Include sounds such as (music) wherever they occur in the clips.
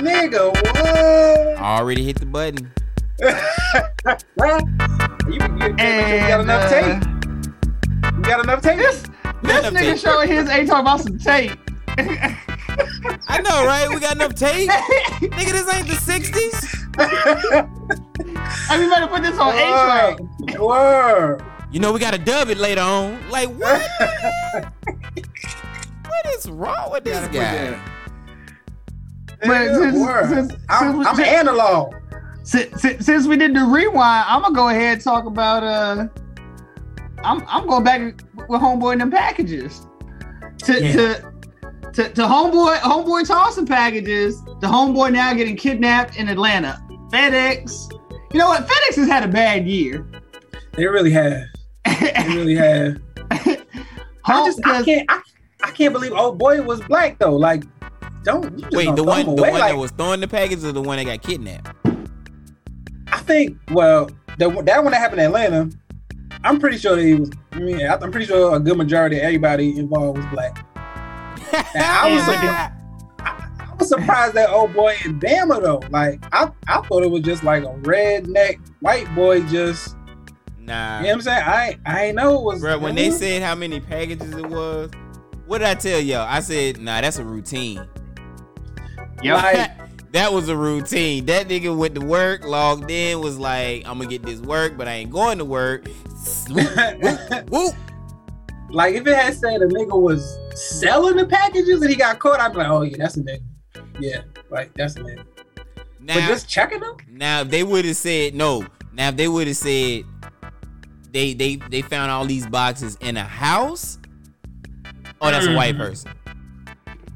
Nigga, what? Already hit the button. (laughs) you, you, you, you got enough uh, tape. You got enough tape? This, this enough nigga tape. showing his ain't talking about some tape. I know, right? We got enough tape. (laughs) Nigga, this ain't the 60s. I mean, we better put this on A track. Word. Word. You know, we got to dub it later on. Like, what? (laughs) what is wrong with this Gotta put guy? That. But Nigga, since- word. since- I'm, since- I'm since- analog. Since, since, since we did the rewind, I'm gonna go ahead and talk about uh, I'm I'm going back with homeboy and them packages. To Yeah. to to to homeboy homeboy tossing packages. The homeboy now getting kidnapped in Atlanta. FedEx. You know what? FedEx has had a bad year. They really have. They really have. (laughs) I just I 'cause- can't I, I can't believe old boy was black though. Like, don't you just Wait, the one, the one like, that was throwing the package or the one that got kidnapped? I think well, the that one that happened in Atlanta, I'm pretty sure they was. I mean, I- I'm pretty sure a good majority of everybody involved was black. I was (laughs) Yeah, I was surprised that old boy in Bama though. Like, I I thought it was just like a redneck white boy just. Nah. You know what I'm saying? I ain't- I ain't know it was. Bro, when they said how many packages it was, what did I tell y'all? I said, nah, that's a routine. Yep. like, (laughs) that was a routine. That nigga went to work, logged in, was like, I'm gonna get this work, but I ain't going to work. (laughs) Whoop. like if it had said a nigga was selling the packages and he got caught, I'd be like, oh yeah, that's a nigga. Yeah, like that's a nigga. Now, but just checking them. now if they would have said no. Now if they would have said they they they found all these boxes in a house. Oh, that's a white Mm. person.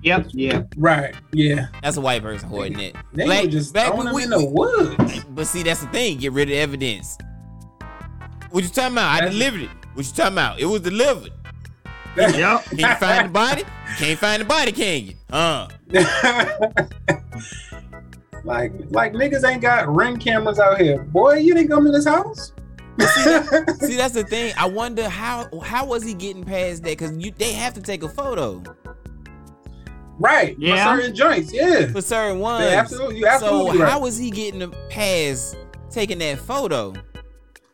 Yep. Yeah. Right. Yeah. That's a white person hoarding it. They Black- were just black- throwing them we- in the woods. But see, that's the thing. Get rid of evidence. What you talking about? I delivered it. What you talking about? It was delivered. (laughs) Yep. Can you find the body? You can't find the body, can you? Uh. (laughs) like, like niggas ain't got ring cameras out here. Boy, you didn't come to this house. (laughs) See, that's the thing. I wonder how how was he getting past that? Because you they have to take a photo right. Yeah. For certain joints. Yeah. for certain ones. Yeah, absolutely. You so right. how was he getting past taking that photo?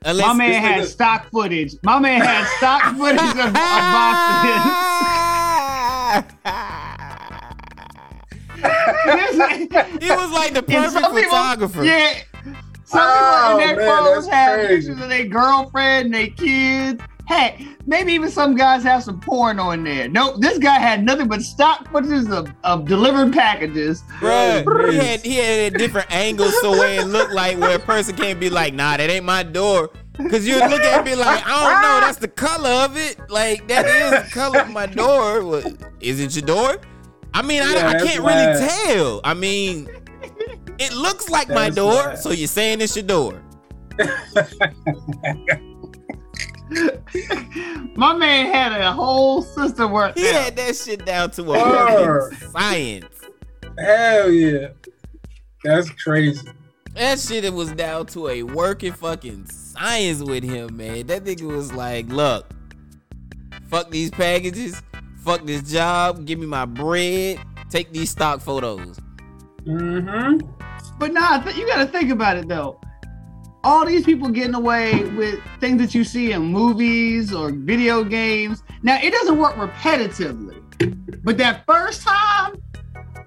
Unless My man had nigga- stock footage. My man had stock (laughs) footage of, of boxes. he was like the (laughs) And perfect some people- photographer. Yeah. Some Oh, people in oh, their man, phones that's have crazy. pictures of their girlfriend and their kids. Heck, maybe even some guys have some porn on there. Nope, this guy had nothing but stock footage of, of delivered packages. Bruh, he had he had a different angle so where it looked like where a person can't be like, nah, that ain't my door. Cause you look at it and be like, I don't know, that's the color of it. Like that is the color of my door. What, is it your door? I mean, I, Yeah, I that's can't really wild. tell. I mean, it looks like my door, wild. so you're saying it's your door. (laughs) My man had a whole system worked He out. had that shit down to a fucking science. Hell yeah. That's crazy. That shit it was down to a working fucking science with him, man. That nigga was like, look, fuck these packages, fuck this job, give me my bread, take these stock photos. Mm-hmm. But nah, th- you got to think about it though. All these people getting away with things that you see in movies or video games. Now it doesn't work repetitively, but that first time,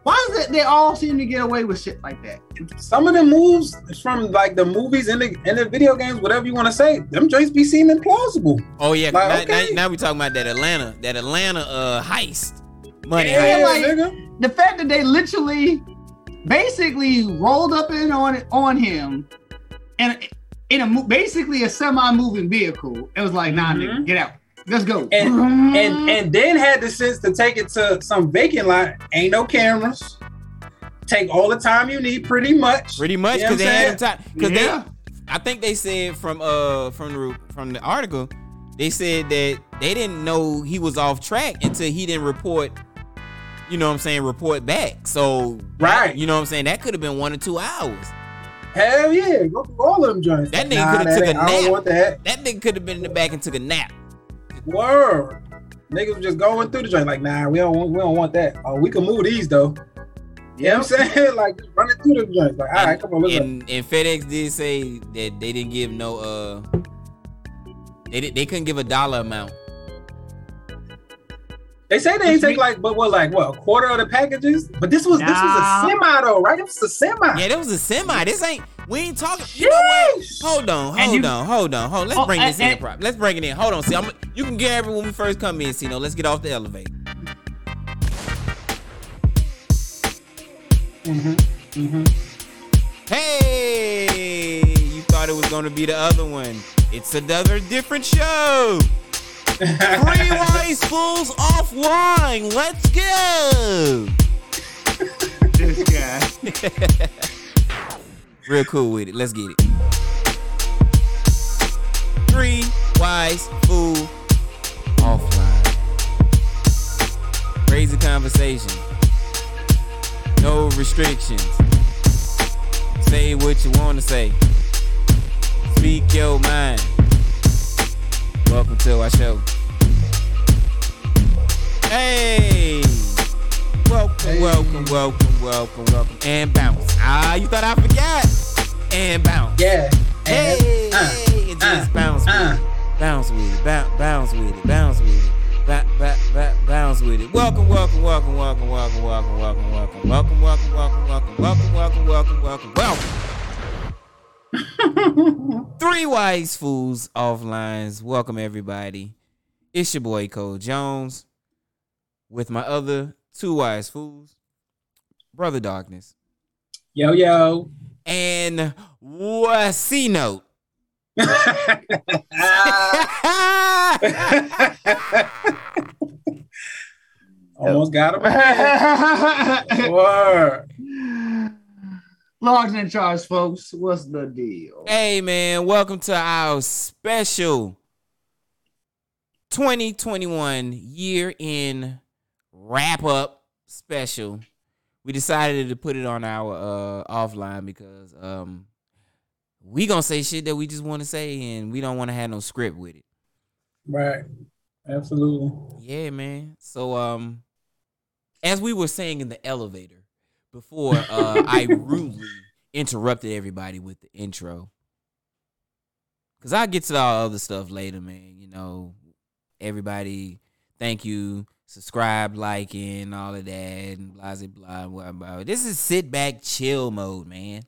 why is it they all seem to get away with shit like that? Some of the moves from like the movies and the and the video games, whatever you want to say, them joints be seeming plausible. Oh yeah, Like, now, okay. now, now we talking about that Atlanta, that Atlanta uh heist, money Yeah, heist. like- The fact that they literally, basically rolled up in on on him, and in a basically a semi-moving vehicle, it was like, nah, nigga, Mhm. get out, let's go. And (laughs) and and then had the sense to take it to some vacant lot. Ain't no cameras. Take all the time you need, pretty much. Pretty much You know because they I'm had him time. Because Yeah. they, I think they said from uh from the from the article, they said that they didn't know he was off track until he didn't report. You know what I'm saying? Report back. So Right. You know what I'm saying? That could have been one or two hours. Hell yeah, go through all of them joints. That nigga Nah, coulda took a ain't- I don't want that. That nigga could have been in the back and took a nap. Word. Niggas was just going through the joint like, nah, we don't want, we don't want that. Oh, we can move these though. You know what I'm saying? (laughs) Like just running through the joints. Like, all right, come on, let's. And, and FedEx did say that they didn't give no uh they they couldn't give a dollar amount. They say they ain't take like, but what, like what, a quarter of the packages? But this was this was a semi though, right? It was a semi. Yeah, that was a semi. This ain't we ain't talking. You know what? Hold on, hold you- on, hold on, hold. Let's Oh, bring this and- in. Prop. Let's bring it in. Hold on. See, I'm, you can get everyone when we first come in. See, no, let's get off the elevator. Mm-hmm. Mm-hmm. Hey, you thought it was gonna be the other one. It's another different show. Three wise fools offline. Let's go. This guy. (laughs) Real cool with it. Let's get it. Three wise fool offline. Crazy conversation. No restrictions. Say what you want to say. Speak your mind. Welcome to our show. Hey. Welcome, Hey. welcome, welcome, welcome, welcome. And bounce. Ah, you thought I forgot? And bounce. Yeah. Hey, Uh, hey, it just uh, bounce with uh. it. Bounce with it. Bounce, bounce with it. Bounce with it. Ba, ba, ba, bounce with it. Welcome, welcome, welcome, welcome, welcome, welcome, welcome, welcome, welcome, welcome, welcome, welcome, welcome, welcome, welcome, welcome, welcome. (laughs) Three wise fools offlines. Welcome everybody. It's your boy Cole Jones with my other two wise fools, Brother Darkness Yo yo. and what C note. (laughs) (laughs) Almost got him. Word. Logs in charge, folks. What's the deal? hey man, welcome to our special 2021 year in wrap up special. We decided to put it on our uh offline because um we gonna say shit that we just want to say and we don't want to have no script with it. Right. Absolutely. Yeah, man. So um as we were saying in the elevator before uh I (laughs) rudely interrupted everybody with the intro. Cause I'll get to all other stuff later, man. You know, everybody, thank you, subscribe, like, and all of that, and blah blah blah. blah, blah. This is sit back, chill mode, man.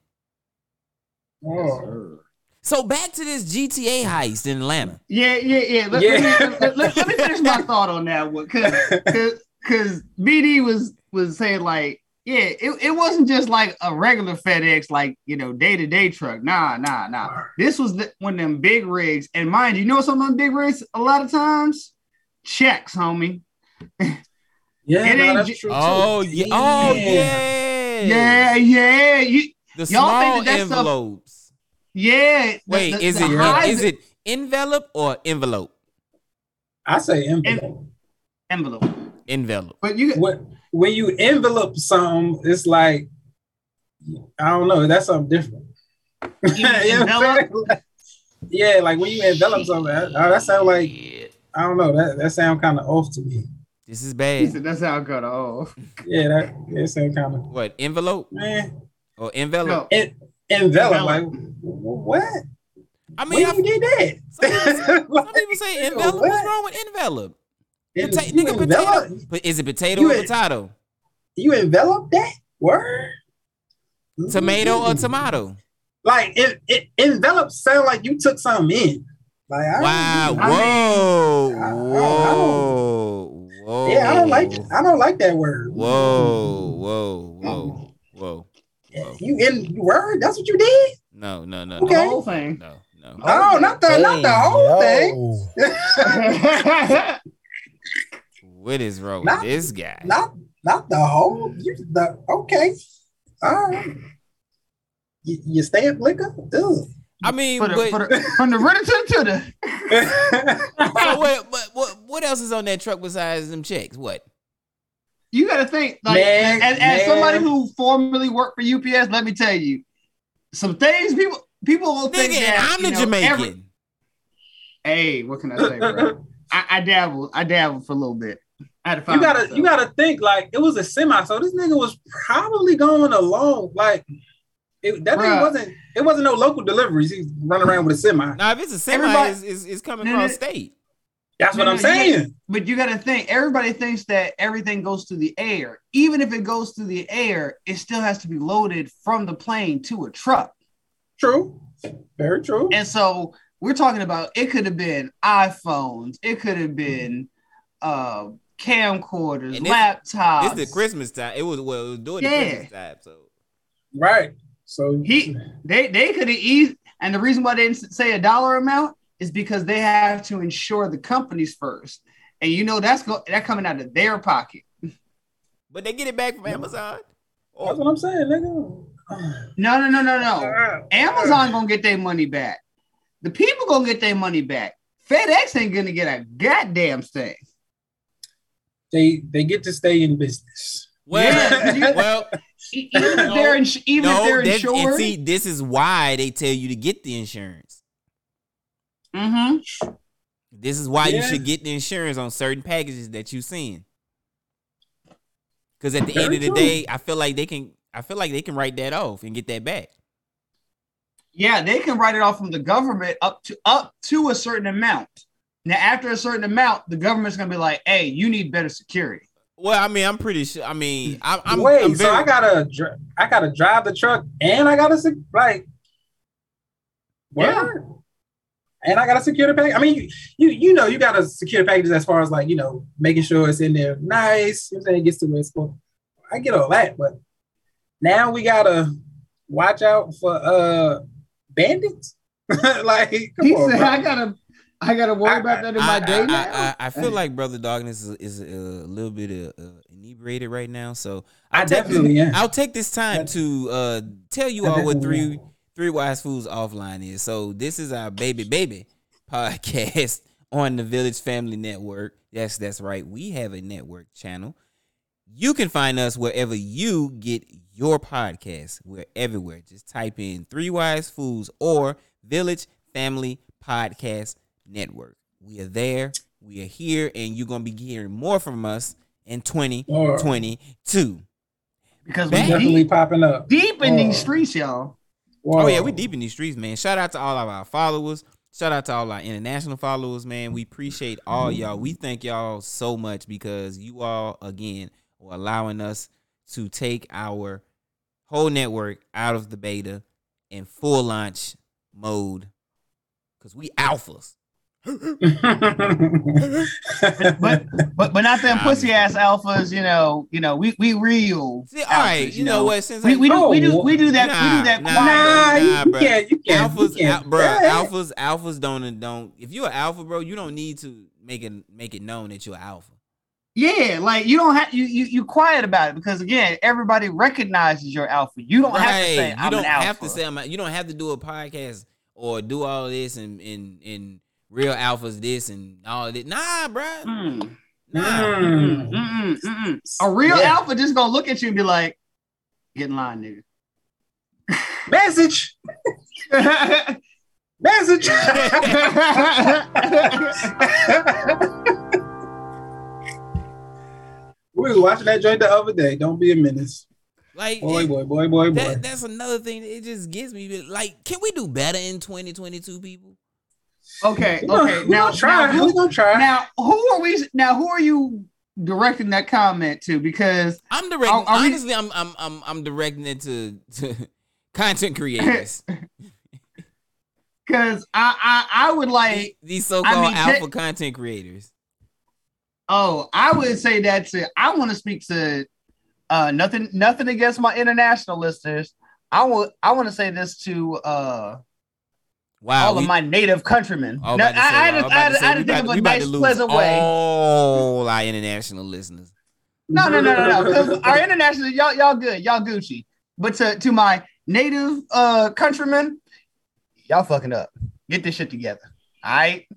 Oh. So back to this GTA heist in Atlanta. Yeah, yeah, yeah. Let, Yeah. Let, me, let, let- let me finish my (laughs) thought on that one, cause, cause, 'cause BD was was saying like, yeah, it, it wasn't just like a regular FedEx, like you know, day to day truck. Nah, nah, nah. This was the, one of them big rigs, and mind you, you know some of them big rigs. A lot of times, checks, homie. (laughs) Yeah, It no, ain't that's true. Oh too. yeah, oh yeah, Yeah, yeah, you, The Y'all small think that that stuff- envelopes. yeah. the- Wait, the- is the it is highs- it envelope or envelope? I say envelope. envelope? Envelope. But you, when, when you envelope something, it's like I don't know. That's something different. You (laughs) know what I'm saying? yeah, like when you envelop something, that, uh, that sound like I don't know. That that sound kind of off to me. This is bad. said, that's how I got off. Yeah, that yeah, sound kind of What envelope man. or envelope? No, En- envelop, Envelop. like what? I When mean, I, you get that? some, people, some people say (laughs) envelope. what? What's wrong with envelope? En- Pota- you nigga, envelop, potato. But is it potato You or en- potato? you envelop that word? Tomato or Mm. tomato? Like it, it envelop sound like you took something in. Like I Wow! don't- Whoa! I- I don't- Whoa! Whoa! Yeah, I don't like I don't like that word. Whoa! Whoa! Whoa! Whoa! Yeah, You in word? That's what you did? No! No! No! the Okay. No! whole thing. No! No! Oh, not the not the whole thing. (laughs) (laughs) What is wrong with this guy? not not the whole. You, the okay. All right. You, you stamp liquor? Ugh. I mean, For the, but, for the, from the Reddit to the, so (laughs) what, but what, what else is on that truck besides them checks? What? you got to think like Man, as, as man. somebody who formerly worked for UPS. Let me tell you, some things people people will think Nigga, that I'm the know, Jamaican. every- hey, what can I say, bro? (laughs) I, I dabble, I dabble for a little bit. I had to You gotta myself. you gotta think like it was a semi, so this nigga was probably going along like it, that thing wasn't it wasn't no local deliveries. He's running around with a semi. Now, if it's a semi, Everybody- it's, it's, it's coming No, no, across no. state. That's what No, I'm no, you saying. gotta- But you got to think. Everybody thinks that everything goes through the air. Even if it goes through the air, it still has to be loaded from the plane to a truck. True. Very true. And so we're talking about it could have been iPhones, it could have been uh camcorders, And this- laptops. It's the Christmas time. It was well, it was during the Yeah. Christmas time. So right. So He they they could have eased, and the reason why they didn't say a dollar amount is because they have to insure the companies first, and you know that's go that coming out of their pocket. but they get it back from Amazon. Oh, that's what I'm saying, nigga. No, no, no, no, no. Amazon gonna get their money back. The people gonna get their money back. FedEx ain't gonna get a goddamn thing. They they get to stay in business. well, Yeah. (laughs) well, Even if No. they're ins- even if they're that's- and see, this is why they tell you to get the insurance. mm-hmm. This is why you should get the insurance on certain packages that you send. Because at the Very end of the true. day, I feel like they can. I feel like they can write that off and get that back. Yeah, they can write it off from the government up to up to a certain amount. Now, after a certain amount, the government's gonna be like, "Hey, you need better security." Well, I mean, I'm pretty sure. I mean, I'm. I'm Wait, I'm so I gotta dri- I gotta drive the truck and I gotta sec- like Yeah. And I gotta secure the package. I mean, you, you you know you gotta secure the packages as far as like you know making sure it's in there nice. You know I'm saying it gets to where it's supposed. I get all that, but now we gotta watch out for uh bandits. (laughs) like, come He on, said, bro. "I gotta, I gotta worry I- about that in I, my I- day I, now." I, I feel like Brother Darkness is, is a little bit uh, uh, inebriated right now, so I'll I take- definitely am. I'll take this time to uh, tell you all what three am. three wise fools offline is. So this is our baby baby (laughs) podcast on the Village Family Network. Yes, that's right. We have a network channel. You can find us wherever you get your podcast. We're everywhere. Just type in Three Wise Fools or Village Family Podcast Network. We are there. We are here, and you're gonna be hearing more from us in 2022. because Back- we definitely deep, popping up. deep in these Oh. streets, y'all. Oh yeah, we deep in these streets, man. Shout out to all of our followers. Shout out to all our international followers, man. We appreciate all y'all. We thank y'all so much because you all again are allowing us to take our whole network out of the beta and full launch mode. Cause we alphas. But but but not them pussy ass alphas. You know, you know, we we real. See, all right, alphas, you know what? Since We, we do we do we do that we Nah, do that nah. quiet. Nah, Nah, you bruh. can't. You can't. alphas, you can't al- bro, alphas, alphas don't don't. If you're an alpha, bro, you don't need to make it make it known that you're an alpha. Yeah, like you don't have you you you quiet about it because again, everybody recognizes your alpha. You don't have to say you I'm don't an alpha. have to say I'm. A, you don't have to do a podcast or do all this and and and real alphas this and all this. Nah, bro. Mm, Nah. mm, Mm. mm. A real Yeah. alpha just gonna look at you and be like, "Get in line, (laughs) Message. nigga." (laughs) Message. Message. (laughs) we was watching that joint the other day. Don't be a menace. Like Boy, it- boy, boy, boy, boy. that, that's another thing. It just gets me. Like, can we do better in 2022, people? Okay, We gonna- okay. we Now, try. now, who, gonna try. now, who are we? Now, who are you directing that comment to? Because I'm directing. Are- are we- honestly, I'm I'm I'm I'm directing it to to (laughs) content creators. (laughs) (laughs) because I, I I would like These so-called mean, te- alpha content creators. Oh, I would say that to I want to speak to uh nothing nothing against my international listeners. I will I want to say this to uh Wow. all we- of my native countrymen. I was No, I, about say, I, had I to- I had about to to- say, I had we to think about- of we a nice, lose pleasant way. All our international listeners. No, no, no, no, no. (laughs) 'cause our international, y'all, y'all good, y'all Gucci. But to to my native uh countrymen, y'all fucking up. Get this shit together. All right,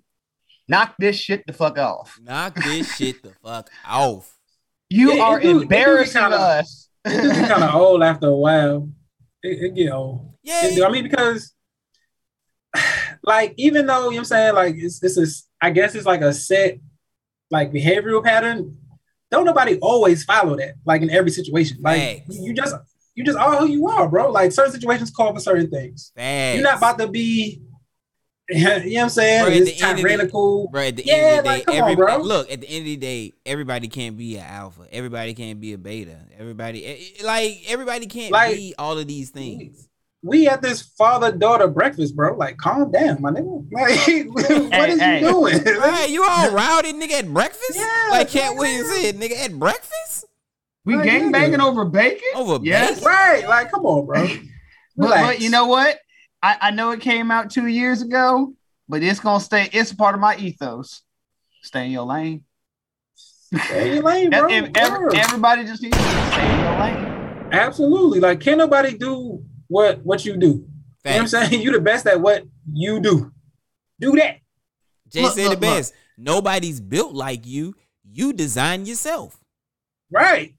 knock this shit the fuck off. Knock this (laughs) shit the fuck off. You Yeah, are do- it do be embarrassing kinda- us. It's kind of old after a while. It, it get old. Yeah. It. I mean, because like even though you know what I'm saying, like it's this is I guess it's like a set like behavioral pattern. don't nobody always follow that, like in every situation. Like Facts. you just you just are who you are, bro. Like certain situations call for certain things. Facts. You're not about to be (laughs) you know what I'm saying? Bro, it's the end of the- tyrannical. Bro, at the Yeah, end of the like, day, come on, bro. look. At the end of the day, everybody can't be an alpha. Everybody can't be a beta. Everybody, eh, eh, like everybody can't Like- be all of these things. We at this father daughter breakfast, bro. Like, calm down, my nigga. (laughs) Like, what is (laughs) hey. you doing? Right, you all (laughs) rowdy, nigga, at breakfast? Yeah, like Katt nigga. Williams said, nigga, at breakfast We Oh, gang yeah. banging over bacon. over Yes. bacon? right? Like, come on, bro. But, but you know what? I, I know it came out two years ago, but it's gonna stay. It's a part of my ethos. Stay in your lane. Stay in your lane, That- bro. if every- Word. everybody just needs to stay in your lane. Absolutely. Like, can't nobody do what what you do. You know what I'm saying? (laughs) You the best at what you do. Do that. Jay Look, said look, the best. Nobody's built like you. You design yourself. Right.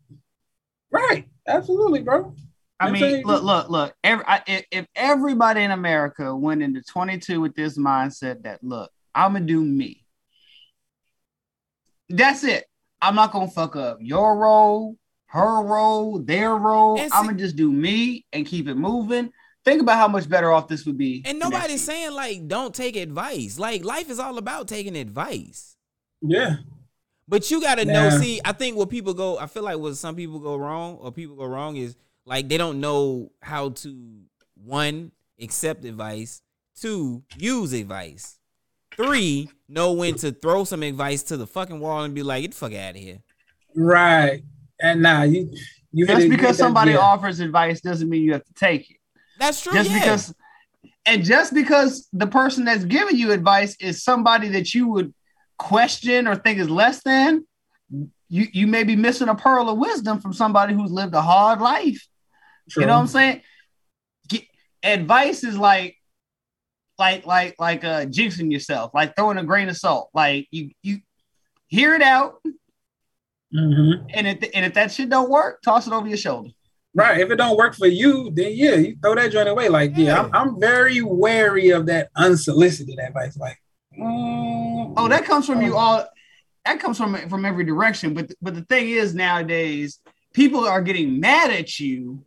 Right. Absolutely, bro. I I'm mean, look, look, look. Every, I, if, if everybody in America went into 22 with this mindset that, look, I'm gonna do me. That's it. I'm not gonna fuck up your role, her role, their role. I'm gonna just do me and keep it moving. Think about how much better off this would be. And nobody's saying like don't take advice. Like life is all about taking advice. Yeah. But you gotta know, see, I think what people go, I feel like what some people go wrong or people go wrong is like they don't know how to one, accept advice, two, use advice, three, know when to throw some advice to the fucking wall and be like, get the fuck out of here. Right. And nah, you you Just because hit that- somebody yeah. offers advice doesn't mean you have to take it. That's true. just yeah. because and just because the person that's giving you advice is somebody that you would question or think is less than you you may be missing a pearl of wisdom from somebody who's lived a hard life you know what i'm saying Get, advice is like like like like uh jinxing yourself like throwing a grain of salt like you you hear it out Mhm. and if and if that shit don't work toss it over your shoulder Right. If it don't work for you, then yeah, you throw that joint away. Like, yeah, Yeah. I'm, I'm very wary of that unsolicited advice. Like, mm, Oh, that comes from you all. That comes from from every direction. But but the thing is, nowadays, people are getting mad at you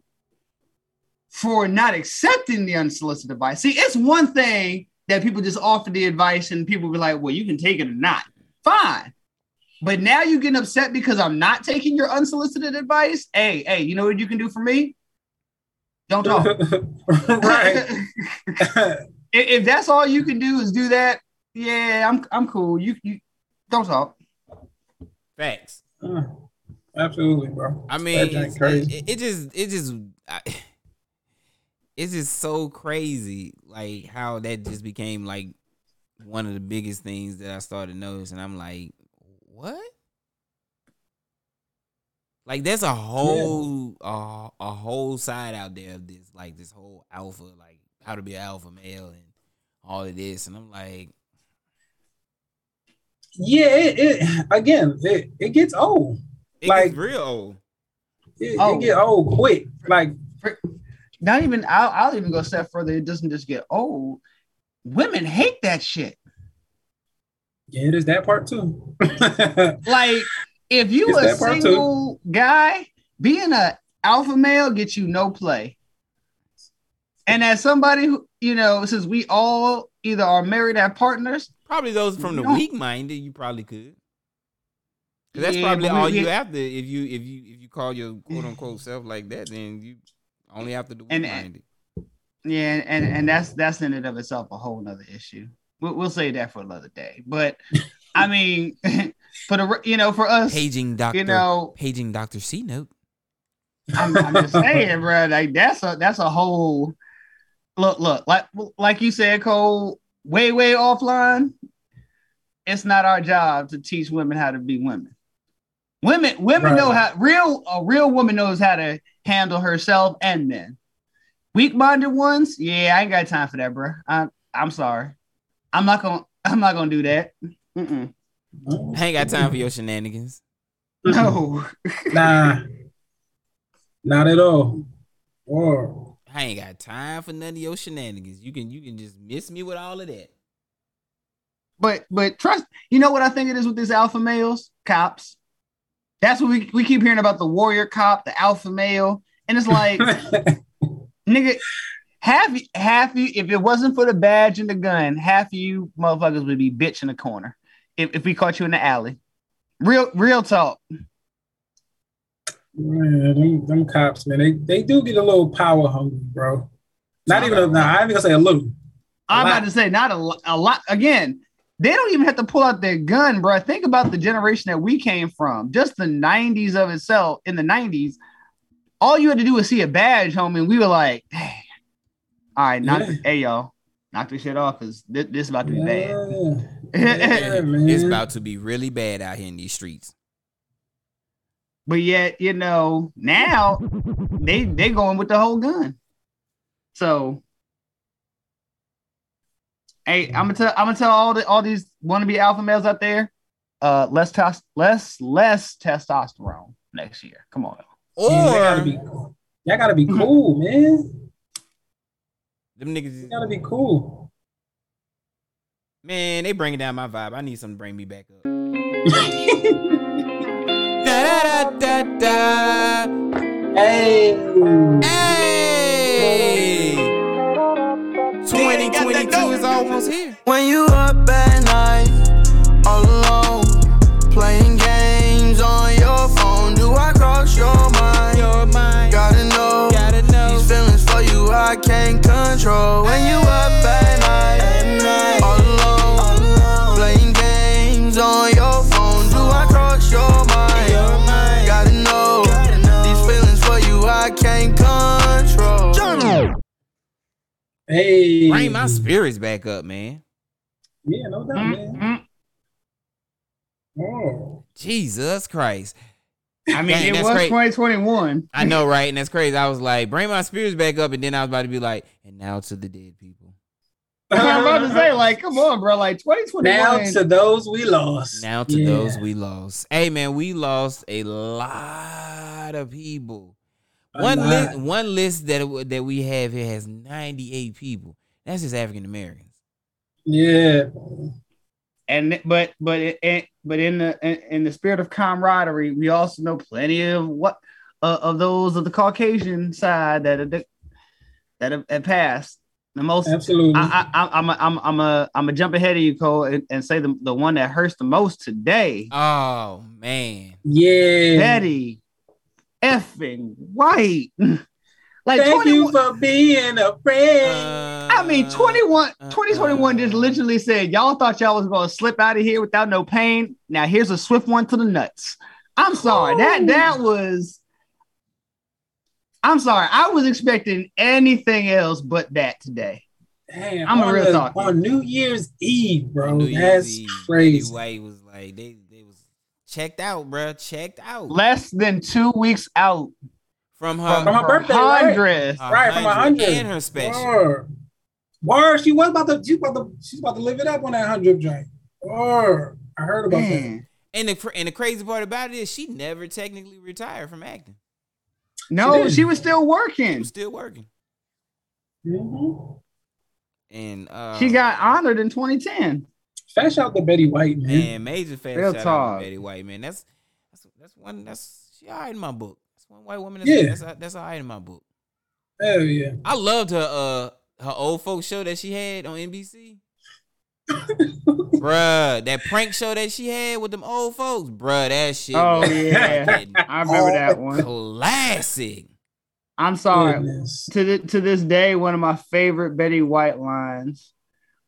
for not accepting the unsolicited advice. See, it's one thing that people just offer the advice and people be like, "Well, you can take it or not." Fine. But now you're getting upset because I'm not taking your unsolicited advice. Hey, hey, you know what you can do for me? Don't talk. (laughs) right. (laughs) if, if that's all you can do is do that, yeah, I'm I'm cool. You you don't talk. Facts. Uh, Absolutely, bro. I mean, it's- crazy. it, it just, it just, I, it's just so crazy, like how that just became like one of the biggest things that I started noticing. I'm like, what? Like, there's a whole, uh, a whole side out there of this, like this whole alpha, like how to be an alpha male and all of this, and I'm like, yeah, it, it again, it, it gets old. it Like- gets real old. It, Oh. it get old quick. Like, Not even I'll, I'll even go a step further. It doesn't just get old. Women hate that shit. Yeah, it is that part too. (laughs) Like if you It's a that part too. single guy, being a alpha male gets you no play. And as somebody who you know, since we all either are married have partners, Probably those from the weak minded, you probably could. 'Cause that's Yeah, probably all we- you after. If you if you if you call your quote unquote (sighs) self like that, then you only after the weak And- minded. Yeah, and and that's that's in and of itself a whole nother issue. We'll, we'll say that for another day. But (laughs) I mean, (laughs) for the you know for us, Paging doctor, you know, paging Doctor C note. I'm, I'm just saying, bro. Like that's a that's a whole look. Look, like like you said, Cole. Way way offline. It's not our job to teach women how to be women. Women women Right. know how real a real woman knows how to handle herself and men. Weak minded ones, yeah, I ain't got time for that, bro. I'm I'm sorry. I'm not gonna I'm not gonna do that. Mm-mm. I ain't got time for your shenanigans. No. (laughs) nah, not at all. Or I ain't got time for none of your shenanigans. You can you can just miss me with all of that. But but trust, you know what I think it is with these alpha males, cops. That's what we, we keep hearing about the warrior cop, the alpha male. And it's like, (laughs) nigga, half half you, if it wasn't for the badge and the gun, half of you motherfuckers would be bitch in the corner if, if we caught you in the alley. Real real talk. Man, them, them cops, man, they, they do get a little power hungry, bro. Not even a, I ain't gonna say a little. i am about to say not a, a lot. Again, they don't even have to pull out their gun, bro. Think about the generation that we came from. Just the 90s of itself. In the 90s, all you had to do was see a badge, homie, and we were like, all right, knock yeah. hey y'all, knock this shit off because this, this is about to be bad. Yeah, (laughs) it's about to be really bad out here in these streets. But yet, you know, now they they going with the whole gun. So hey, I'm gonna tell I'm gonna tell all the all these wannabe alpha males out there, uh, less tes- less less testosterone next year. Come on. Or yeah, gotta be, y'all gotta be cool, man. Them niggas gotta be cool. Man, they bringing down my vibe. I need something to bring me back up. (laughs) da, da, da, hey. Hey. 2022 is almost here. When you up at night, all alone, playing games I can't control. When you up at night, all alone, playing games on your phone, do I cross your mind? Your mind. Gotta know, these feelings for you I can't control. Hey. Bring my spirits back up, man. Yeah, no doubt, man. Oh. Jesus Christ. I mean, Dang, it was great. 2021. I know, right? And that's crazy. I was like, bring my spirits back up, and then I was about to be like, and now to the dead people. (laughs) I'm about to say, like, come on, bro. Like 2021. Now to those we lost. Now to Yeah. those we lost. Hey man, we lost a lot of people. A One lot. list, one list that that we have here has 98 people. That's just African Americans. Yeah. And but but it, it- but in the in, in the spirit of camaraderie, we also know plenty of what uh, of those of the Caucasian side that are, that have, have passed. The most Absolutely. I, I, I'm a, I'm I'm a I'm a jump ahead of you, Cole, and, and say the, the one that hurts the most today. Oh man. yeah. Betty effing White. (laughs) like Thank 21, you for being a friend. Uh, I mean 21 uh, 2021 just literally said y'all thought y'all was gonna slip out of here without no pain. Now here's a swift one to the nuts. I'm sorry. That that was I'm sorry. I was expecting anything else but that today. Damn, I'm a real the- talker. On New Year's Eve, bro. New Year's That's Eve, crazy. Betty White was like they they was checked out, bro. Checked out Less than two weeks out from her, From her birthday, right? hundredth. her Right, from a hundred. and her special. Word. Word. She was about to. She about to. She's about to live it up on that hundred joint. Word. I heard about that. And the and the crazy part about it is she never technically retired from acting. No, did. she was still She working. was still working. Mm-hmm. And uh, She got honored in 2010. Fast out to Betty White, man. man major fan Real shout out talk. to Betty White, man. That's that's that's one that's she all right in my book. That's one white woman. That's, Yeah. that's, that's all right in my book. Hell yeah. I loved her uh her old folks show that she had on NBC. (laughs) bruh, that prank show that she had with them old folks, bruh, that shit. Oh, was yeah. I remember that one. classic. I'm sorry. Goodness. to the, to this day, one of my favorite Betty White lines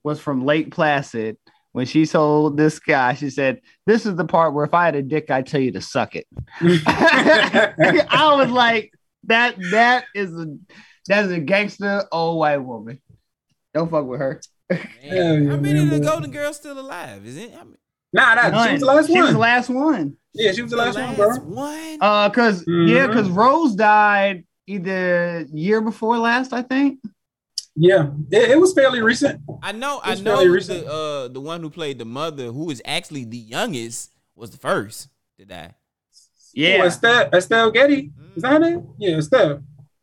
was from Lake Placid when she told this guy. She said, "This is the part where if I had a dick, I'd tell you to suck it." (laughs) I was like, "That that is a that's a gangster old white woman. Don't fuck with her." Man, Hell how many of the. Golden Girls still alive? Is it? I mean, Nah, nah. She was the last She one. was the last one. yeah, she was the last, one, bro. one? Uh, cause yeah, Mhm. cause Rose died either year before last, I think. Yeah, it, it was fairly recent. I know, I know fairly recent. the uh the one who played the mother, who is actually the youngest, was the first to die. Yeah, Oh, Estelle, Estelle Getty. Is that her name? Yeah, Estelle.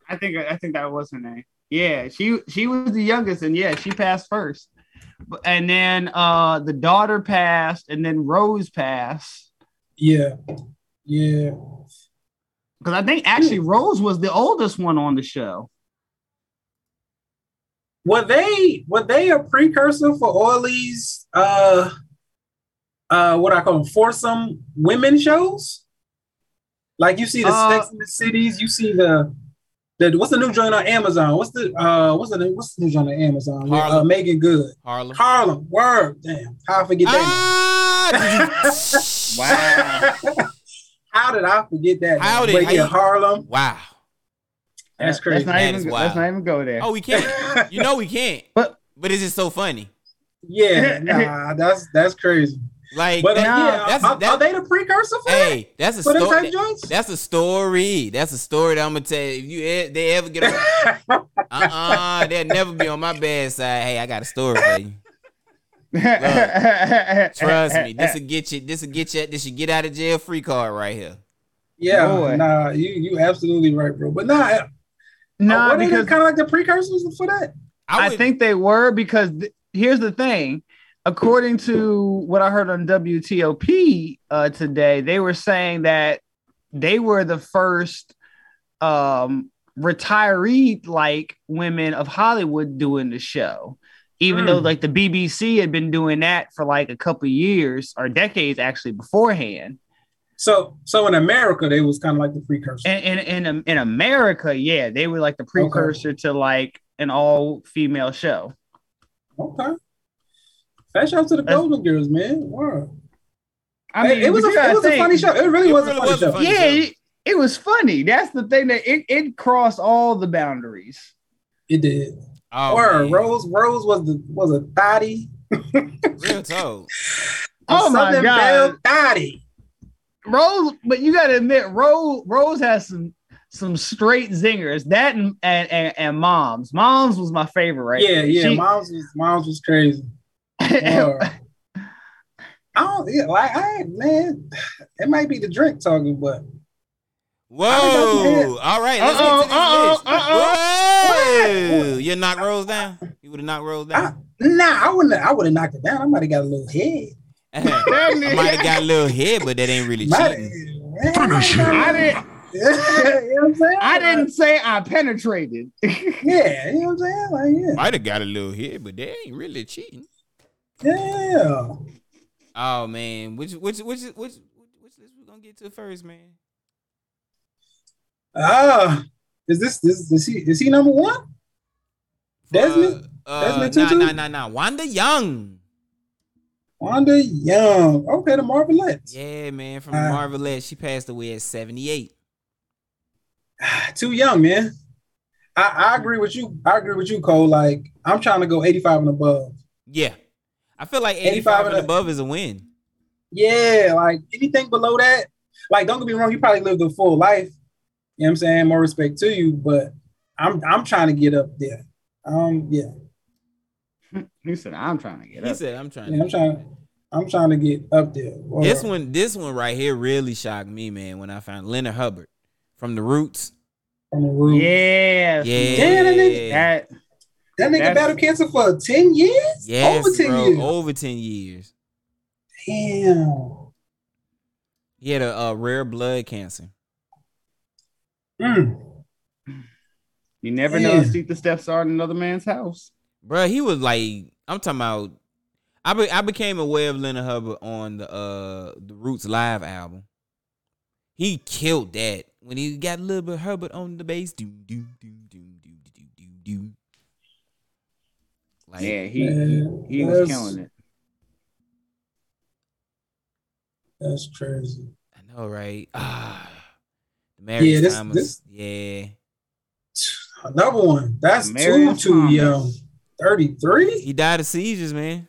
I think I think that was her name. Yeah, she she was the youngest, and yeah, she passed first. And then uh the daughter passed, and then Rose passed, Yeah. Yeah. Because I think actually Rose was the oldest one on the show. Were they were they a precursor for all these uh uh what I call them foursome women shows? Like you see the Uh, Sex in the Cities, you see the the what's the new joint on Amazon? What's the uh what's the what's the new joint on Amazon? Uh, Harlem. Meagan Good. Harlem. Harlem. Word. Damn. How I forget that? Ah, (laughs) Wow. How did I forget that? How did- how yeah, Harlem. wow. That's crazy. Let's not, That even, is let's not even go there. Oh, we can't. (laughs) You know we can't. But- but it's just so funny. yeah, (laughs) nah, that's that's crazy. Like, But uh, that- yeah, that's- are, that- are they the precursor for that? hey, that's a For story. type joints? That's a story. That's a story that I'm gonna tell you. If you e- they ever get on, (laughs) uh-uh, they'll never be on my bad side. Hey, I got a story for you. Trust me, this will get you. This will get you. This should get out of jail free card right here. yeah, Boy. nah, you you absolutely right, bro. But nah, Nah, what because kind of like the precursors for that? I, would- think they were because th- here's the thing. According to what I heard on WTOP uh, today, they were saying that they were the first um, retiree like women of Hollywood doing the show. Even Hmm. though like the BBC had been doing that for like a couple years or decades actually beforehand. So so in America, they was kind of like the precursor. And in, in in America, yeah, they were like the precursor to like an all female show. okay. Fat shout out to the That's- Golden Girls, man. Wow. I Hey, it was a it was a funny show. It really It was really a funny was a show. funny yeah, show. it, it was funny. That's the thing that it, it crossed all the boundaries. It did. Oh, or man. Rose Rose was the was a thotty. Real talk. Oh my Southern God. Belle Thotty. Rose, but you gotta admit, Rose Rose has some some straight zingers. That and and, and, and moms. Moms was my favorite, right? Yeah, yeah. She- Moms was moms was crazy. (laughs) Word. I don't yeah, like I man, it might be the drink talking, but Whoa! All right, let's Uh-oh, get to this uh-oh, list. uh-oh. Whoa! You knock Rose down. You would have knocked Rose down. nah, I wouldn't I would have knocked it down. I might have got a little head. I might have got a little head, but that ain't really cheating. Finish I didn't (laughs) you know what I'm saying? I didn't say I penetrated. Yeah, you know what I'm saying? Like, yeah. Might have got a little head, but that ain't really cheating. Yeah. Oh man, which which which which which, which list we gonna get to first, man? Ah, is this this is he is he number one? Desmond? Uh, Desmond nah, nah, nah, nah. Wanda Young. Wanda Young. Okay, the Marvelettes. Yeah, man, from Uh, Marvelette. She passed away at 78. (sighs) Too young, man. I, I agree with you. I agree with you, Cole. Like, I'm trying to go 85 and above. Yeah. I feel like 85, 85 and and above is a win. Yeah, like anything below that, like don't get me wrong, you probably lived a full life. You know what I'm saying? More respect to you, but I'm I'm trying to get up there. Um, yeah. (laughs) he said, I'm trying to get up. He up. said, I'm trying Yeah, to I'm trying I'm trying to get up there. Word. This one, this one right here really shocked me, man, when I found Leonard Hubbard from the roots. from the roof. Yeah. Yeah. Damn, that nigga- That That nigga battled cancer for 10 years? Yes, Over 10 bro, years. over 10 years. Damn. He had a, uh rare blood cancer. Mm. you never Yeah. know. See the steps are in another man's house. Bro, he was like, I'm talking about. I be, I became aware of Leonard Hubbard on the uh the Roots live album. He killed that when he got a little bit Hubbard on the bass. Do do do do do do do do. Like Yeah, he Man, he, he was killing it. That's crazy. I know, right? Ah, (sighs) Demaryius Yeah, this- Thomas. this- yeah, Another one. That's too, Marius too Thomas. young. 33? he died of seizures, man.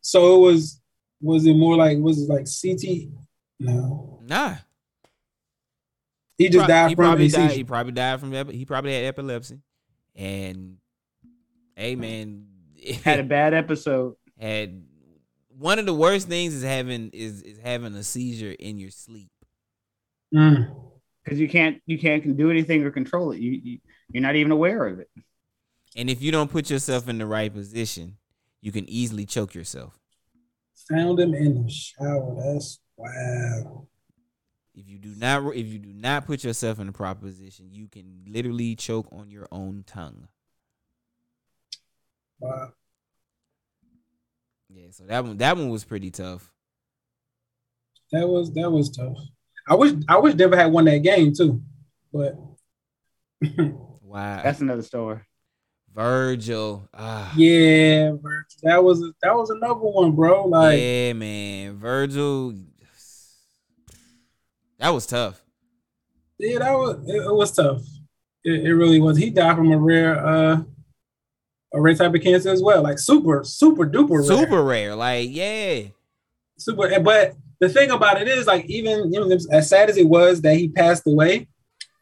So it was, was it more like, was it like CT? No. Nah, He just Pro- died he from probably died. seizure. He probably died from epi- he probably had epilepsy, and hey, man, (laughs) Had a bad episode. had one of the worst things is having is is having a seizure in your sleep. Mm. Because you can't you can't do anything or control it. You, you you're not even aware of it. And if you don't put yourself in the right position, you can easily choke yourself. Found him in the shower. That's wow. If you do not if you do not put yourself in a proper position, you can literally choke on your own tongue. Wow. Yeah, so that one that one was pretty tough. That was that was tough. I wish I wish Denver had won that game too, but (laughs) wow, That's another story. Virgil. Ah, yeah, Virgil, that was that was another one, bro. Like yeah, man, Virgil. That was tough. yeah, that was it, it was tough. It, it really was. He died from a rare uh a rare type of cancer as well, like super super duper rare. Super rare. Like, yeah. super. But the thing about it is, like, even you know, as sad as it was that he passed away,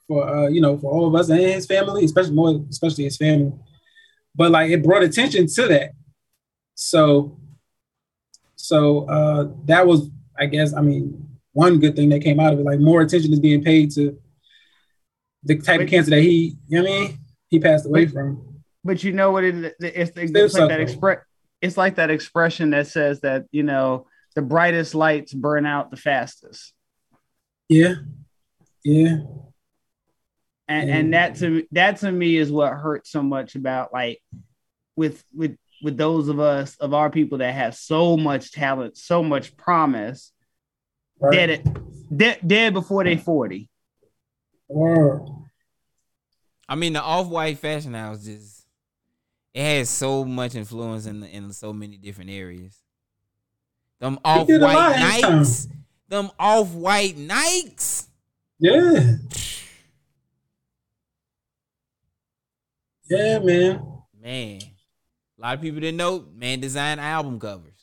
for uh, you know, for all of us and his family, especially more, especially his family. But like, it brought attention to that. So, so uh, that was, I guess, I mean, one good thing that came out of it. Like, more attention is being paid to the type of cancer that he, you know what I mean, he passed away from. But you know what it is? It's, it's, like that express. It's like that expression that says that you know the brightest lights burn out the fastest, Yeah, yeah, and Mm. and that to that to me is what hurts so much about like with with with those of us of our people that have so much talent, so much promise, right. dead it dead, dead before they forty. Word. I mean, the off white fashion house just it has so much influence in the, in so many different areas. Them off did a lot white in his time. Nikes, them off white Nikes. Yeah. Yeah, man. Man, a lot of people didn't know. Man, designed album covers.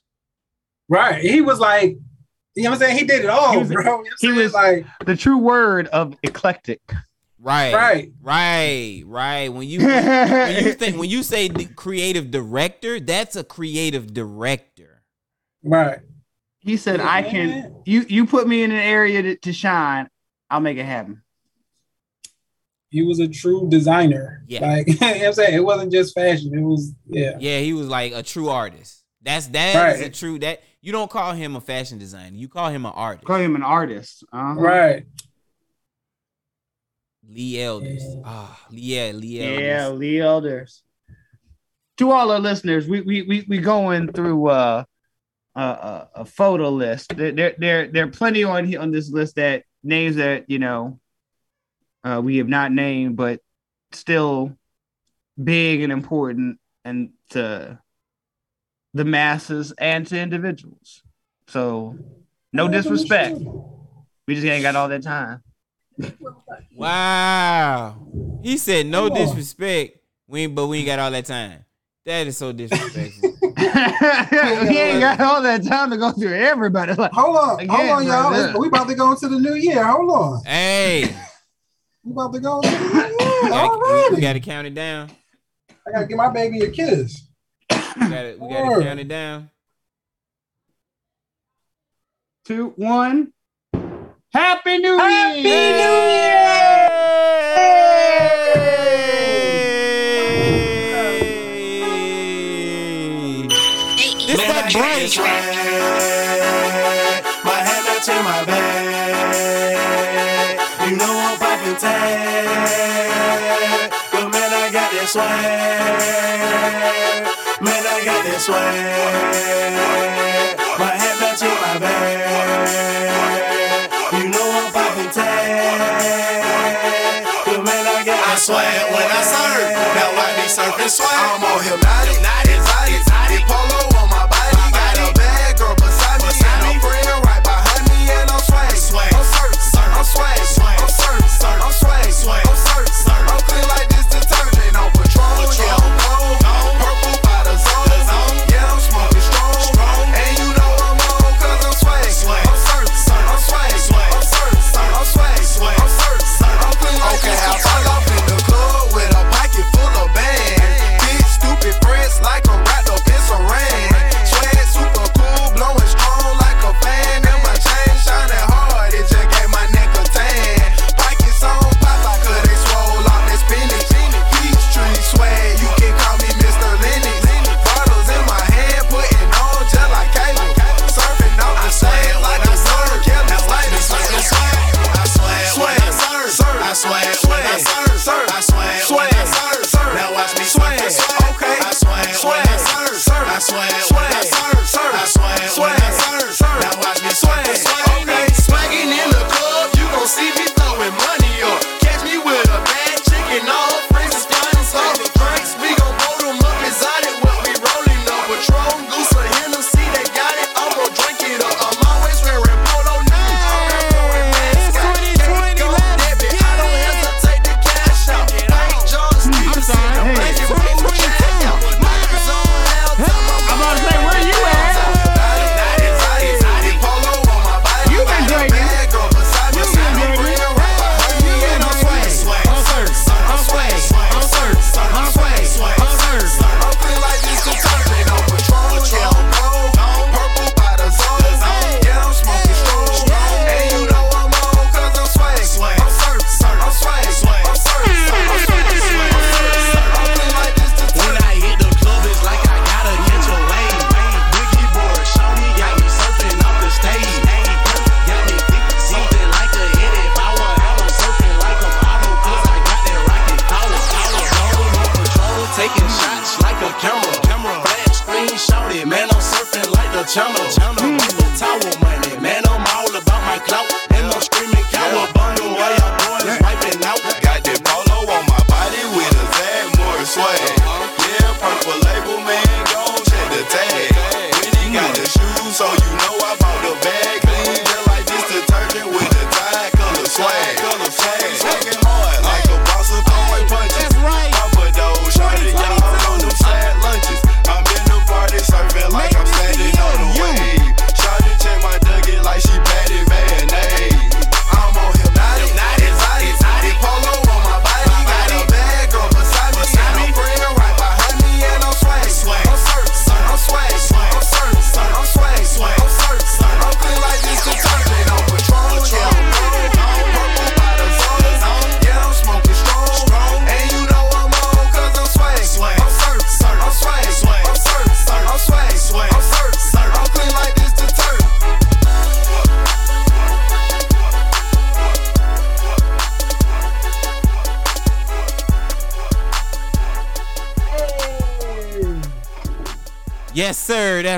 Right. He was like, you know what I'm saying? He did it all, He was- bro. (laughs) You know what he saying? was- like, The true word of eclectic. Right, right. right, right. When you when you (laughs) think when you say the creative director, that's a creative director. Right. He said, Yeah, "I can. You you put me in an area to, to shine. I'll make it happen." He was a true designer. Yeah. Like, (laughs) you know what I'm saying? It wasn't just fashion. It was, yeah. Yeah, he was like a true artist. That's that is Right. a true that you don't call him a fashion designer. You call him an artist. Call him an artist. Uh-huh. Right. Lee Elders. Yeah. Ah, yeah, Lee Elders. Yeah, Lee Elders. To all our listeners, we we we we going through uh, a, a a photo list. There there there there are plenty on on this list that names that you know uh, we have not named, but still big and important and to the masses and to individuals. So no disrespect. We just ain't got all that time. Wow. He said no disrespect. We but we ain't got all that time. That is so disrespectful. (laughs) we ain't got all that time to go through everybody. Like, Hold on, Again, hold on, y'all. brother. It's- We about to go into the new year. Hold on. hey, We about to go into the we gotta, we, Alrighty. gotta count it down. I gotta give my baby a kiss. We gotta, we gotta count it down. two, one. Happy New Happy Year! This that break. My head not to my back. Tag. But man, I got that swag. Man, I got that swag. My head not to my back. You know I'm popping tag. But man, I got that swag when I surf. Now why be surfing swag? I'm on hypnotic, exotic,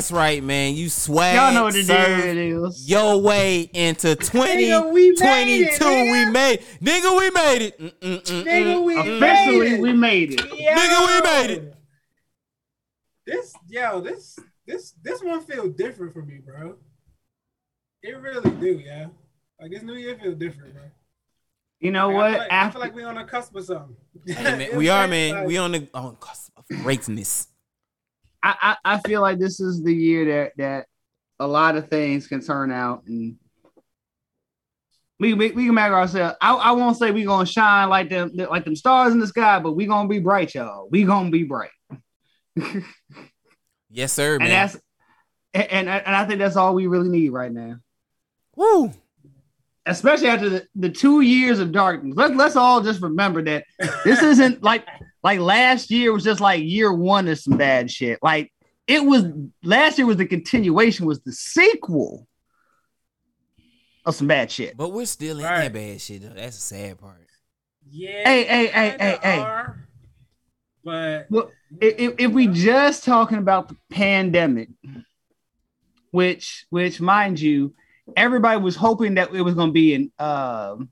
That's right, man. You swag. Y'all know what it serve is. Your way into (laughs) 2022. we made it, nigga. we made mm, mm, mm, Nigga, we made it. Mm-mm-mm-mm. Nigga, we Officially, made it. we made it. Nigga, we made it. This, yo, this, this, this one feel different for me, bro. It really do, yeah. Like this new year feel different, bro. You know Like, what? I feel like, I feel like we on the cusp of something. Hey, man, (laughs) we are, man. We on the on cusp of greatness. I, I, I feel like this is the year that that a lot of things can turn out and we we, we can make ourselves. I, I won't say we're gonna shine like them like them stars in the sky, but we're gonna be bright, y'all. We gonna be bright, (laughs) Yes, sir, and that's and, and and I think that's all we really need right now. Woo. Especially after the, the two years of darkness. Let's let's all just remember that this isn't (laughs) like like last year was just like year one of some bad shit. Like it was last year was the continuation, was the sequel of some bad shit. But we're still in Right. that bad shit, though. That's the sad part. Yeah. Hey, hey, hey, hey, hey. But Well, if, if, if we just talking about the pandemic, which which mind you, everybody was hoping that it was going to be an um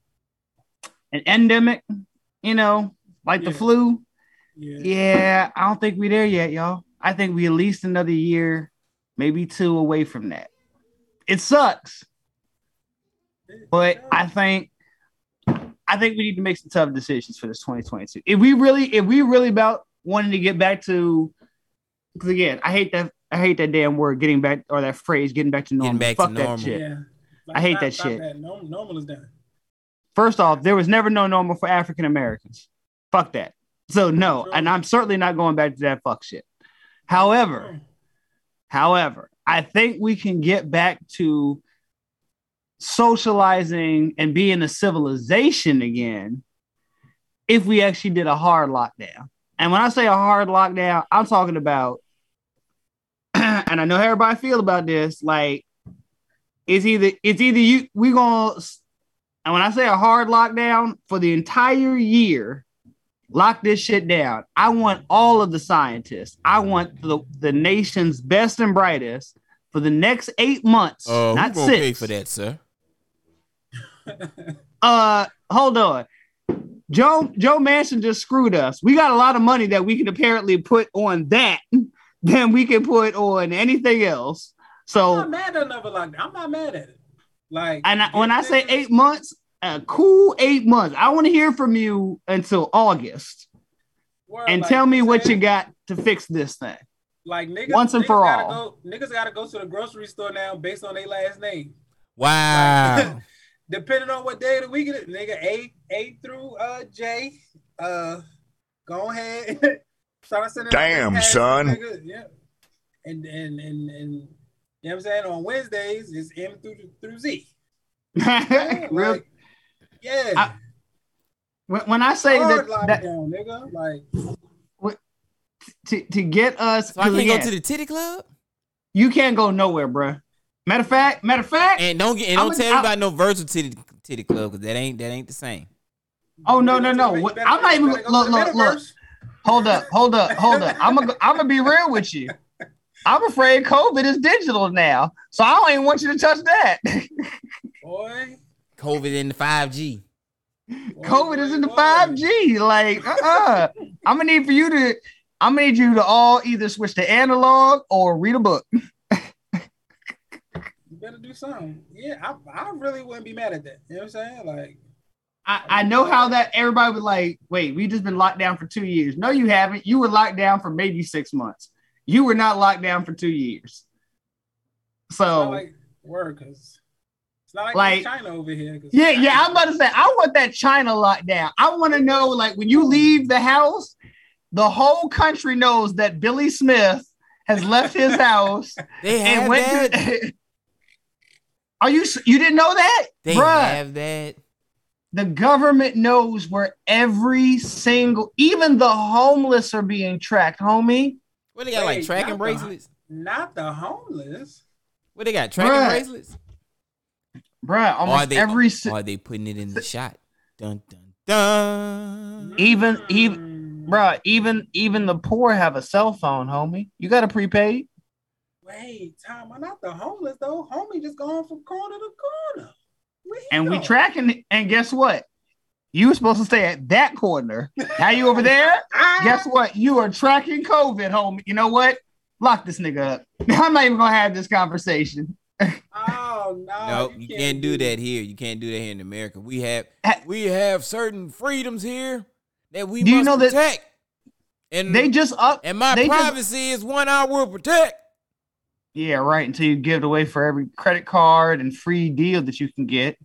an endemic, you know, like the flu. yeah, Yeah, I don't think we're there yet, y'all. I think we at least another year, maybe two away from that. It sucks, but I think I think we need to make some tough decisions for this 2022. If we really, if we really about wanting to get back to, because again, I hate that I hate that damn word getting back or that phrase getting back to normal. back to Fuck that normal. shit. yeah. I hate stop- that stop shit. That. No, normal is done. First off, there was never no normal for African Americans. Fuck that. So no, True. and I'm certainly not going back to that fuck shit. However, however, I think we can get back to socializing and being a civilization again if we actually did a hard lockdown. And when I say a hard lockdown, I'm talking about, and I know how everybody feel about this, like it's either it's either you we gonna and when I say a hard lockdown for the entire year, lock this shit down. I want all of the scientists. I want the, the nation's best and brightest for the next eight months, Oh, not who's six. pay for that, sir? (laughs) Uh, hold on. Joe Joe Manchin just screwed us. We got a lot of money that we can apparently put on that than we can put on anything else. So I'm So not mad at another lockdown. I'm not mad at it. Like, And I, when I say niggas- eight months, a cool eight months. I want to hear from you until August word, and like, tell me what you got to fix this thing. Like niggas, once and niggas for gotta all. Go, niggas gotta go to the grocery store now based on their last name. Wow. (laughs) Depending on what day of the week it is, nigga, A A through uh J. Uh go ahead. (laughs) Start sending out Damn, passes, son. Yeah. And and and and you know what I'm saying? On Wednesdays it's M through through Z. (laughs) Yeah, Real- like, yeah. I- when, when I say Hard that, that lockdown, nigga. Like to, to get us, so I 'cause can't go to the titty club? you can't go nowhere, bruh. Matter of fact, matter of fact, And don't get and don't I'm- tell me I'm- about no virtual titty titty club because that ain't that ain't the same. oh no, no, you no. better- What- you better- I'm not even better look, to look, look. Metaverse. Hold up, hold up, hold up. I'm gonna, I'm gonna be real with you. I'm afraid COVID is digital now, so I don't even want you to touch that. Boy. COVID in the 5G. COVID is in the 5G. Like, uh-uh. I'm gonna need for you to. I'm gonna need you to all either switch to analog or read a book. You better do something. Yeah, I, I really wouldn't be mad at that. You know what I'm saying? Like, I, I know how that everybody was like, wait, we just been locked down for two years. No, you haven't. You were locked down for maybe six months. You were not locked down for two years. it's So like word because it's not like, Like- China over here. yeah, yeah, I'm about to say I want that China lockdown. I want to know, like, when you leave the house, the whole country knows that Billy Smith has left his (laughs) house They and have went that. to. (laughs) Are you you didn't know that, They Bruh, have that. The government knows where every single, even the homeless are being tracked, homie. What they got like tracking not the- bracelets? Not the homeless. What they got tracking Bruh. bracelets? Bruh, Or are almost they every si- are they putting it in the shot? Dun dun dun. Even- even-. Bruh, even even the poor have a cell phone, homie. You got a prepaid. Wait, Tom, I'm not the homeless though. Homie just going from corner to corner. Where he And we tracking and guess what? You were supposed to stay at that corner. Now you over there? (laughs) Guess what? You are tracking COVID, homie. You know what? Lock this nigga up. (laughs) I'm not even gonna have this conversation. Oh no! No, you can't do that here. You can't do that here in America. We have we have certain freedoms here that we Do you must know that- protect. and They just up and my they just- privacy is one I will protect. Yeah, right. Until you give it away for every credit card and free deal that you can get.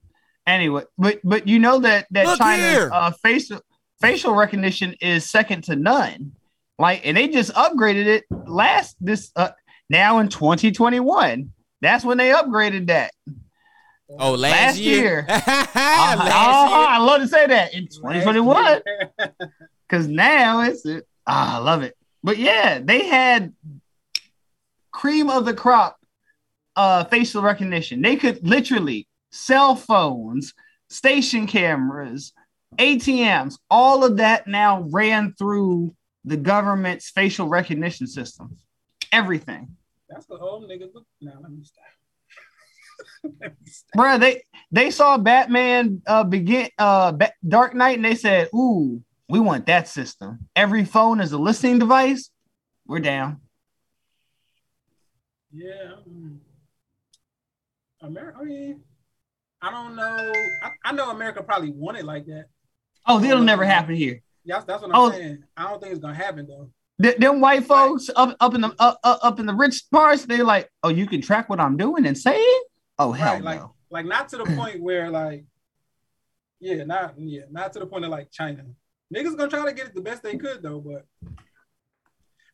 Anyway, but but you know that that Look China's uh, facial facial recognition is second to none. Like, and they just upgraded it last this uh, now in 2021. That's when they upgraded that. Oh, last, Last year. year. (laughs) last Uh-huh, year. I love to say that in 2021 because (laughs) now it's ah, I love it. But yeah, they had cream of the crop uh facial recognition. They could literally cell phones, station cameras, ATMs, all of that now ran through the government's facial recognition system. Everything. That's the old niggas. Look, now let me stop. (laughs) Let me stop. Bruh, they they saw Batman uh begin uh Ba- Dark Knight and they said, "Ooh, we want that system. Every phone is a listening device. We're down." Yeah. um, America. I mean, I don't know. I, I know America probably want it like that. Oh, that'll never happen here. Yeah, that's, that's what I'm Oh. saying. I don't think it's gonna happen though. Th- them white folks up up in the up, up up in the rich parts, they're like, "Oh, you can track what I'm doing and saying." Oh hell Right, like, no. like not to the (clears throat) point where like, yeah, not yeah, not to the point of like China. Niggas gonna try to get it the best they could though, but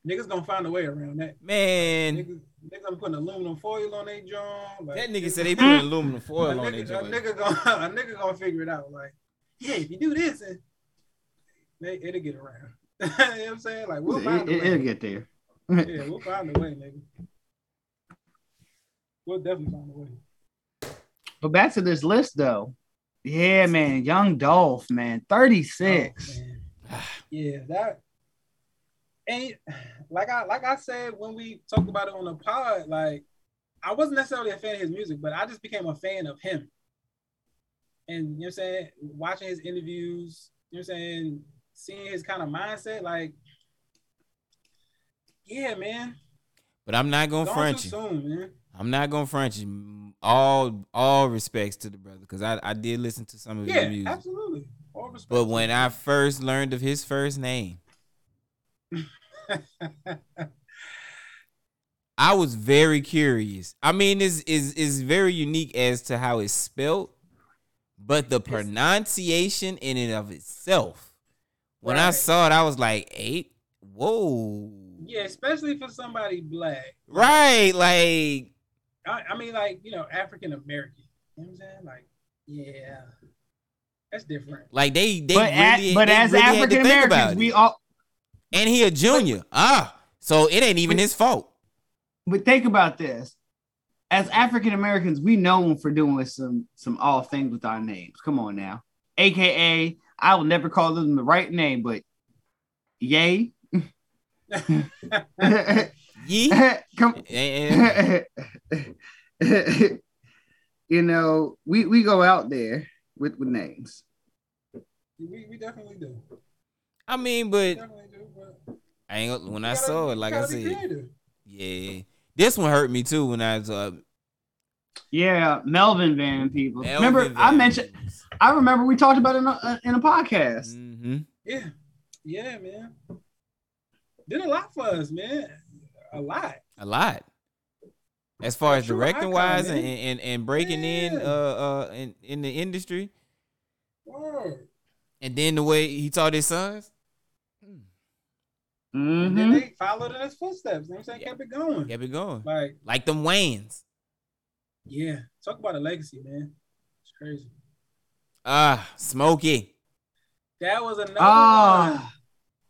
niggas gonna find a way around that. Man, Niggas, niggas gonna put aluminum foil on their joint. Like, that nigga said they put (laughs) aluminum a foil on their nigga, a nigga gonna (laughs) a nigga gonna figure it out. Like, yeah, if you do this, and they, it'll get around. (laughs) you know what I'm saying? Like, we'll find a It, way. will get there. Yeah, we'll find a way, nigga. We'll definitely find a way. But back to this list though. Yeah, man, Young Dolph, man, 36. Oh, man. (sighs) yeah, that ain't like I like I said when we talked about it on the pod. Like, I wasn't necessarily a fan of his music, but I just became a fan of him. And you know what I'm saying? Watching his interviews, you know what I'm saying? Seeing his kind of mindset, like, yeah, man. But I'm not gonna front you. soon, man. I'm not gonna front you. All all respects to the brother because I, I did listen to some of his Yeah, music. absolutely. All respect. But when I first learned of his first name, (laughs) (laughs) I was very curious. I mean, is is is very unique as to how it's spelled, but the pronunciation in and of itself. When I saw it, I was like, eight. Whoa. yeah, especially for somebody black. Right. Like, I, I mean, like, you know, African American. You know what I'm saying? Like, yeah. That's different. like they they but a- really, but they as really African think about Americans, it. we all and he a junior. ah, so it ain't even his fault. but think about this. As African Americans, we known for doing some some odd things with our names. Come on now. AKA, I will never call them the right name, but yay. (laughs) Yee. (laughs) Come, you know, we we go out there with with names. We, we definitely do. I mean, but definitely. But I ain't gonna- when I gotta- saw it, like I said, creative. yeah, this one hurt me too when I was uh. Yeah, Melvin Van Peebles. Melvin remember, I Van mentioned. I remember we talked about it in a, in a podcast. Mhm. Yeah, yeah, man. Did a lot for us, man. A lot. a lot. As far as directing wise and, and and breaking in uh uh in, in the industry, Word. and then the way he taught his sons, And Mhm. then they followed in his footsteps. You know what I'm saying? Yeah. Kept it going. kept it going Like, like them Wayans. yeah. Talk about a legacy, man. It's crazy. Ah, Smokey. That was another one. Ah,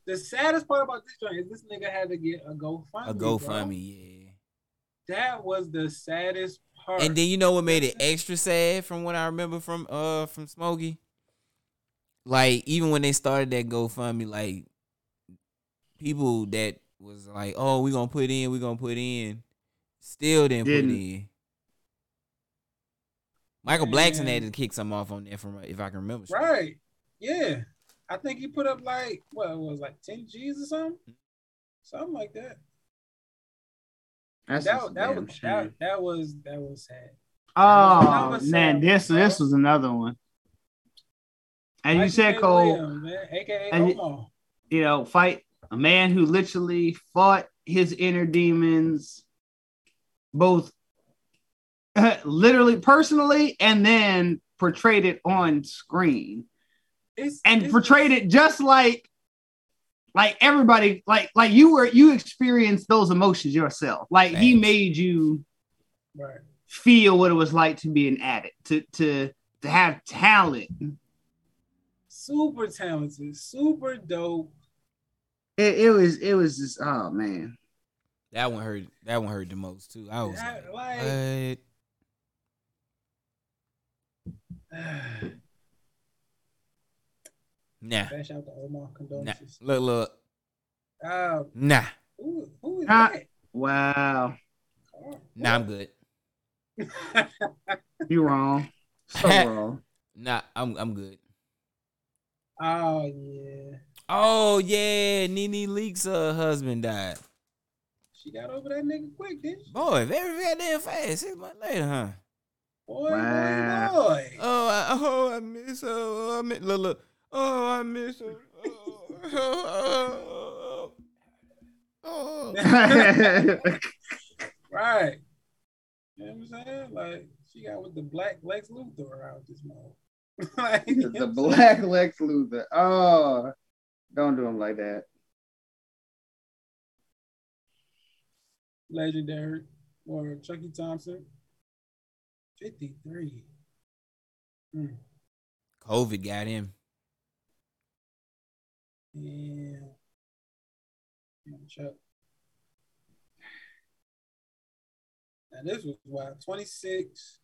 The saddest part about this joint is this nigga had to get a GoFundMe. A bro. GoFundMe, yeah. That was the saddest part. And then you know what made it extra sad from what I remember from uh from Smokey? Like even when they started that GoFundMe, like people that was like, Oh, we gonna put in, we gonna put in, still didn't, Didn't. put in. Michael Blackson Man. had to kick some off on there from if I can remember. straight. right. Yeah. I think he put up like what it was like 10 G's or something? Something like that. that's That, that was shame. that, that was that was sad. Oh was man, sad, this bro. this was another one. As you said, Cole, Williams, man, aka and Omar. you know, fight a man who literally fought his inner demons, both (laughs) literally, personally, and then portrayed it on screen It's, and it's- portrayed it just like like everybody like like you were you experienced those emotions yourself like he made you right. feel what it was like to be an addict to to to have talent Super talented, super dope. It, it was it was just oh man That one hurt that one hurt the most too. I was That, like, like, what? (sighs) Nah. Out Nah. Look, look. Uh, Nah. who, who is Ah. that? wow Oh, Nah, I'm good. (laughs) you wrong so (laughs) wrong Nah, I'm I'm good. oh yeah, Oh yeah, Nene Leakes' uh, husband died. she got over that nigga quick, didn't she? Boy, very goddamn fast. Six months later, huh? Boy, Wow. boy, boy. Oh, I, oh, I miss her. Oh, I miss, look, look. Oh, I miss her. Oh, oh, oh, oh. (laughs) right. You know what I'm saying? Like she got with the black Lex Luthor around this mode. (laughs) like, you know the what I'm black lex luthor oh don't do him like that legendary or Chucky Thompson. 53. Mm, COVID got him. yeah. Yeah, Chuck. Now this was wild. 26.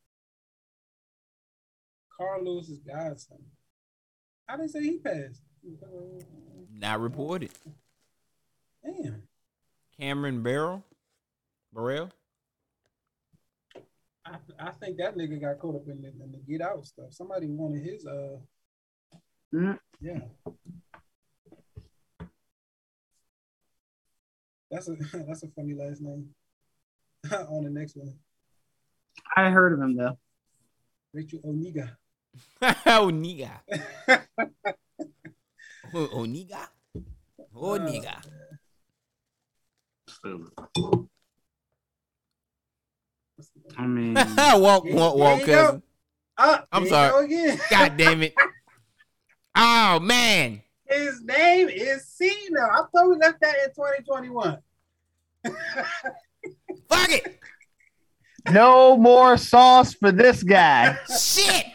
Carl Lewis's godson. How did they say he passed? Not reported. Damn. Cameron Barrel. Burrell. I, I think that nigga got caught up in the, in the get out stuff. Somebody wanted his uh Mm. yeah. That's a (laughs) that's a funny last name. (laughs) On the next one, i heard of him though Rachel Oniga. (laughs) Oniga. O- (laughs) Oniga. Oniga. i mean (laughs) walk, walk, walk, cousin. Ah, I'm sorry. go again. (laughs) God damn it. Oh man. His name is Cena. I thought we left that in 2021. Fuck it. no more sauce for this guy Shit.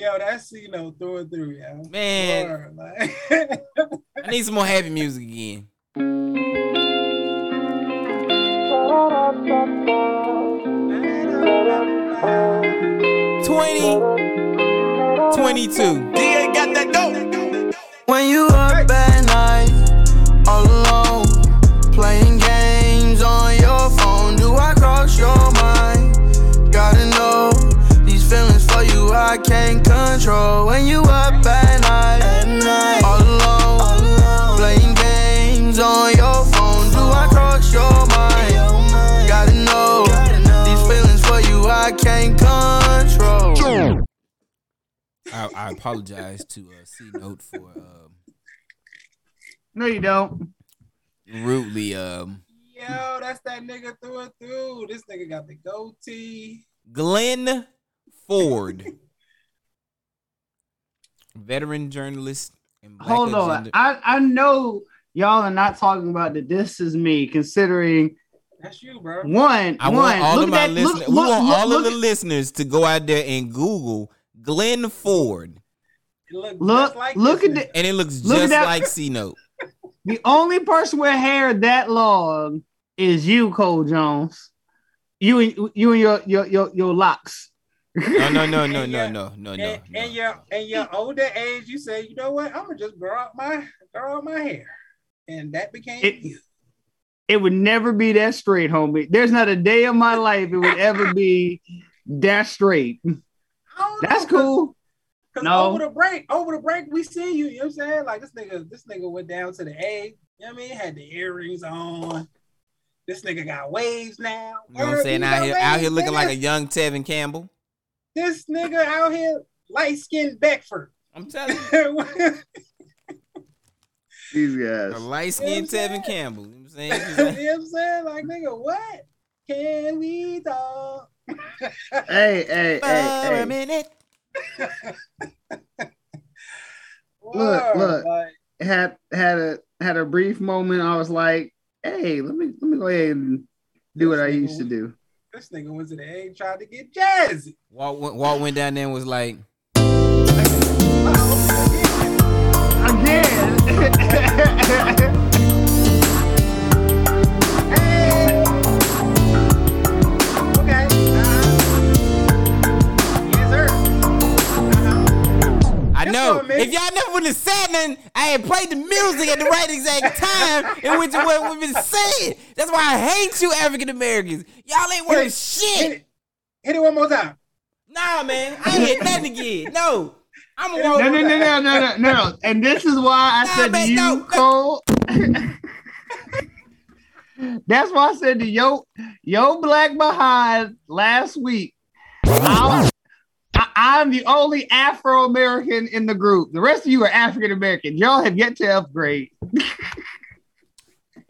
Yo, that's you know through and through, yo. Man. Word, like- (laughs) I need some more happy music again. Twenty twenty-two. DA got that dope. When you control when you up at night. All alone, playing games on your phone. Do I cross your mind? Gotta know these feelings for you I can't control. I, I apologize to uh, C Note for um, No, you don't. rudely um, Yo, that's that nigga through and through. This nigga got the goatee. Glenn Ford, veteran journalist. And black Hold on. agenda- I, I know y'all are not talking about the this is me, considering That's you, bro. one, I one, want all look of my that, listeners. look, we want look, all look, of the listeners to go out there and Google Glenn Ford, look, look, like look at nigga. the, and it looks Look just like (laughs) C Note. the only person with hair that long is you, Cole Jones. You and you and your your your, your locks. No, no, no, (laughs) no, no, no, no, no. And, and your and your older age, you say, you know what? I'm gonna just grow out my grow out my hair, and that became It- you. It would never be that straight, homie. There's not a day of my life it would ever be that straight. (laughs) I don't know, That's 'cause- cool. Cause No. over the break, over the break, we see you. You know what I'm saying? Like this nigga, this nigga went down to the A. You know what I mean? Had the earrings on. This nigga got waves now. You know what I'm saying? Out got here, out here waves, looking like a young Tevin Campbell. This nigga out here light skinned Beckford. I'm telling (laughs) you, you know These a light skinned Yeah, I'm Tevin. Campbell. You know what I'm saying? (laughs) Just what I'm saying? Like, nigga, what? Can we talk? Hey, hey, For hey, a hey. minute. (laughs) Look, look. Like, Had had a had a brief moment. I was like, hey, let me let me go ahead and do what I used to do. This nigga went to the A and tried to get jazzy. Walt went, Walt went down there and was like, Again. (laughs) I Just know. for a minute. If y'all never would have said nothing, I had played the music at the right exact time in which what we've been saying. That's why I hate you African Americans. Y'all ain't worth Hit shit. it. Hit it one more time. Nah, man. I ain't hit nothing again. No. I'm a No, no, no, no, no, no, no. And this is why I Nah, said man, to you, no, no. Cole. (laughs) That's why I said to yo, yo, black behind last week. I'm, I, I'm the only Afro American in the group. The rest of you are African Americans. Y'all have yet to upgrade.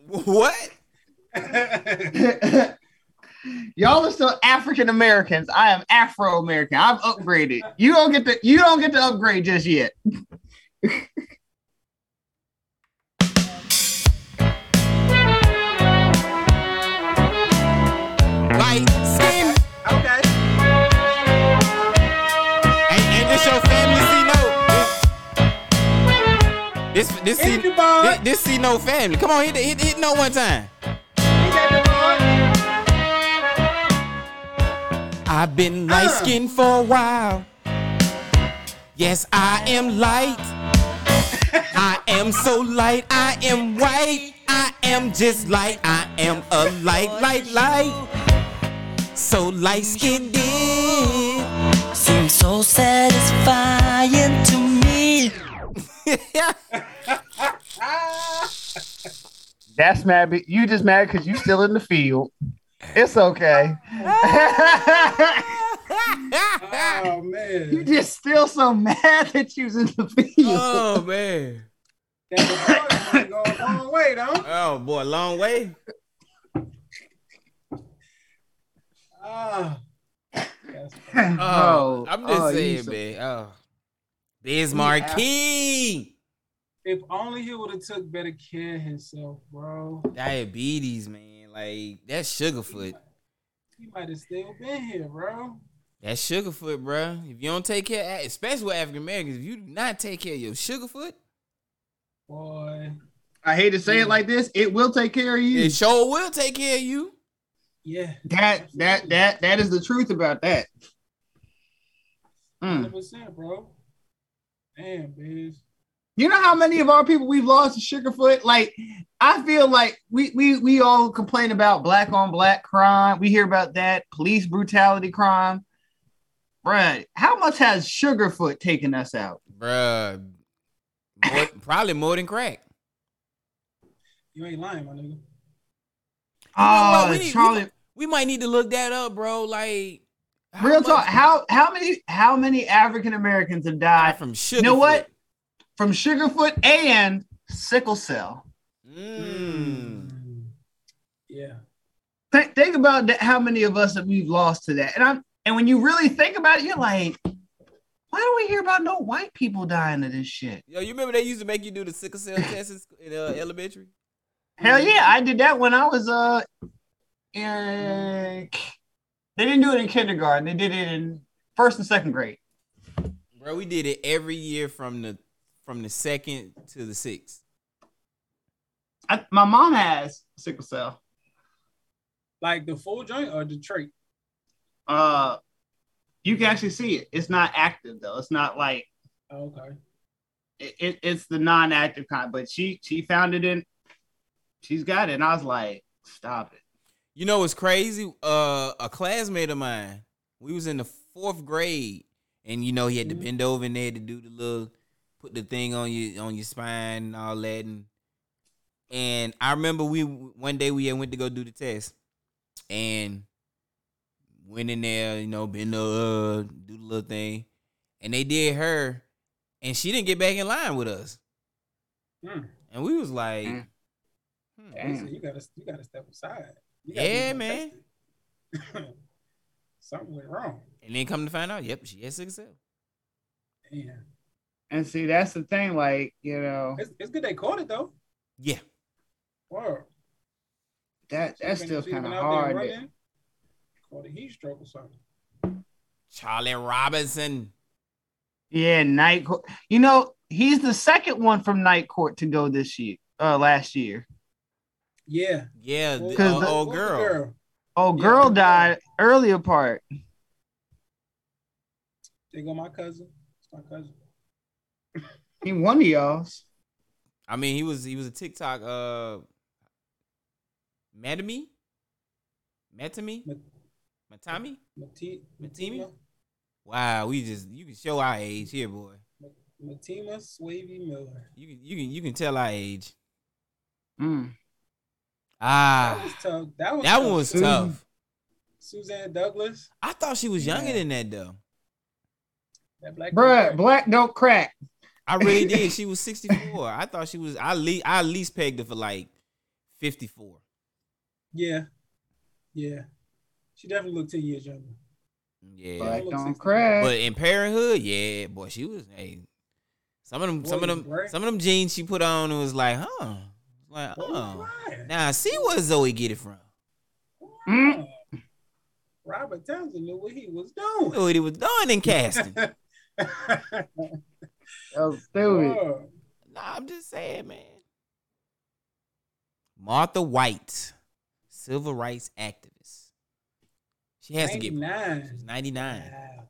What? (laughs) Y'all are still African Americans. I am Afro American. I've upgraded. You don't get to. You don't get to upgrade just yet. (laughs) Light skin. This this this see the ball. this, this see no family. Come on, hit it, hit hit no one time. He got the ball. I've been light skinned for a while. Yes, I am light. (laughs) I am so light. I am white. I am just light. I am a light, light, light. So light skinned. Seems so satisfying to me. (laughs) That's mad. be- You just mad because you still in the field. It's okay. (laughs) Oh man. you just still so mad that you was in the field. oh man. That the go a long way, though. Oh boy, long way. Ah. Yes. Oh, I'm just oh, you saying, so- man. Oh. Biz Markie. If only he would have took better care of himself, bro. Diabetes, man. Like that's Sugarfoot. He might have still been here, bro. That's Sugarfoot, bro. If you don't take care, especially with African Americans, if you do not take care of your Sugarfoot, Boy. I hate to say it like this. It will take care of you. it sure will take care of you. Yeah. That that that that is the truth about that. Mm. 100%, bro. Damn, bitch. You know how many of our people we've lost to Sugarfoot? Like, I feel like we we we all complain about black on black crime. We hear about that police brutality crime, Brad, how much has Sugarfoot taken us out? Bruh. More, (laughs) probably more than crack. You ain't lying, my nigga. You know Oh, what? We ah, need- Charlie. We might need to look that up, bro. Like how Real much- talk. How how many how many African Americans have died from You sugar. know what? from Sugarfoot and sickle cell? Mm. Yeah. Think, think about that, how many of us that we've lost to that. And I'm and when you really think about it, you're like, why don't we hear about no white people dying of this shit? Yo, you remember they used to make you do the sickle cell tests in uh, elementary? Hell yeah, I did that when I was uh in they didn't do it in kindergarten, they did it in first and second grade. Bro, we did it every year from the from the second to the sixth. I, my mom has sickle cell. Like the full joint or the trait? Uh you can actually see it. It's not active though. It's not like Oh, okay. it, it- it's the non-active kind, but she she found it in she's got it. And I was like, stop it. You know what's crazy? Uh, a classmate of mine, we was in the fourth grade, and you know he had to Mhm. bend over in there to do the little, put the thing on your on your spine and all that, and and I remember we one day we had went to go do the test, and went in there, you know, bend over, do the little thing, and they did her, and she didn't get back in line with us, Hmm. and we was like, Mm. hmm. They say you gotta you gotta step aside. You gotta be Yeah, man. (laughs) Something went wrong. and then come to find out, yep, she had sickle cell. Damn. And see, that's the thing, like, you know, It's, it's good they caught it though. Yeah. Wow. that that's She still kind of been out there hard. running, Caught a heat stroke or something. Charlie Robinson. Yeah, night court. You know, he's the second one from night court to go this year, uh, last year. Yeah. Yeah, the, Because uh, the- old What was the girl. Oh, Yeah, girl the- died earlier part. They go my cousin. It's my cousin. (laughs) He one of y'all's. I mean, he was he was a TikTok uh Matami? Matami? Matami? Matimi? Matima, Wow, we just you can show our age here, boy. Matima Swavy Miller. You can you can you can tell our age. Mm. That Ah, was tough. That was that tough. one was Susan. tough. Suzanne Douglas. I thought she was younger Yeah. than that though. That black Bruh, girl. black don't crack. I really (laughs) did. She was 64. I thought she was I le- I at least pegged her for like 54. Yeah. Yeah. She definitely looked 10 years younger. Yeah. Black don't crack. But in parenthood, yeah, boy, she was hey. Some of them, some of them, right? some of them jeans she put on, it was like, huh? Like, Boy, oh. Now I see where Zoe get it from. Mm. Robert Townsend knew what he was doing. Knew what he was doing in casting. (laughs) Oh, stupid. Oh, nah, I'm just saying, man. Martha White, civil rights activist. She has to get. 99. She's 99. Wow.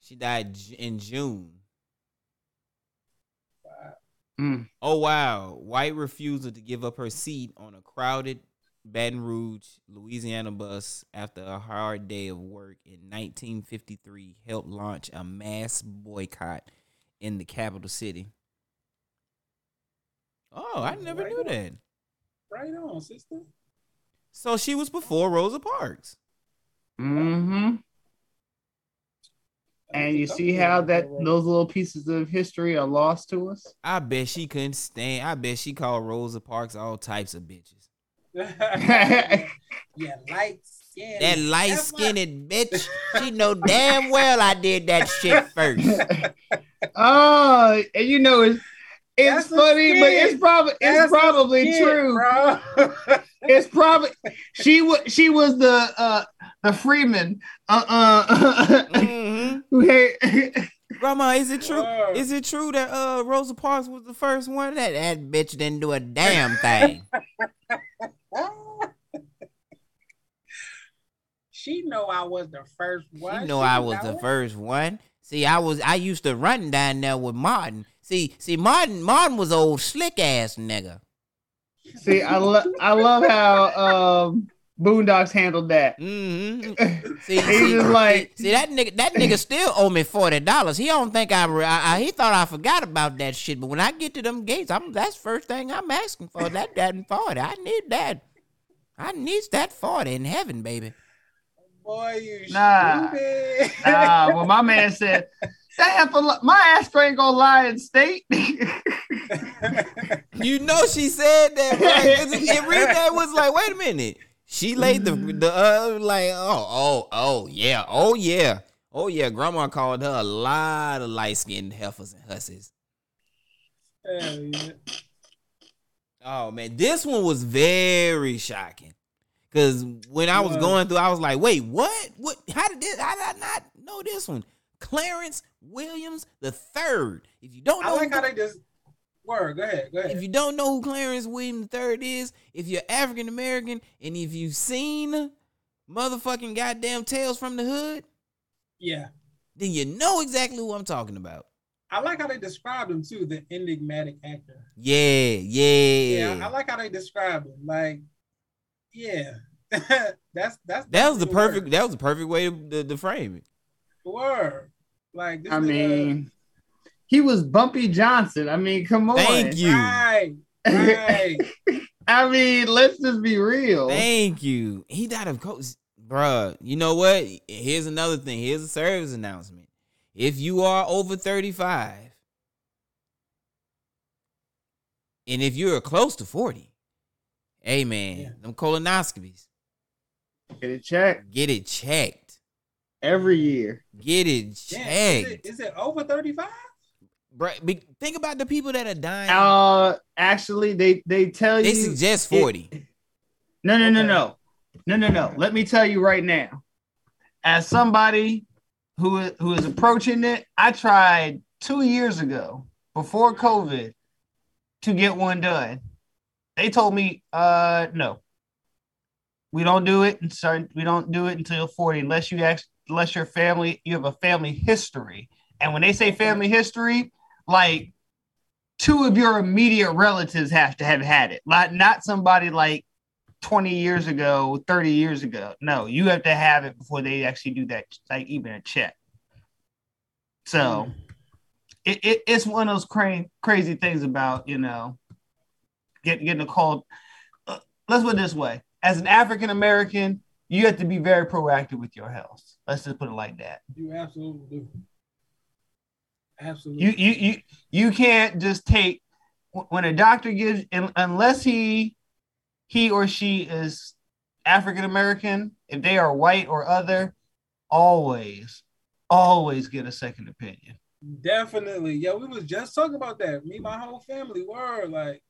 She died in June. Mm. Oh wow! White refusal to give up her seat on a crowded Baton Rouge, Louisiana bus after a hard day of work in 1953 helped launch a mass boycott in the capital city. Oh, I never knew that. Right on, sister. So she was before Rosa Parks. Mm-hmm. And you see how that those little pieces of history are lost to us. I bet she couldn't stand. I bet she called Rosa Parks all types of bitches. yeah, light skin. That light skinned bitch, she know (laughs) damn well I did that shit first. (laughs) oh, and you know it's it's That's funny, but it's probably it's That's probably skit, true. bro. (laughs) It's probably she was she was the uh the Freeman uh uh hmm who had (laughs) Grandma, is it true? Word. Is it true that uh Rosa Parks was the first one? That that bitch didn't do a damn thing. (laughs) she know I was the first one. She know I was know the it. first one. See, I was I used to run down there with Martin. See, see, Martin Martin was old slick ass nigga. see I love I love how um Boondocks handled that. Mm-hmm. (laughs) See, He see, was like- see that nigga. That nigga still owe me forty dollars. He don't think I, I, I. He thought I forgot about that shit. But when I get to them gates, I'm that's first thing I'm asking for. That that and forty. I need that. I need that forty in heaven, baby. Boy, you Nah. stupid. Nah, (laughs) well, my man said, "Damn, for li- my ass ain't gonna lie in state." You know she said that, right? 'Cause it, it read that was like, wait a minute. She laid the the uh like oh oh oh yeah oh yeah oh yeah. Grandma called her a lot of light skinned heifers and hussies. Hell yeah. Oh man, this one was very shocking. Cause when I was going through, I was like, wait, what? What how did this how did I not know this one? Clarence Williams the third. If you don't know, I like who- how they just word. Go ahead. Go ahead. if you don't know who Clarence Williams III is, if you're African American, and if you've seen motherfucking goddamn Tales from the Hood, yeah. then you know exactly who I'm talking about. I like how they described him too, the enigmatic actor. Yeah, yeah. Yeah, I like how they described him. Like, yeah, (laughs) that's that's that was the word. perfect. That was the perfect way to, to, to frame it. word. Like, this I nigga- mean, he was Bumpy Johnson. I mean, come on. Thank you. right, right. (laughs) I mean, let's just be real. Thank you. He died of coach, bruh. You know what? Here's another thing. Here's a service announcement. If you are over 35, and if you're close to 40, hey man, Yeah. them colonoscopies, Get it checked get it checked. every year. Get it Damn, is, it, is it over thirty five? Bruh, be- think about the people that are dying. Uh, actually, they they tell they you they suggest it- 40. No, no, no, Okay. no, no, no, no. Let me tell you right now, as somebody who is who is approaching it, I tried two years ago before COVID to get one done. They told me, uh, no, we don't do it. And so we don't do it until forty, unless you act, unless your family you have a family history. And when they say family history, like two of your immediate relatives have to have had it, not not somebody like 20 years ago, 30 years ago. No, you have to have it before they actually do that, like even a check. So it, it, it's one of those cra- crazy things about, you know, get, getting a call. Uh, let's put it this way as an African American, you have to be very proactive with your health. Let's just put it like that. You absolutely do. Absolutely. You you you you can't just take when a doctor gives unless he he or she is African American, if they are white or other, always always get a second opinion. Definitely. Yeah, we was just talking about that. Me, my whole family were like,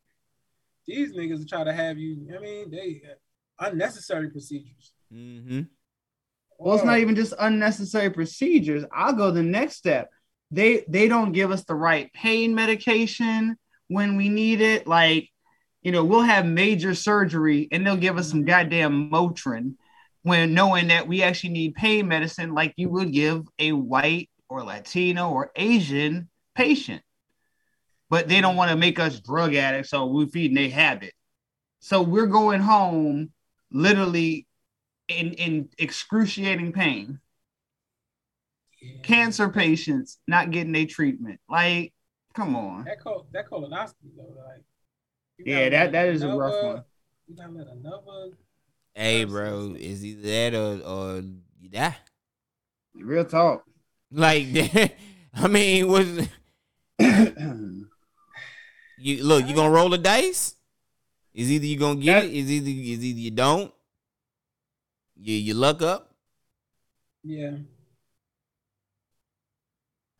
these niggas try to have you. I mean, they unnecessary procedures. Mm-hmm. Well, it's not even just unnecessary procedures. I'll go the next step. They they don't give us the right pain medication when we need it. Like, you know, we'll have major surgery and they'll give us some mm-hmm. goddamn Motrin when knowing that we actually need pain medicine like you would give a white or Latino or Asian patient. But they don't want to make us drug addicts, so we're feeding their habit. So we're going home literally in, in excruciating pain. Yeah. Cancer patients not getting their treatment. Like, come on. That col- that colonoscopy though, like. Yeah, that let that is a rough one. You gotta let another. Hey, bro, is either that or, or you die. Real talk. Like, (laughs) I mean, was (clears throat) you look? You gonna roll the dice? Is either you gonna get That- it? Is either is either you don't. You you luck up. Yeah.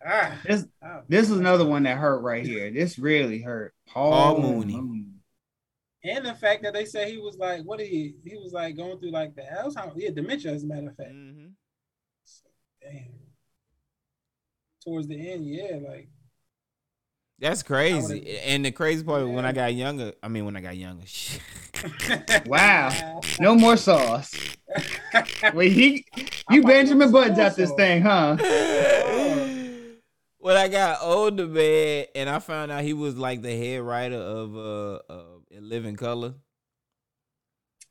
Ah. This ah. this is another one that hurt right here. This really hurt. Paul, Paul Mooney. Mooney. And the fact that they said he was like, what did he? He was like going through like the Alzheimer's, yeah, dementia, as a matter of fact. Mm-hmm. Damn. Towards the end, yeah, like That's crazy. And the crazy part, when I got younger, I mean, when I got younger, (laughs) (laughs) Wow. No (laughs) more sauce. Wait, he you Benjamin it was Buttons out this thing, huh? When I got older, man, and I found out he was like the head writer of uh, uh In Living Color.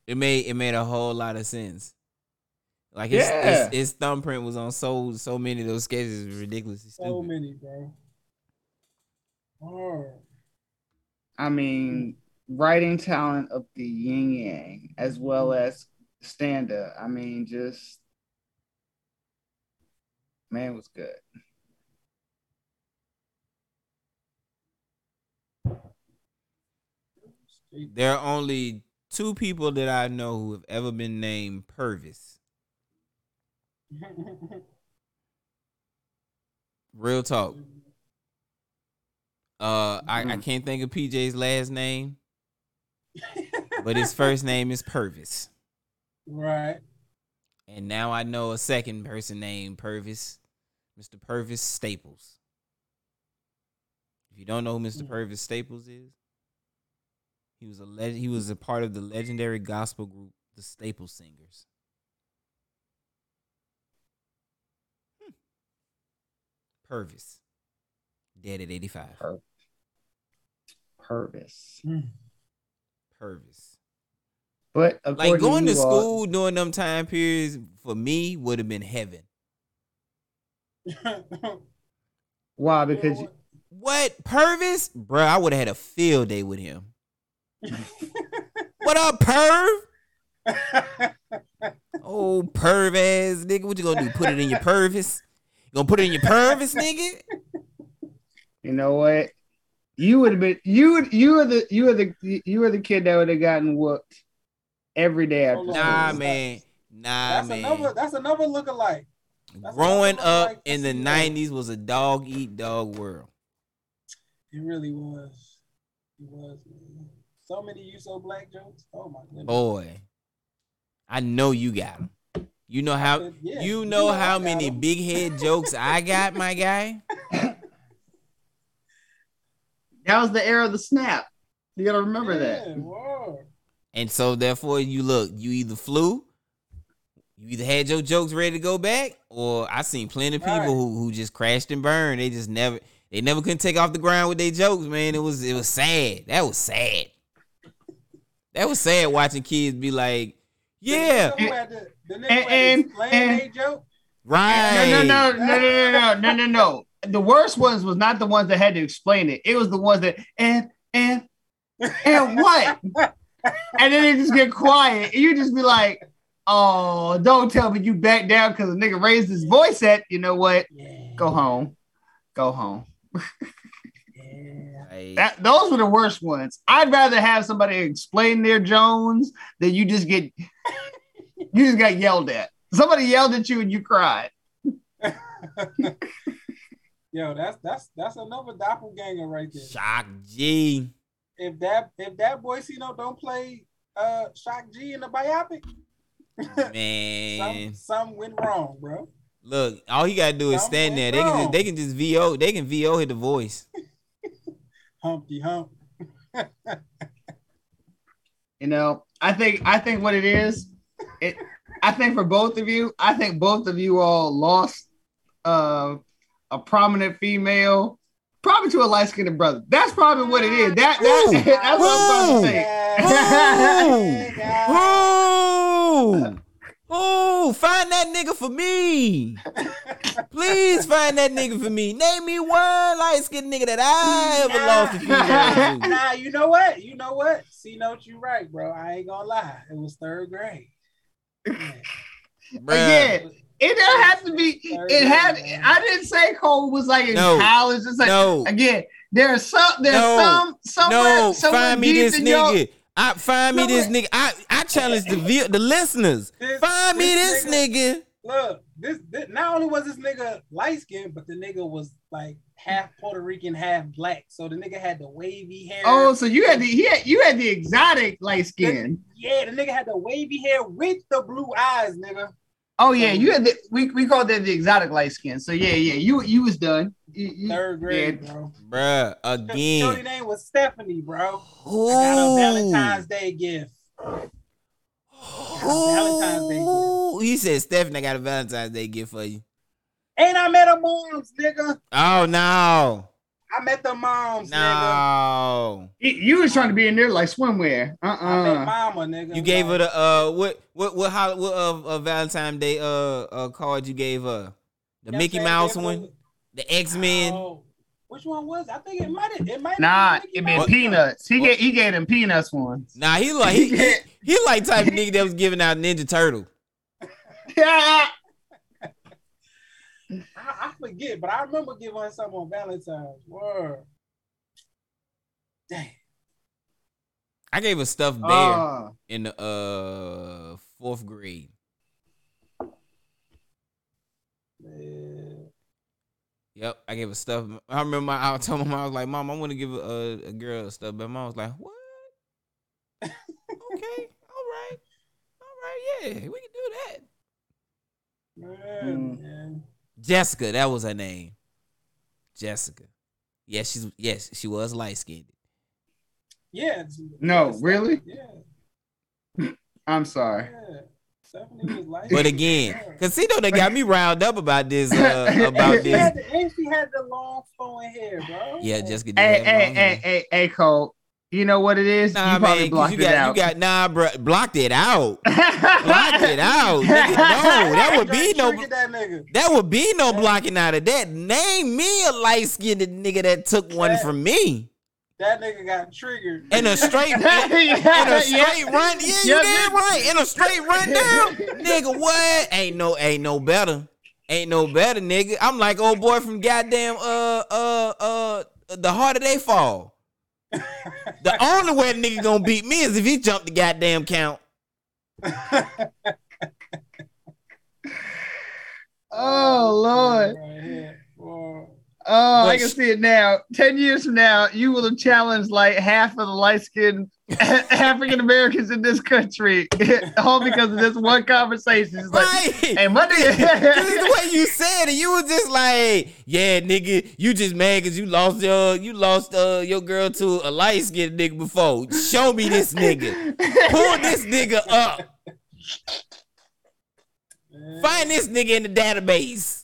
It made it made a whole lot of sense. Like his, Yeah. his, his thumbprint was on so so many of those sketches. It was ridiculously So stupid. many, bro. Oh. I mean, writing talent of the yin yang as well as stand up. I mean, just man was good. There are only two people that I know who have ever been named Purvis. Real talk. Uh, I, I can't think of PJ's last name, but his first name is Purvis. right. And now I know a second person named Purvis, Mr. Pervis Staples. If you don't know who Mr. Pervis Staples is, he was a leg- he was a part of the legendary gospel group, the Staple Singers. Hmm. Purvis, dead at 85. Purvis. Purvis. But Like going to you all- school during them time periods for me would have been heaven. why? (laughs) Because you- What Purvis, bro? I would have had a field day with him. What up, Perv? (laughs) Oh, perv ass nigga, what you gonna do? Put it in your Purvis? You gonna put it in your Purvis, nigga? you know what, you would have been you would you were the you were the you were the kid that would have gotten whooped every day after Hold on. school. Nah, man. Nah, that's man. another. That's another lookalike. that's Growing another up in the '90s was a dog eat dog world. It really was. It was. Man. So many you so black jokes. Oh my goodness. Boy, I know you got them. You know how said, yeah, you you know know I how many many 'em. big head jokes I got, my guy. (laughs) That was the era of the snap. You gotta remember that. Whoa. And so therefore you look, you either flew, you either had your jokes ready to go back, or I seen plenty of people Right. who, who just crashed and burned. They just never they never couldn't take off the ground with their jokes, man. It was it was sad. That was sad. That was sad watching kids be like, Yeah, The nigga who had to, the And- who and- and- joke. right. No, no, no, no, no, no, no, no, no, no. The worst ones was not the ones that had to explain it. It was the ones that and and and what? and then they just get quiet. And you just be like, "Oh, don't tell me you back down because a nigga raised his voice at." You know what? Yeah. Go home. Go home. (laughs) Yeah. That those were the worst ones. I'd rather have somebody explain their Jones than you just get (laughs) you just got yelled at. Somebody yelled at you and you cried. (laughs) Yo, that's that's that's another doppelganger right there. Shock G. If that if that boy Cino don't play uh Shock G in the biopic, (laughs) Man. some some went wrong, bro. Look, all he gotta do is Something stand there. went They can just they can just VO, they can VO hit the voice. Humpty Hump. You know, I think I think what it is, it I think for both of you, I think both of you all lost uh, a prominent female, probably to a light skinned brother. That's probably what it is. That, Who? that that's what I'm about to say. Oh, (laughs) oh, find that nigga for me. Please find that nigga for me. Name me one light skinned nigga that I ever lost a female to. Nah, you know what? You know what? See, note you right, bro. I ain't gonna lie. It was third grade. Bruh. Again, it doesn't have to be. It had. I didn't say Cole was like in No. college. It's like No, again. There's some. There's No. some. Somewhere. no, somewhere find me this in your- nigga. I find me this nigga. I I challenge the vi- the listeners. This- Find me this this nigga. Look, this, this not only was this nigga light skinned, but the nigga was like half Puerto Rican, half black. So the nigga had the wavy hair. Oh, so you had the he had, you had the exotic light skin. yeah, the nigga had the wavy hair with the blue eyes, nigga. Oh yeah, you had the we, we called that the exotic light skin. So yeah, yeah, you you was done. You- you- Third grade, yeah. bro. Bruh, Shorty again. name was Stephanie, bro. I got a Valentine's Day gift. Valentine's Day gift. Ooh, he said, Stephanie, I got a Valentine's Day gift for you. Ain't I met a moms, nigga? Oh no. I met the moms, nigga. No. You- You was trying to be in there like swimwear. Uh I met uh mama, nigga. You gave her Like, the uh what what what how what uh, uh Valentine Day uh uh card you gave her? The you Mickey Mouse saying? one, the X Men. Oh, which one was? I think it might have. It might. Nah, have it been been peanuts. He What? gave he gave them peanuts ones. Nah, he like he, he, he like type of nigga that was giving out Ninja Turtle. Yeah. (laughs) I, I forget, but I remember giving her something on Valentine's. Word. Dang. I gave a stuffed bear Uh, in the uh fourth grade. Man. Yep, I gave a stuff. I remember my, I told my mom I was like, "Mom, I want to give a, a girl a stuff," but mom was like, "What? okay, all right, all right, yeah, we can do that." Man, Mm. man. Jessica, that was her name. Jessica. Yes, she's yes, she was light skinned. Yeah. No, yeah, really? (laughs) Yeah. I'm sorry. Yeah. Stephanie was like. But again, (laughs) Casino they got me riled up about this uh, (laughs) about she had this. the, and she had the long flowing hair, bro. Yeah, just get. Hey, have hey, hey, hey, hey, Cole. You know what it is? Nah, you probably blocked you it got out. you got nah, bro, blocked it out. (laughs) blocked it out. Nigga, no, that would be no. That. That would be no blocking out of that. Name me a light skinned nigga that took one from me. That nigga got triggered. In a straight (laughs) in Yeah, a straight yeah. run. Yeah, you Yeah, damn right. In a straight run (laughs) down. nigga, what? Ain't no ain't no better. Ain't no better, nigga. I'm like old boy from goddamn uh uh uh the harder they fall. (laughs) the only way the nigga gonna beat me is if he jump the goddamn count. Oh Lord. Oh, I can see it now. Ten years from now, you will have challenged like half of the light skinned (laughs) African Americans in this country, (laughs) all because of this one conversation. It's like, Right. hey, my it's nigga. (laughs) the way you said it. You was just like, yeah, nigga, you just mad cause you lost your you lost uh your girl to a light skinned nigga before. Show me this nigga. Pull this nigga up. Find this nigga in the database.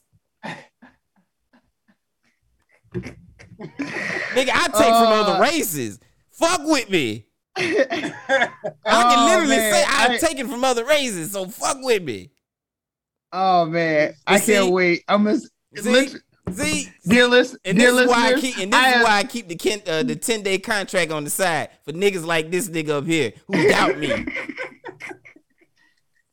Nigga, I take from Uh. other races. Fuck with me. (laughs) I can Oh, literally man. say I've I- taken from other races, so fuck with me. Oh man, I see? can't wait. I'm gonna See? See, dear listen, And this is why I keep and this I is have- why I keep the ken, uh, the 10 day contract on the side for niggas like this nigga up here who doubt me. (laughs)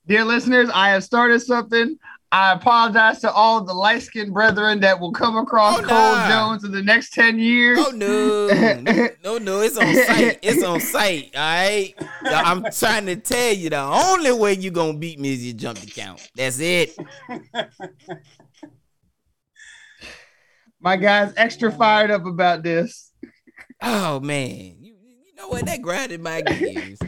Dear listeners, I have started something. I apologize to all the light skinned brethren that will come across Oh, Cole nah. Jones in the next 10 years. Oh no. no, no, no, it's on site. (laughs) It's on site. All right. I'm trying to tell you the only way you're gonna beat me is you jump the count. That's it. My guy's extra fired up about this. Oh man. You, you know what? That grinded my gears.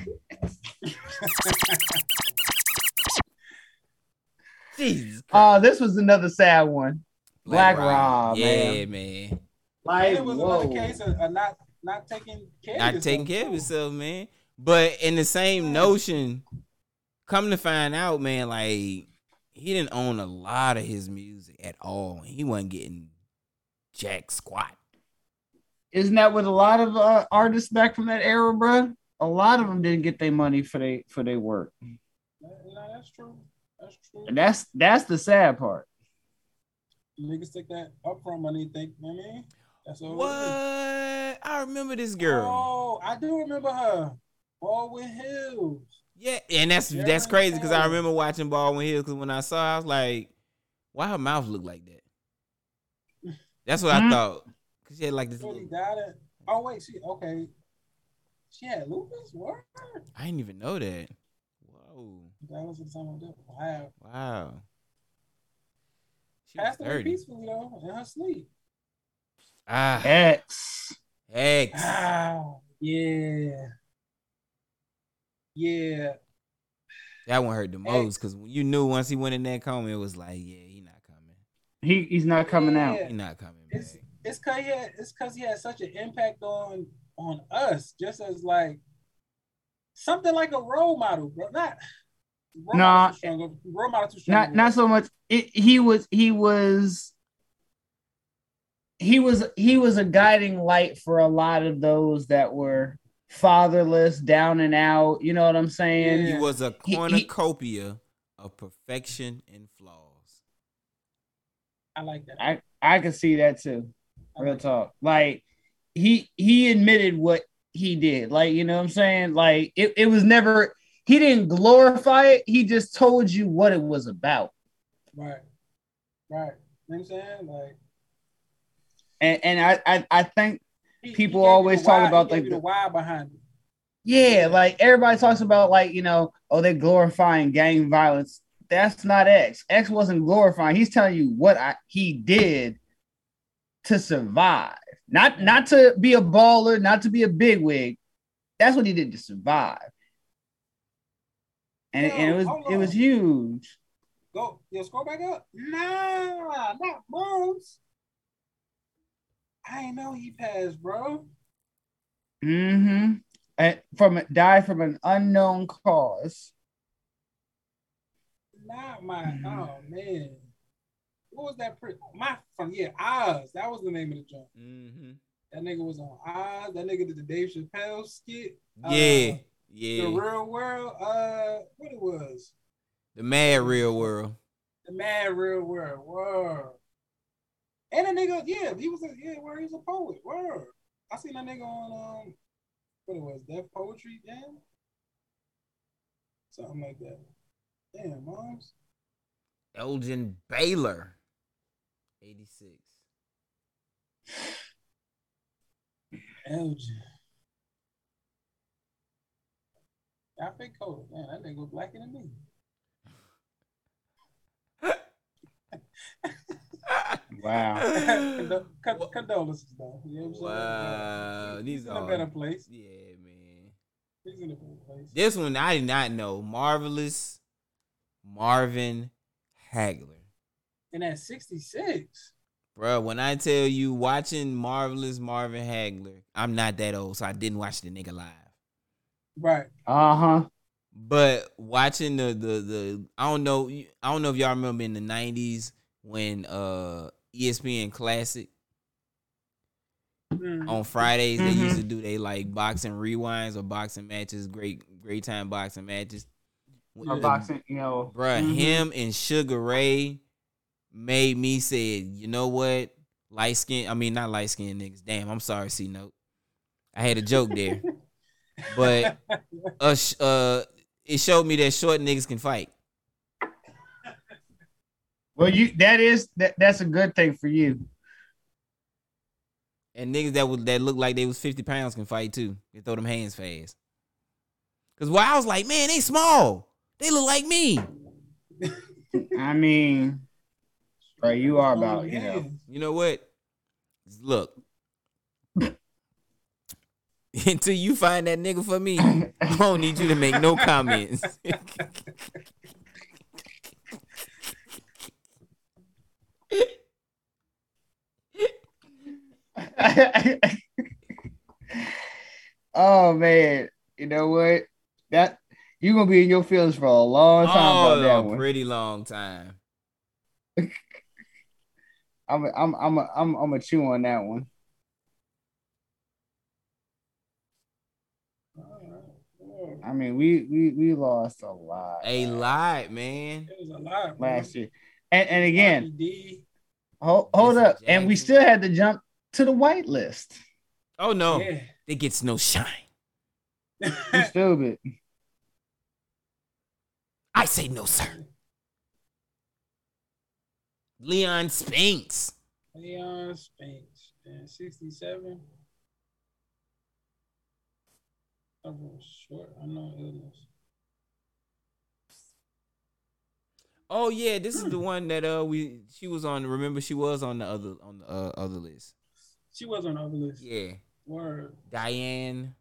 Jesus. Uh, this was another sad one. Black Rob, Yeah, man. man. And Like, it was whoa. another case of, of not not taking care not of taking yourself, care of too. yourself, man. But in the same notion, come to find out, man, like he didn't own a lot of his music at all. He wasn't getting jack squat. Isn't that what a lot of uh, artists back from that era, bro? A lot of them didn't get their money for they for their work, No, that's true. That's true. and that's that's the sad part. Niggas take that upfront money. Think, you know what I mean, that's all. What? I remember this girl. Oh, I do remember her. Baldwin Hills. Yeah, and that's Yeah, that's crazy because I remember watching Baldwin Hills because when I saw, her, I was like, "Why her mouth look like that?" That's what I Mhm. thought. Cause she had like this. Shorty Little, died at. Oh wait, she okay. She had lupus. What? I didn't even know that. Whoa! That was something like that. Wow. Wow. She was Passed away thirty. peacefully though in her sleep. Ah, X. X. Ah, yeah. Yeah. That one hurt the most because you knew once he went in that coma, it was like, yeah, he not coming. He he's not coming out. Yeah. He not coming. It's back. it's cause he had it's cause he had such an impact on on us, just as like something like a role model, bro. Not role Nah. model too strong. Role model too strong. Not not so much. It, he was he was he was he was a guiding light for a lot of those that were fatherless, down and out. You know what I'm saying? He was a He- he- cornucopia of perfection and flaws. I like that. I I can see that too. Real like talk. Like he he admitted what he did. Like, you know what I'm saying? Like it, it was never he didn't glorify it. He just told you what it was about. Right. Right. You know what I'm saying? Like And and I I, I think he- he People always talk why- about, like, the- the why behind it. yeah, like everybody talks about like, you know, oh, they're glorifying gang violence. That's not X. X wasn't glorifying. He's telling you what I, he did to survive. Not not to be a baller, not to be a bigwig. That's what he did to survive. And, and it was it was huge. Go, yo, scroll back up. Nah, not Bones. I ain't know he passed, bro. Mm-hmm. And from died from an unknown cause. Not my. Mhm. Oh man, what was that? Pre- my from yeah, Oz. That was the name of the joint. Mm-hmm. That nigga was on Oz. That nigga did the Dave Chappelle skit. Uh, Yeah, The real world. Uh, what it was? The mad real world. The mad real world. Word. And a nigga, yeah, he was a yeah, where he was a poet. Word. I seen that nigga on um, what it was, Def Poetry Jam, something like that. Damn, moms. Elgin Baylor. 86. Elgin. I think color. Man, that nigga was blacker than me. Wow. Condo- con- condolences, though. You know what I'm? Wow. He's These in a better place. Yeah, man. He's in a better place. This one I did not know. Marvelous Marvin Hagler. And at 66. Bro, when I tell you watching Marvelous Marvin Hagler, I'm not that old, so I didn't watch the nigga live. Right. Uh-huh. But watching the the the I don't know I don't know if y'all remember in the nineties when uh ESPN Classic Mm. on Fridays they Mhm. used to do they like boxing rewinds or boxing matches, great great time boxing matches. Or The- boxing, you know. Bruh, mhm. him and Sugar Ray made me say, you know what? Light skin, I mean not light skin niggas. Damn, I'm sorry, C note. I had a joke there. (laughs) but uh, uh it showed me that short niggas can fight. Well, you that is that, that's a good thing for you. And niggas that would that look like they was 50 pounds can fight too. They throw them hands fast. Cause why I was like, man, they small. They look like me. (laughs) I mean, bro, you are about, you know. You know what? Look. (laughs) Until you find that nigga for me, I don't need you to make no comments. (laughs) oh man, you know what? That you gonna be in your feelings for a long time oh, that oh, a one. pretty long time. (laughs) I'm a, I'm I'm a, I'm I'm a chew on that one. I mean, we we we lost a lot A lot, man. It was a lot. last year, and and again, hold, hold Jesse up, and we still had to jump to the white list. Oh no, Yeah. it gets no shine. (laughs) You stupid. I say no, sir. Leon Spinks. Leon Spinks. And 67. Was short. Unknown illness. Oh yeah, this is the one that uh we she was on. Remember, she was on the other on the uh, other list. She was on our list. Yeah, Word. Diane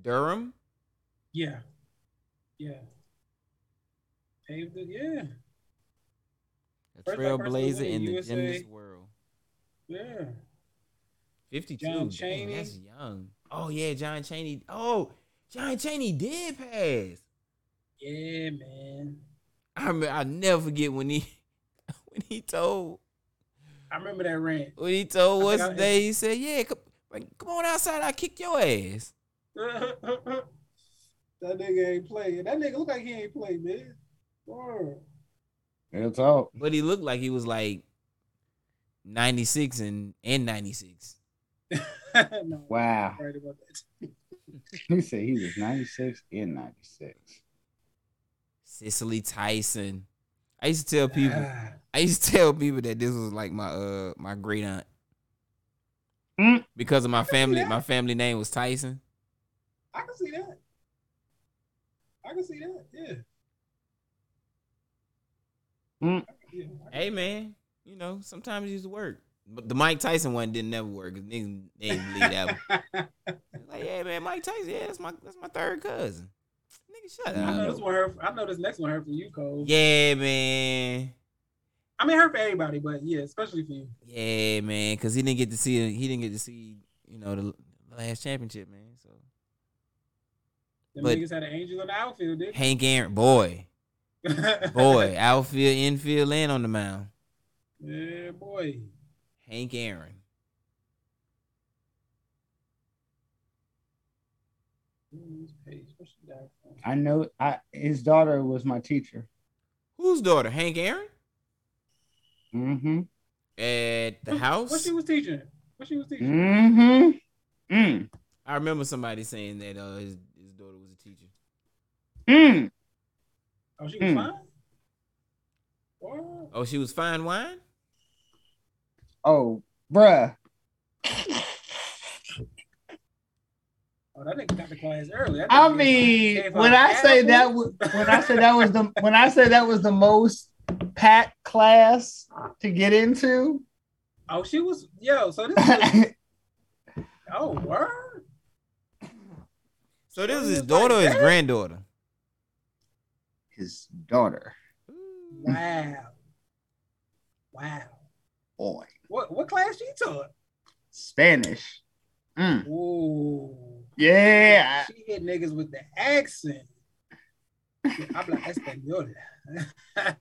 Durham. Yeah. Yeah. Paved it. Yeah. A First black person to trailblazer in the USA. gymnast world. Yeah. 52. John Dang, Chaney. that's young. Oh yeah, John Chaney. Oh, John Chaney did pass. Yeah, man. I remember, I'll never forget when he (laughs) when he told I remember that rant. When he told I what's think I- day, he said, "Yeah, come, like, come on outside. I will kick your ass." (laughs) that nigga ain't playing. That nigga look like he ain't playing, man. Word. Real talk. But he looked like he was like ninety six and and ninety six. (laughs) no, Wow. I'm right about that. (laughs) He said he was 96 in 96. Cicely Tyson. I used to tell people. Ah, I used to tell people that this was like my uh my great aunt. Mm. Because of my family, my family name was Tyson. I can see that. I can see that. Yeah. Mm. Yeah, I Hey man, you know sometimes it used to work, but the Mike Tyson one didn't never work. Niggas they didn't believe that one. (laughs) Like yeah, man, Mike Tyson, yeah, that's my that's my third cousin. Nigga, shut I know this one hurt. I know this next one hurt for you, Cole. Yeah, man. I mean, hurt for everybody, but yeah, especially for you. Yeah, man, because he didn't get to see he didn't get to see you know the last championship, man. So Them But- niggas had an angel in the outfield, did Hank Aaron, boy, (laughs) boy, outfield, infield, and on the mound. yeah, boy. Hank Aaron. Who's Paige? What's she got from? I know I his daughter was my teacher. Whose daughter? Hank Aaron Mm-hmm. at the What- house. What she was teaching? What she was teaching? Mm-hmm. Mm. I remember somebody saying that uh, his his daughter was a teacher. Mm. Oh, she was Hmm. fine. What? Oh, she was fine wine. Oh, bruh. Oh, that nigga got to class early. That I mean, gave when I say apple. that was when I say that was the when I say that was the most packed class to get into. Oh, she was. Yo, so this. Was, (laughs) oh, word. So this is his was daughter or his granddaughter. His daughter. Wow. Wow. Boy. What what class she taught? Spanish. Mm. Ooh. Yeah. She hit niggas with the accent. I'm like, Espanol.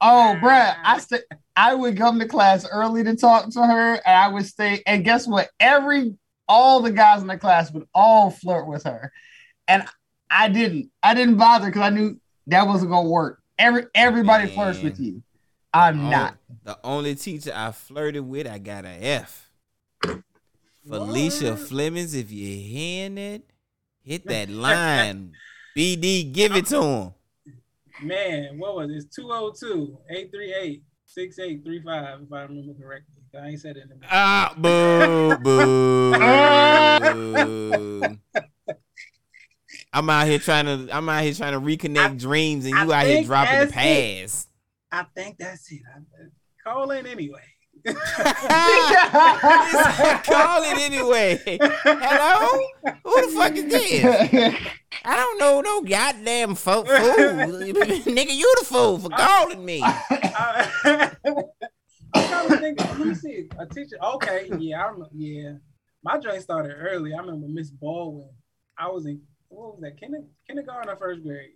Oh, bruh. I said I would come to class early to talk to her, and I would stay. And guess what? Every all the guys in the class would all flirt with her, and I didn't. I didn't bother because I knew that wasn't gonna work. Every everybody Man. flirts with you. I'm Oh, not. The only teacher I flirted with, I got a F. Felicia Flemings, if you're hearing it, hit that (laughs) line. BD, give it to him. Man, what was it? It's 202 838 6835, if I remember correctly. I ain't said it in a minute. Ah, (laughs) boo, boo. boo. (laughs) I'm out here trying to. I'm out here trying to reconnect I- dreams, and I you out here dropping the past. it. I think that's it. I, uh, call in anyway. (laughs) Call it anyway. Hello? Who the fuck is this? I don't know no goddamn fo- fool. (laughs) Nigga, you the fool for calling me. I, to think. Let me see. A teacher. Okay. Yeah. I remember. Yeah. My joint started early. I remember Miss Baldwin. I was in, what was that? Kinder, kindergarten or first grade?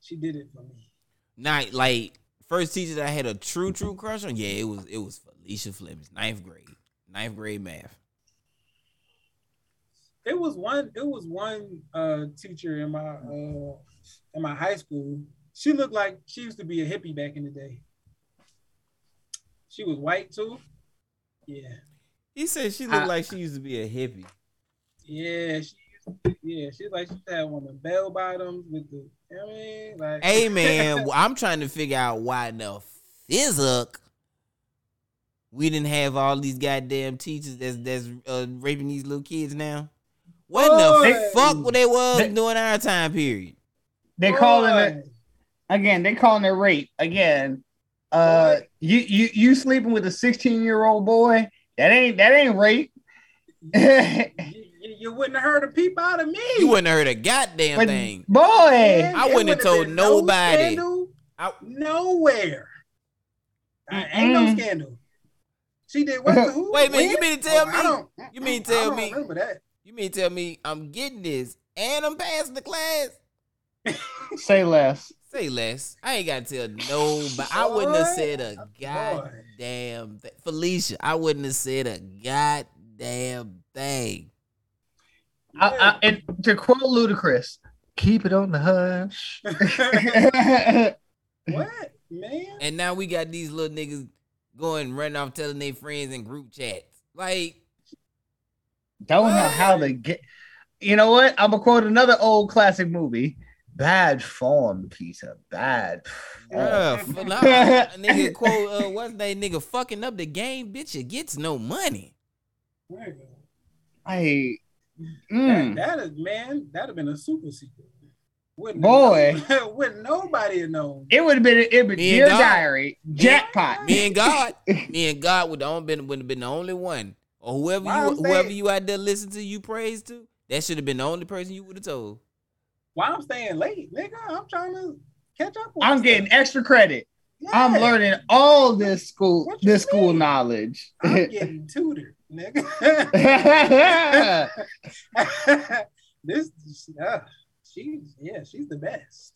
She did it for me. Not like first teacher that I had a true, true crush on. Yeah, it was it was Felicia Flemings, ninth grade, ninth grade math. It was one. It was one uh, teacher in my uh, in my high school. She looked like she used to be a hippie back in the day. She was white too. Yeah, He said she looked I- like she used to be a hippie. yeah. She yeah. She like she had one of the bell bottoms with the. You I mean, like Hey man, (laughs) I'm trying to figure out why in the physic we didn't have all these goddamn teachers that's that's uh, raping these little kids now. What in Boy. the fuck were they was They- during our time period? they calling Boy. it again. They calling it rape again. Uh, Boy. you you you sleeping with a 16 year old boy? That ain't that ain't rape. (laughs) You, you, you wouldn't have heard a peep out of me. You wouldn't have heard a goddamn But- thing. boy, Man, I wouldn't have told been no nobody. scandal I- nowhere. I- ain't no Mm-mm. scandal. She did what? who? (laughs) Wait a minute, you mean to tell Oh, me- I don't, you mean to I tell don't me- Remember that? You mean tell me I'm getting this and I'm passing the class? (laughs) say less. Say less. I ain't got to tell no, but I wouldn't have said a oh, Boy. goddamn thing. Felicia, I wouldn't have said a goddamn thing. I, I, and to quote Ludacris, keep it on the hush. (laughs) (laughs) what, man? And now we got these little niggas going running off telling their friends in group chats. Like, Don't know how to get. You know what? I'm gonna quote another old classic movie. Bad form, Peter. Bad. form. f- nah, (laughs) a nigga quote, uh, what's that nigga fucking up the game? Bitch, it gets no money. Nigga. I. That, Mm. that is man, that'd have been a super secret. Wouldn't Boy. (laughs) wouldn't nobody have known. It would have been. It would Me and Dear God. Diary jackpot. Me and God, (laughs) me and God would have been would have been the only one, or whoever Why you I'm whoever saying- you out there listen to you praise to. That should have been the only person you would have told. Why I'm staying late, nigga? I'm trying to catch up. on I'm stuff. getting extra credit. I'm learning all this school What you this school knowledge. I'm (laughs) getting tutored, nigga. (laughs) this, uh, she's yeah, she's the best.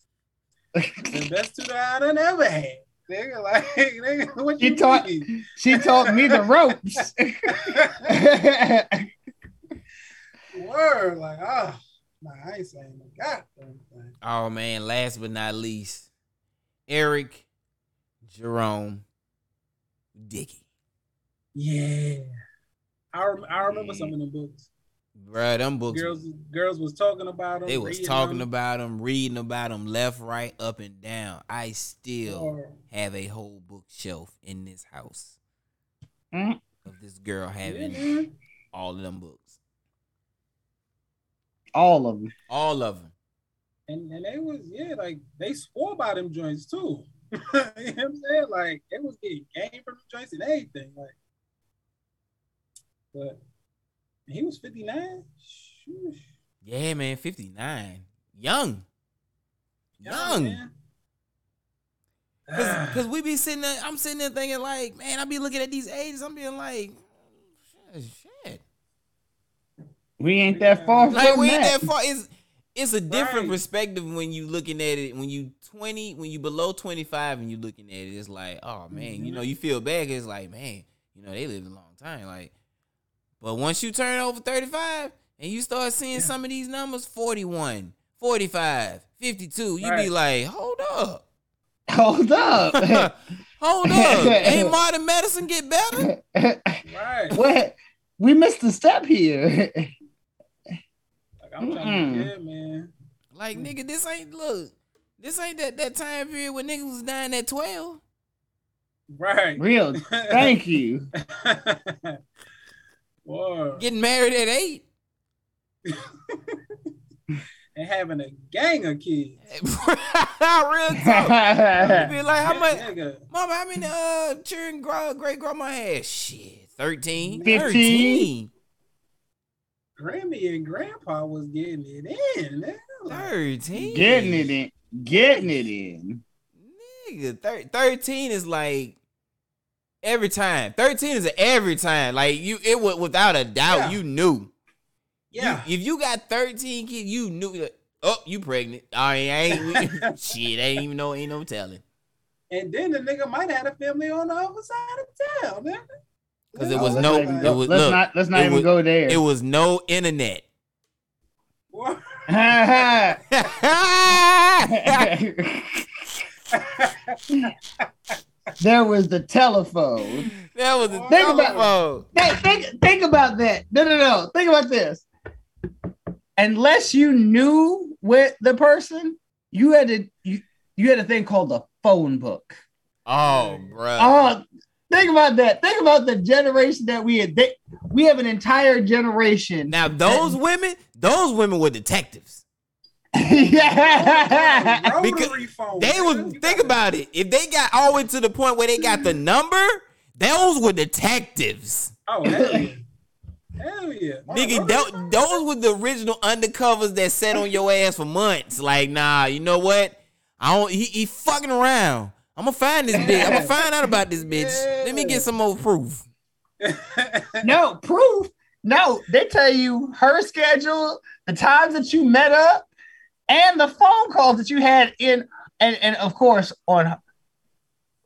The (laughs) best tutor I done ever had. Nigga, (laughs) like, nigga, what She you taught- mean? she taught me the ropes. Word, like, ah, nah, I ain't saying no goddamn thing. Oh man, last but not least, Eric Jerome Dickey. Yeah, I, I remember some of them books. Bruh, them books Girls, girls was talking about them. they was talking them. about them, reading about them left, right, up and down. I still Or- have a whole bookshelf in this house Mm. of this girl Yeah, having man. all of them books. all of them. All of them. and and they was yeah, like they swore by them joints too. (laughs) you know what I'm saying? Like they was getting game from the joints and everything. Like, but he was 59. Shoosh. Yeah, man, 59. Young. Young. man. Cause. (sighs) Cause we be sitting there, I'm sitting there thinking like, man, I be looking at these ages, I'm being like, shit, shit. We ain't that far Like from we ain't that. that far. It's it's a different Right. perspective when you looking at it. When you 20, when you below 25 and you looking at it, it's like, oh man, you mm-hmm. know, you feel bad. It's like, man, you know, they lived a long time. Like, but once you turn over 35 and you start seeing some of these numbers, 41, 45, 52, you be like, hold up. (laughs) Hold up. (laughs) Hold up. Ain't (laughs) modern medicine get better? right. what? We missed a step here. Like I'm trying Mm-mm. to yeah, man. Like, mm. nigga, this ain't look. This ain't that, that time period when niggas was dying at 12. Right. Real. Thank you. Boy. Getting married at 8. (laughs) and having a gang of kids. (laughs) Real talk. (laughs) Be like, how much? Nigga, Mama, how many uh children great grandma had? Shit, 13. 15. 13. Grammy and Grandpa was getting it in. 13. Getting it in. Getting it in. Nigga, thir- 13 is like every time. 13 is a every time. Like you it was without a doubt, Yeah. you knew. Yeah. You, if you got 13 kids, you knew that, oh, you pregnant. I ain't, I ain't (laughs) shit, ain't even no ain't no telling. And then the nigga might have a family on the other side of town, nigga. Because it was let's no not even it was let's look, not let's not even was- go there. it was no internet. (laughs) (laughs) There was the telephone. That was the Think about- telephone. Think, think, think about that. No, no, no. Think about this. Unless you knew with the person, you had to you, you had a thing called the phone book. Oh, bro. Oh, uh, think about that. Think about the generation that we had. They, we have an entire generation. Now those women, those women were detectives. Yeah. Rotary phone. They nigga. was You think about it. If they got all the way to the point where they got the number, those were detectives. Oh hell yeah. Hell yeah. My Nigga, rotary those were the original undercovers that sat on your ass for months. Like, nah, you know what? I don't. He, he fucking around. I'm gonna find this bitch. I'm gonna find out about this bitch. Let me get some more proof. (laughs) no proof. No, they tell you her schedule, the times that you met up, and the phone calls that you had in and and of course on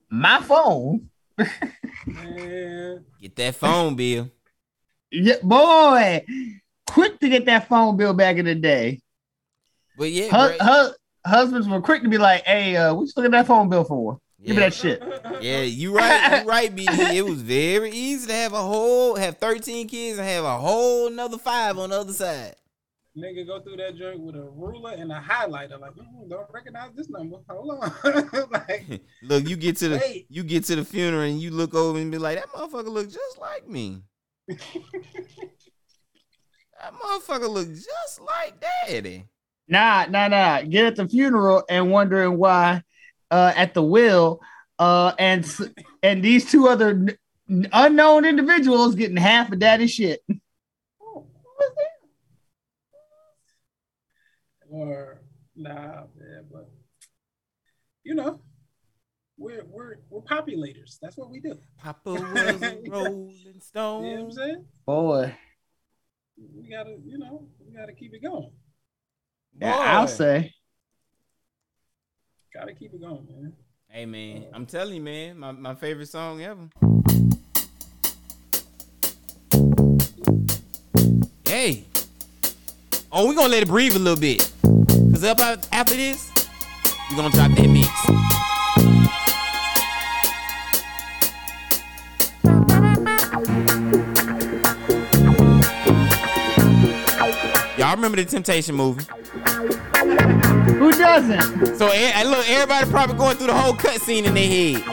my phone, Get that phone bill. yeah, boy, quick to get that phone bill back in the day. But yeah, Hu- Greg- hu- husbands were quick to be like, "Hey, uh, what you looking at that phone bill for? Give me that shit." yeah, you right, you (laughs) right, BD. It was very easy to have a whole, have 13 kids and have a whole another five on the other side. Nigga go through that joint with a ruler and a highlighter. Like, mm, don't recognize this number. Hold on. (laughs) like, (laughs) Look, you get to the Wait. you get to the funeral and you look over and be like, that motherfucker look just like me. (laughs) that motherfucker look just like daddy. Nah, nah, nah. Get at the funeral and wondering why uh, at the will uh, and and these two other n- n- unknown individuals getting half of daddy shit. Or nah, man, but you know, we're we're we're populators. That's what we do. Papa (laughs) was a rolling You know what I'm stone. saying? Boy, We gotta, you know, we gotta keep it going. yeah, I'll say. Gotta keep it going, man. Hey man, uh, I'm telling you, man, my, my favorite song ever. Hey. Oh, we gonna let it breathe a little bit. Cause up after this, we gonna drop that mix. Y'all remember the Temptation movie? Who doesn't? So eh, look, everybody probably going through the whole cutscene in their head.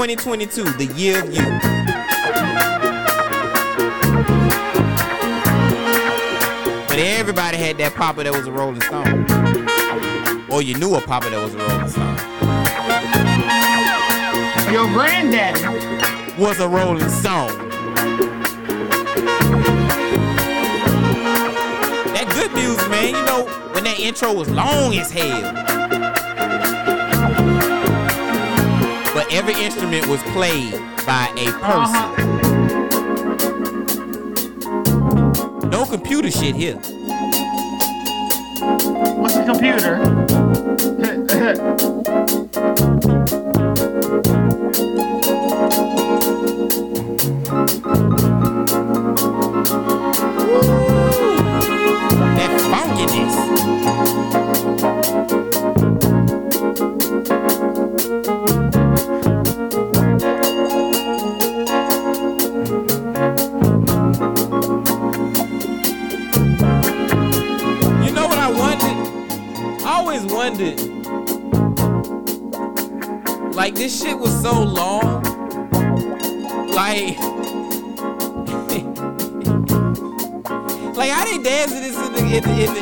2022, the year of you. But everybody had that papa that was a Rolling Stone. Or you knew a papa that was a Rolling Stone. Your granddaddy. Was a Rolling Stone. That good music, man. You know, when that intro was long as hell. Every instrument was played by a person. No computer shit here. What's a computer? (laughs)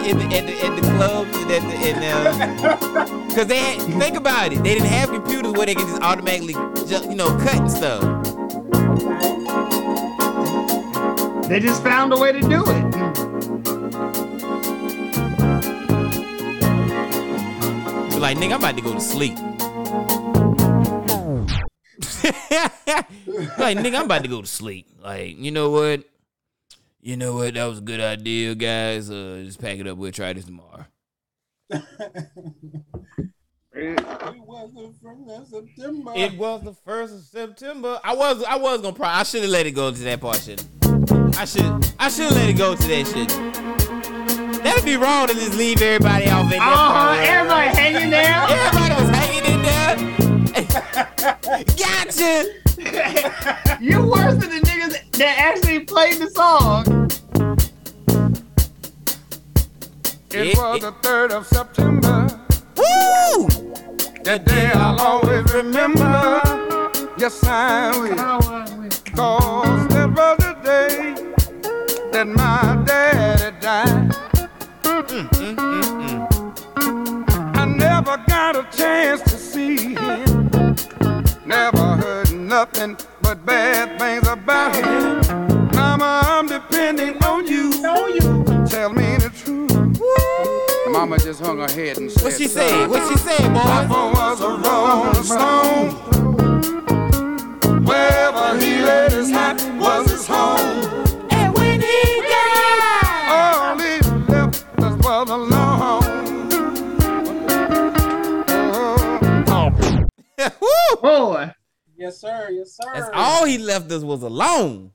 in the in the in the, in the, in the clubs and at the in the (laughs) because they had, think about it they didn't have computers where they can just automatically ju- you know cut and stuff. They just found a way to do it. Like nigga I'm about to go to sleep. (laughs) like nigga I'm about to go to sleep. Like you know what? You know what? That was a good idea, guys. Uh, just pack it up. We'll try this tomorrow. It wasn't from that September. It was the first of September. I was I was gonna pro- I should have let it go to that part. Shit. I should I should let it go to that shit. That'd be wrong to just leave everybody off in that Uh-huh, everybody hanging there. Everybody was hanging in there. (laughs) gotcha. (laughs) You worse than the niggas that actually played the song. It was the 3rd of September. Woo! That day I'll always remember. Yes, I will. Cause that was the day that my daddy died. I never got a chance to see him. Never heard nothing but bad things about him. Mama, I'm depending on you. Tell me the truth. Am Mama just hung her head and said, What she say? "Son, What she say, boy? Papa was a rolling stone. Wherever he laid his hat was his home. And when he died, All he left us was alone. (laughs) Woo! Boy, Yes, sir. Yes, sir. That's all he left us was alone.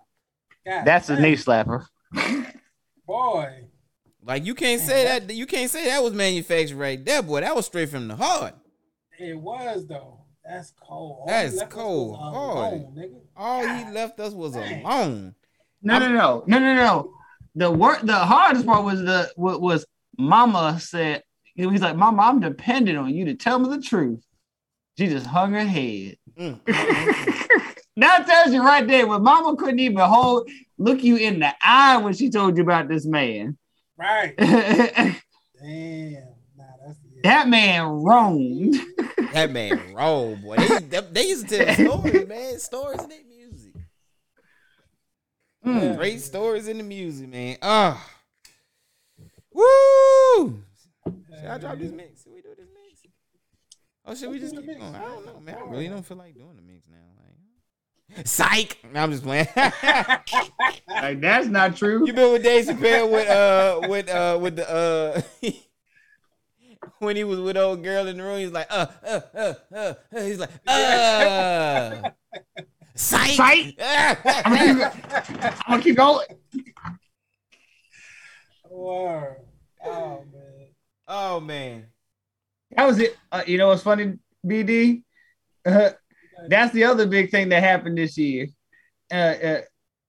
God that's a knee slapper. boy. Like you can't say that. You can't say that was manufactured right there, boy. That was straight from the heart. It was though. That's cold. That's he left us cold. was Hard. alone, nigga. All he left us was Dang. alone. No, no, no, no, no, no. The work, the hardest part was the what was Mama said. He was like, "Mama, I'm dependent on you to tell me the truth." She just hung her head. Mm. (laughs) that tells you right there. When Mama couldn't even hold, look you in the eye when she told you about this man. Right. that (laughs) Damn. Nah, that's yeah. man roamed. That man roamed, boy. They, they, they used to tell stories, (laughs) man. Stories in their music. Mm. Great stories in the music, man. Ah. Woo! Should I drop this mix? Should we do this mix? Oh, should we just keep going? I don't know, man. I really don't feel like doing the mix now. Like, psych. No, I'm just playing. (laughs) Like that's not true. you been with Dave Chappelle with uh with uh with the uh (laughs) when he was with old girl in the room, he's like uh uh uh uh, uh he's like uh psych. Psych. (laughs) I'm gonna keep, I'm gonna keep going. Word. Oh man. oh man. That was it. Uh, you know what's funny, BD? Uh, that's the other big thing that happened this year. Uh, uh,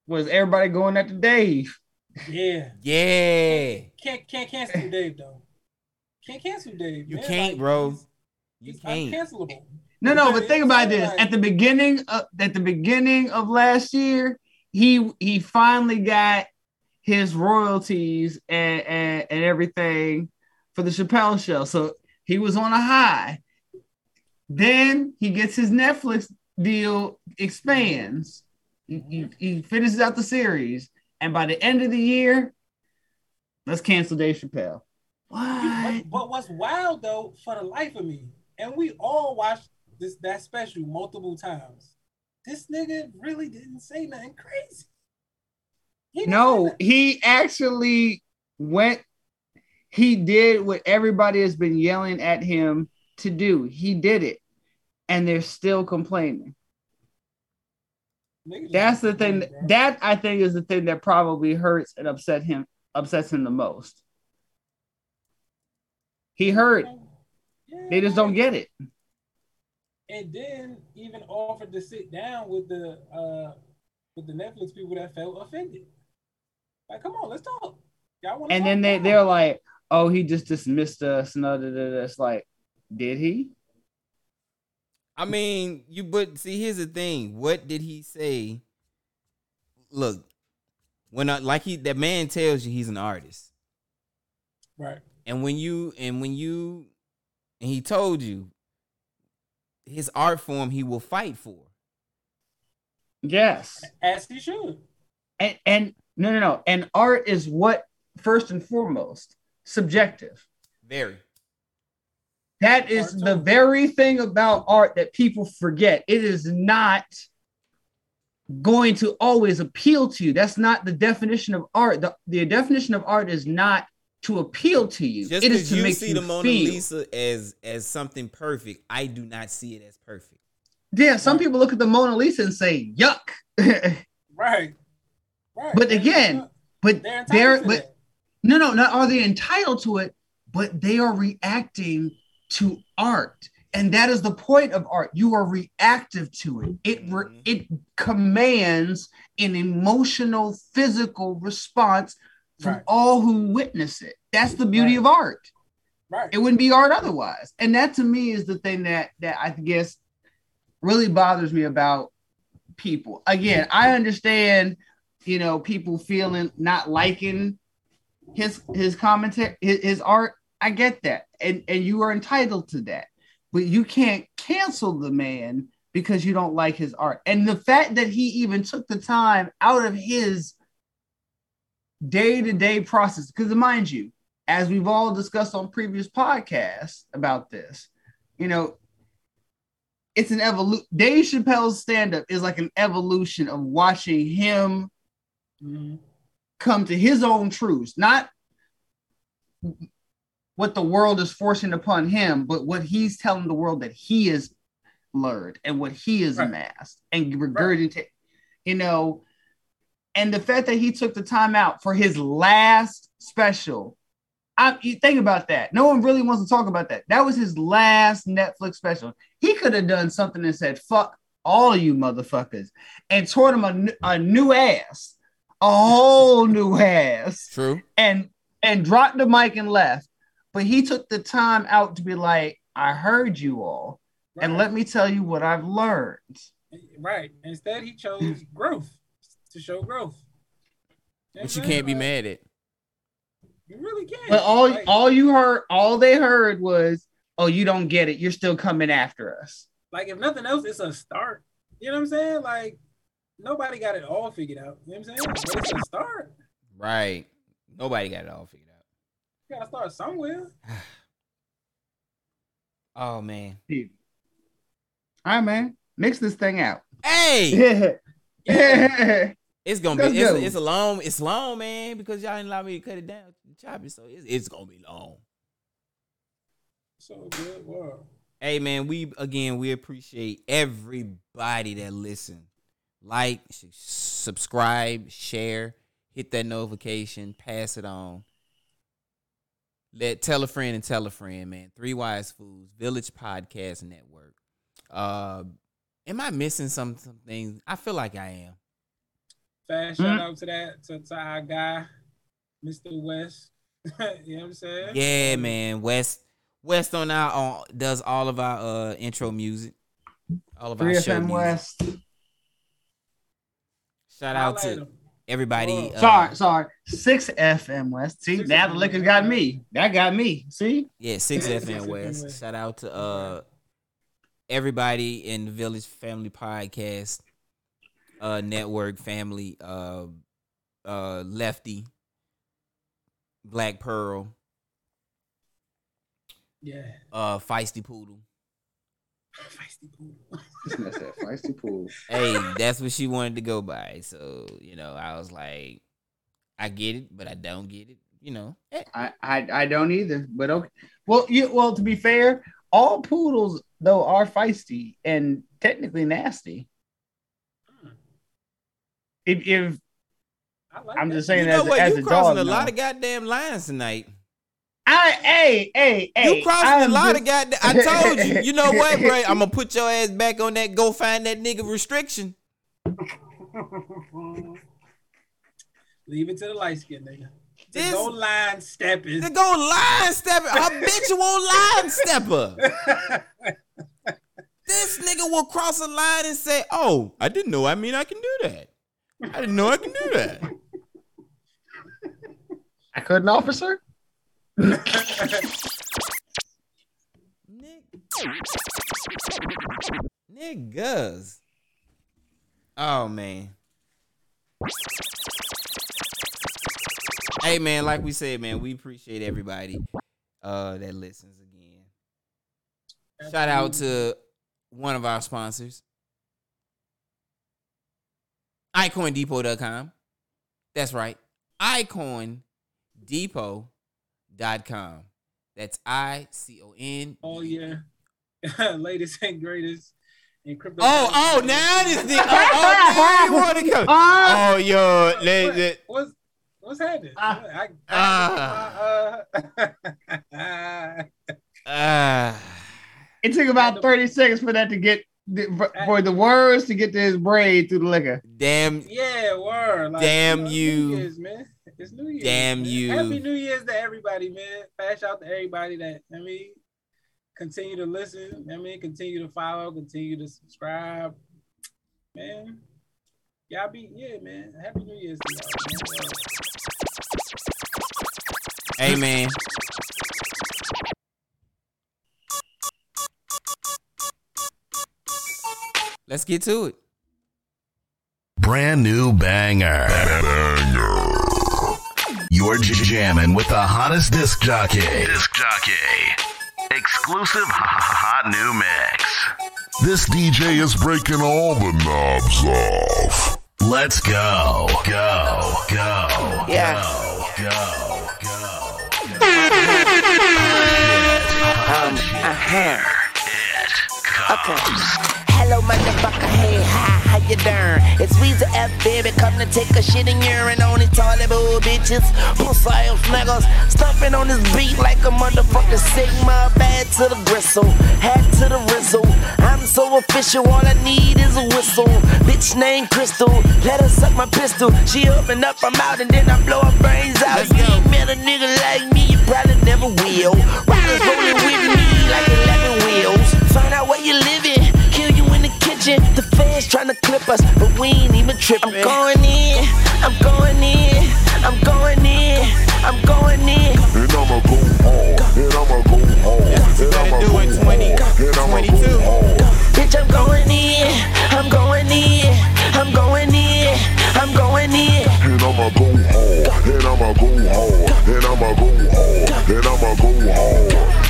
was everybody going after Dave? Yeah. Yeah. Can't can't cancel (laughs) Dave though. Can't cancel Dave. You man. can't, Like, bro. he's- You he's can't. uncancelable. No, no. But think about this: at the beginning of at the beginning of last year, he he finally got his royalties and and, and everything for the Chappelle show. So he was on a high. Then he gets his Netflix deal expands. He, he, he finishes out the series, and by the end of the year, let's cancel Dave Chappelle. What? But, what's wild though, for the life of me, and we all watched this that special multiple times. This nigga really didn't say nothing crazy. He No, he actually went. He did what everybody has been yelling at him to do. He did it, and they're still complaining. That's the thing. That I think is the thing that probably hurts and upset him. Upsets him the most. He hurt. They just don't get it. And then even offered to sit down with the uh with the Netflix people that felt offended. Like, come on, let's talk. And then they they're like, "Oh, he just dismissed us." And other than It's like, did he? I mean, you but see, here's the thing. What did he say? Look, when I, like he that man tells you he's an artist, right. and when you and when you and he told you his art form he will fight for. Yes. As he should. and and no no no and art is what first and foremost subjective Very. that is the very thing about art that people forget it is not going to always appeal to you that's not the definition of art the, the definition of art is not to appeal to you Just it is to you make see you the Mona feel Lisa as as something perfect, I do not see it as perfect. yeah some people look at the mona lisa and say yuck (laughs) Right. Right. But again, but they're entitled they're to but that. No, no, not are they entitled to it, but they are reacting to art. And that is the point of art. You are reactive to it. It re- Mhm. it commands an emotional, physical response from Right. all who witness it. That's the beauty Right. of art. Right. It wouldn't be art otherwise. And that to me is the thing that that I guess really bothers me about people. Again, I understand, you know, people feeling not liking his his commentary, his, his art. I get that, and and you are entitled to that, but you can't cancel the man because you don't like his art. And the fact that he even took the time out of his day to day process, because mind you, as we've all discussed on previous podcasts about this, you know, it's an evolution. Dave Chappelle's stand up is like an evolution of watching him Mhm. Come to his own truths, not what the world is forcing upon him, but what he's telling the world that he has learned and what he has Right. amassed and regurgitate, you know. And the fact that he took the time out for his last special, I you think about that. No one really wants to talk about that. That was his last Netflix special. He could have done something and said, "Fuck all you motherfuckers," and taught him a new ass, a whole new ass True. and and dropped the mic and left. But he took the time out to be like, I heard you all, and let me tell you what I've learned. Right. Instead, he chose (clears throat) growth to show growth. know But you can't be uh, mad at. You really can't. But all Like- all you heard, all they heard was, "Oh, you don't get it. You're still coming after us." like if nothing else, it's a start. You know what I'm saying? Like nobody got it all figured out. You know what I'm saying? But it's a start. Right. Nobody got it all figured out. You gotta start somewhere. (sighs) Oh man. All right, man, mix this thing out. Hey, (laughs) yeah. (laughs) it's gonna Let's be it's, it's a long it's long, man, because y'all didn't allow me to cut it down, chop it, so it's, it's gonna be long. So good. Wow. Hey man, we again we appreciate everybody that listen. Like, subscribe, share, hit that notification, pass it on. Let tell a friend and tell a friend, man. Three Wise Fools, Village Podcast Network. Uh am I missing some some things? I feel like I am. Fast shout out to that to, to our guy, Mr. West. (laughs) you know what I'm saying? Yeah, man. West West on our on does all of our uh intro music. All of our Three show FM music. West. Shout out to him. everybody. Uh, Sorry, sorry. Six FM West. See, 6 now the FM liquor got me. That got me. See, Yeah, six Six FM FM West. West. Shout out to uh everybody in the Village Family Podcast uh network family, uh uh Lefty, Black Pearl, Yeah. uh Feisty Poodle. Feisty pool. that's that feisty pool. Hey, that's what she wanted to go by. So, you know, I was like, I get it, but I don't get it. You know. I, I I don't either. But okay. Well, you well to be fair, all poodles though are feisty and technically nasty. Hmm. If, if I like I'm that. just saying, you know as, what? as You a crossing dog, a lot no. of goddamn lines tonight. I hey hey hey, you crossing I'm a lot just- of goddamn. I told you. (laughs) You know what, bro? I'm gonna put your ass back on that. Go find that nigga restriction. Leave it to the light skin nigga. The This- goal line stepping. The go line stepper, habitual line stepper. (laughs) This nigga will cross a line and say, "Oh, I didn't know. I mean, I can do that. I didn't know I can do that." I couldn't, officer. Niggas. Oh man. Hey man, like we said, man, we appreciate everybody uh that listens again. Shout out to one of our sponsors. iCoinDepot.com. That's right. iCoinDepot.com. That's I C O N. Oh yeah. (laughs) Latest and greatest in crypto. Oh, oh, now this thing. Oh, oh, (laughs) now you want to come. Ah, Oh, yo, let, What- let- what's what's happening? Ah. I, I, Ah. uh, (laughs) ah. it took about 30 seconds for that to get for, for the words to get to his brain through the liquor. damn. yeah, word. Like, Damn know, you. New Year's, man. It's New Year's. Damn man. you. Happy New Year's to everybody, man. Pass out to everybody that I mean, continue to listen. I mean, continue to follow, continue to subscribe, man. Y'all be yeah, man. Happy New Year's to y'all. Man. Hey, man. Let's get to it. Brand new banger. You're j- jamming with the hottest disc jockey. Disc jockey. Exclusive hot new mix. This DJ is breaking all the knobs off. Let's go. Go. Go. Yeah. Go. Go. Go. Um, uh-huh. Okay. Hello, motherfucker. Hey, hi, how you doing? It's Weezy F, baby. Come to take a shit and urine on these toilet bowl bitches. Pussy ass niggas. Stumping on this beat like a motherfucking Sigma. Bad to the gristle. Hat to the rizzle. I'm so official. All I need is a whistle. Bitch named Crystal. Let her suck my pistol. She open up, I'm out, and then I blow her brains out. Let's you go. ain't met a nigga like me, you probably never will. Riders rolling with me like 11 wheels. Find out where you living. Kill the kitchen. The fans trying to clip us, but we ain't even tripping. I'm going in. I'm going in. I'm going in. I'm going in. And I'ma go hard. And I'ma go hard. And better I'ma go it 20, hard. And I'ma go hard. Bitch, I'm going in. I'm going in. I'm going in. I'm going in. And I'ma go hard. And I'ma go hard. And I'ma go hard. And I'ma go hard.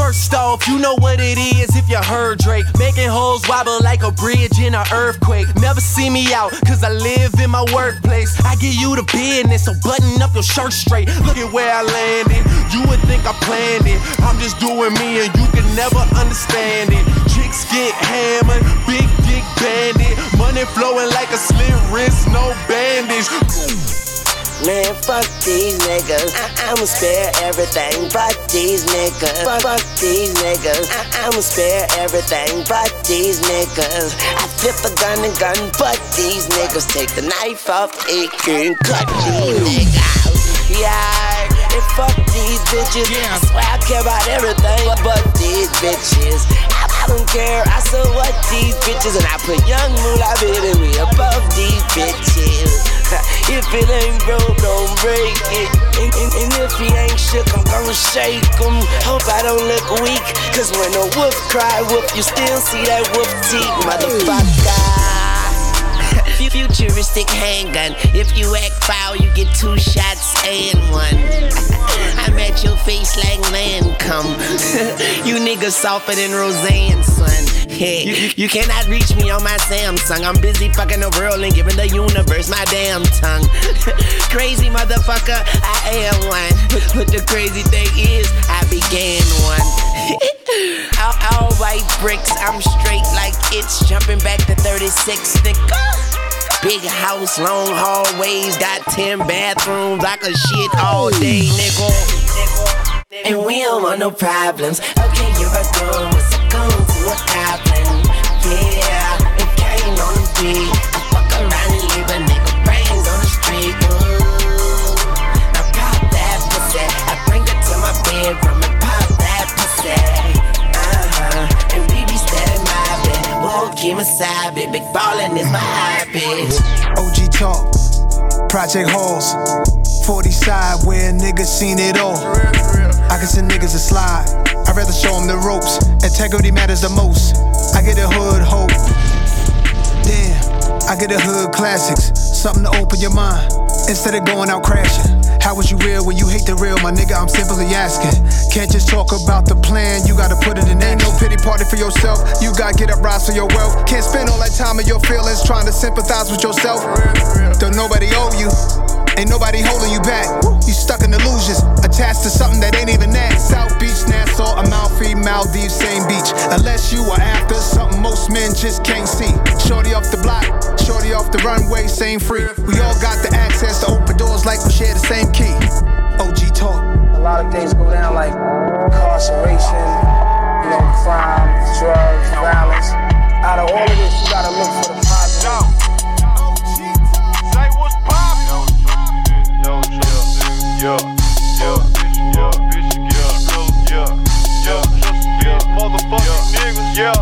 First off, you know what it is if you heard Drake. Making hoes wobble like a bridge in an earthquake. Never see me out, cause I live in my workplace. I give you the business, so button up your shirt straight. Look at where I landed. You would think I planned it. I'm just doing me and you can never understand it. Chicks get hammered, big dick bandit. Money flowing like a slit wrist, no bandage. Man, fuck these niggas. I- I'ma spare everything. Fuck these niggas. Fuck, fuck these niggas. I- I'ma spare everything. Fuck these niggas. I flip a gun and gun. Fuck these niggas. Take the knife off it can cut these niggas. Yeah. And fuck these bitches. Yeah. I swear I care about everything but, but these bitches. I, I don't care. I so what these bitches. And I put young moolah baby we above these bitches. (laughs) If it ain't broke, don't break it. And, and, and if he ain't shook, I'm gonna shake him. Hope I don't look weak. Cause when a wolf cry wolf, you still see that wolf teeth, motherfucker. Futuristic handgun. If you act foul, you get two shots and one. I'm at your face like Lancome. (laughs) you niggas softer than Roseanne, son. Hey, you, cannot reach me on my Samsung. I'm busy fucking the world and giving the universe my damn tongue. (laughs) crazy motherfucker, I am one. (laughs) But the crazy thing is, I began one. all, all white bricks, I'm straight like it's jumping back to 36, nigga. Big house, long hallways, got 10 bathrooms. I could shit all day, nigga. And we don't want no problems. Okay, you're a gun, what's a gun to a? Yeah, it came on the beat. Mobbing. Whoa, keep my side, big ballin' is my habit. OG talk, Project Halls, 40 side where niggas seen it all. I can send niggas a slide. I'd rather show them the ropes. Integrity matters the most. I get a hood hope. Damn, I get a hood classics. Something to open your mind instead of going out crashing. How was you real when you hate the real, my nigga? I'm simply asking. Can't just talk about the plan, you gotta put it in. Ain't no pity party for yourself. You gotta get up, rise for your wealth. Can't spend all that time of your feelings trying to sympathize with yourself. Don't nobody owe you. Ain't nobody holding you back. You stuck in illusions, attached to something that ain't even that. South Beach, Nassau, Amalfi, Maldives, same beach. Unless you are after something most men just can't see. Shorty off the block, shorty off the runway, same free. We all got the access to open doors like we share the same key. OG talk. A lot of things go down like incarceration, you know, crime, drugs, violence. Out of all of this, you gotta look for the positive. Yeah, yeah, yeah, bitch, yeah, yeah, yeah, trust a bitch, motherfucking niggas, yeah,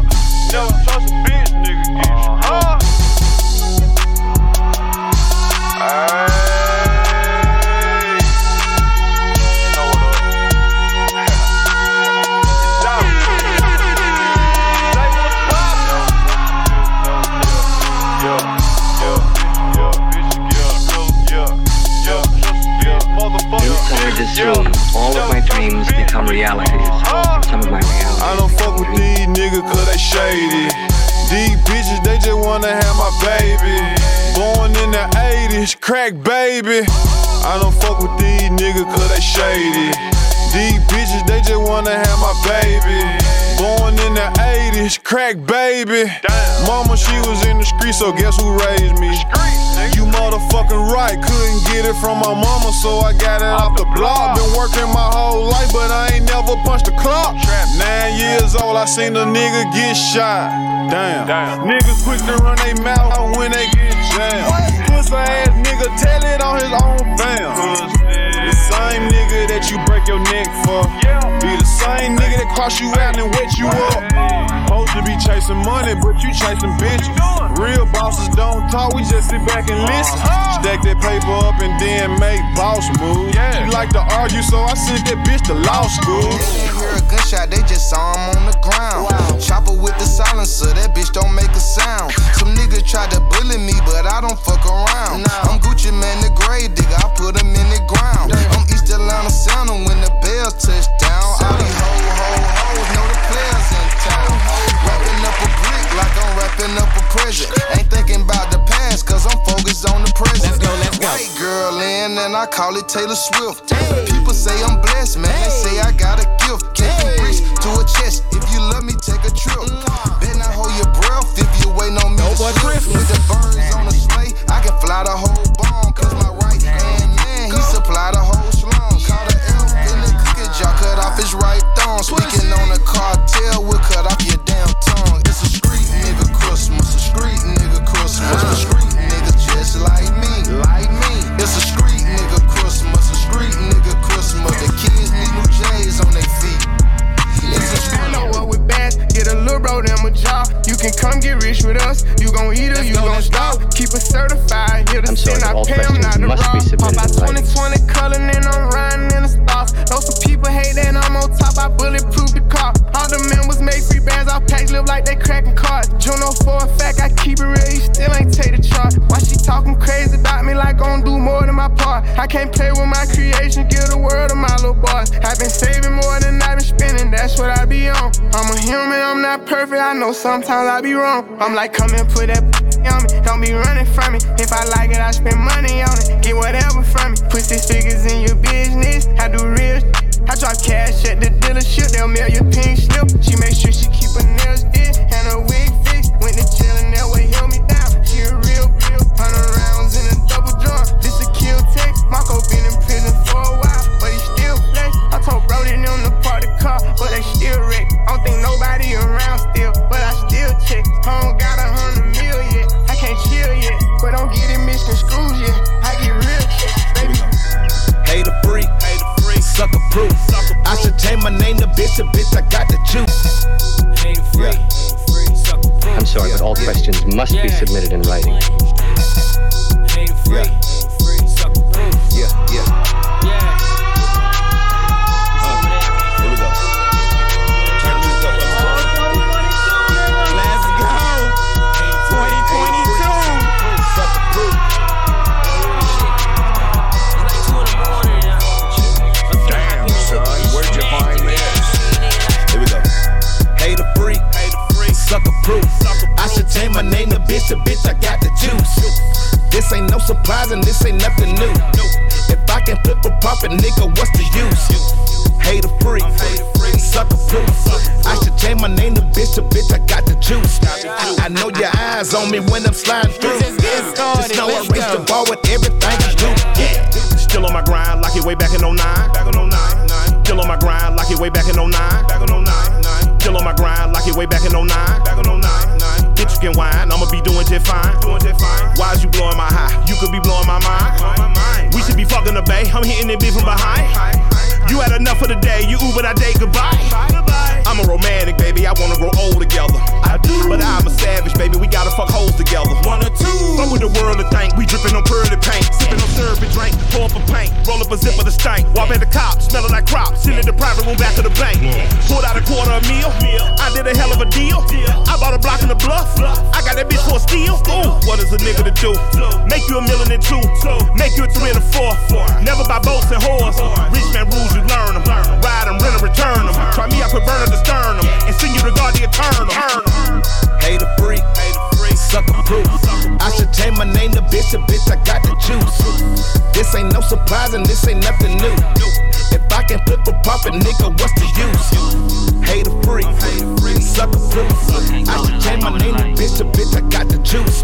never trust a bitch, nigga, get you uh-huh. high. This room, all of my dreams become realities. Some of my realities. I don't fuck with these niggas cause they shady. These bitches, they just wanna have my baby. Born in the 80s, crack baby. I don't fuck with these niggas cause they shady. These bitches, they just wanna have my baby. Born in the 80s, crack baby. Mama, she was in the street, so guess who raised me? You motherfucking right, couldn't get it from my mama, so I got it off the block. Been working my whole life, but I ain't never punched a clock. Nine years old, I seen a nigga get shot. Damn. Niggas quick to run they mouth when they get jammed. Pussy ass nigga, tell it on his own fam. The same nigga that you break your neck for. Be the same nigga that cross you out and wet you up. Supposed to be chasing money, but you chasing bitches. Real bosses don't talk, we just sit back and listen. Stack that paper up and then make boss moves. You like to argue, so I sent that bitch to law school. They hear a gunshot, they just saw him on the ground. Chopper with the silencer, that bitch don't make a sound. Some nigga tried to bully me, but I don't fuck around. I'm Gucci Mane, the grave digger, I put him in the ground. I'm East Atlanta Santa when the bell touch down. All these ho ho hoes know the players in town. Wrapping up a brick like I'm wrapping up a present. Ain't thinking about the past, cause I'm focused on the present. Let's go, let's go. White girl in, and I call it Taylor Swift. People say I'm blessed, man. They say I got a gift. Taking bricks to a chest. If you love me, take a trip. Mm-hmm. Better not hold your breath if you waiting on me to slip. With the birds on the sleigh, I can fly the whole bomb. Cause my right hand man, he supply the whole slum. Caught an elf in the cookie jar, cut off his right thumb. Speaking on a cartel, we'll cut off your It's a street nigga Christmas, a street nigga Christmas. The kids need new J's on their feet. It's a street. know what with bass, get a little bro them a job. You can come get rich with us. You gon' eat or you gon' starve. Keep it certified. Here to I'm sorry, sin, I all pay 'em not questions to must be rob. submitted Pop out 2020 color, and I'm riding in the stars. Know some people hate that I'm on top. I bulletproof the All the members make free bands. All packs live like they cracking cards. Juno oh for a fact, I keep it real. You still ain't take the chart. Why she talking crazy about me like gon' do more than my part? I can't play with my creation. Give the world to my little boys. I've been saving more than I've been spending. That's what I be on. I'm a human. I'm not perfect. I know sometimes I be wrong. I'm like, come and put that on me. Don't be running from me. If I like it, I spend money on it. Get whatever from me. Put six figures in your business. I do real. I drop cash at the dealership. They'll mail you pink slip. She make sure she keep her nails did and her wig fixed. Went to and that way held me down. She a real real. Hundred rounds in a double drum. This a kill tech. Marco been in prison for a while, but he still flex. I told Brody them to park the car, but they still wreck. I don't think nobody around still, but I still check. Don't got sucker proof. I should change my name to bitch, a bitch, I got the juice. Hater free, I'm sorry, but all questions must be submitted in writing. Yeah. Yeah, yeah. Proof. I should change my name to bitch, a bitch, I got the juice. This ain't no surprise and this ain't nothing new. If I can flip a profit, nigga, what's the use? Hater free, sucker proof. I should change my name to bitch, a bitch, I got the juice. I, I know your eyes on me when I'm sliding through. Just know I raise the bar with everything I do. Yeah. Still on my grind like it way back in 09. Back in 09. Still on my grind like it way back in 09. Back in 09. Still on my grind like it way back in 09. Back in 09. Bitch, you can whine, I'ma be doing just fine. Doing just fine. Why is you blowing my high? You could be blowing my mind. We should be fucking the bay. I'm hitting it big from behind. You had enough for the day. You Uber that day. Goodbye. I'm a romantic, baby. I wanna grow old together. I do. But I'm a savage, baby. We gotta fuck hoes together. One or two. What would the world to think? We dripping on pearly paint. Sipping on syrup and drink. Pour up a paint. Roll up a zip of the stank. Walk at the cop. Smelling like crop. Sitting in the private room back of the bank. Pulled out a quarter of a meal. I did a hell of a deal. I bought a block in the bluff. I got that bitch for a steal. Ooh, what is a nigga to do? Make you a million and two. Make you a three and a four. Never buy boats and whores. Rich man rules, you learn them. Ride them, rent them, return them. Try me, I put burner to and send you to God the eternal. Hate a freak, bitch, a bitch, I got the juice. This ain't no surprise and this ain't nothing new. If I can flip a profit, nigga, what's the use? Hater free, sucker proof. I should change my name to bitch, a bitch, I got the juice.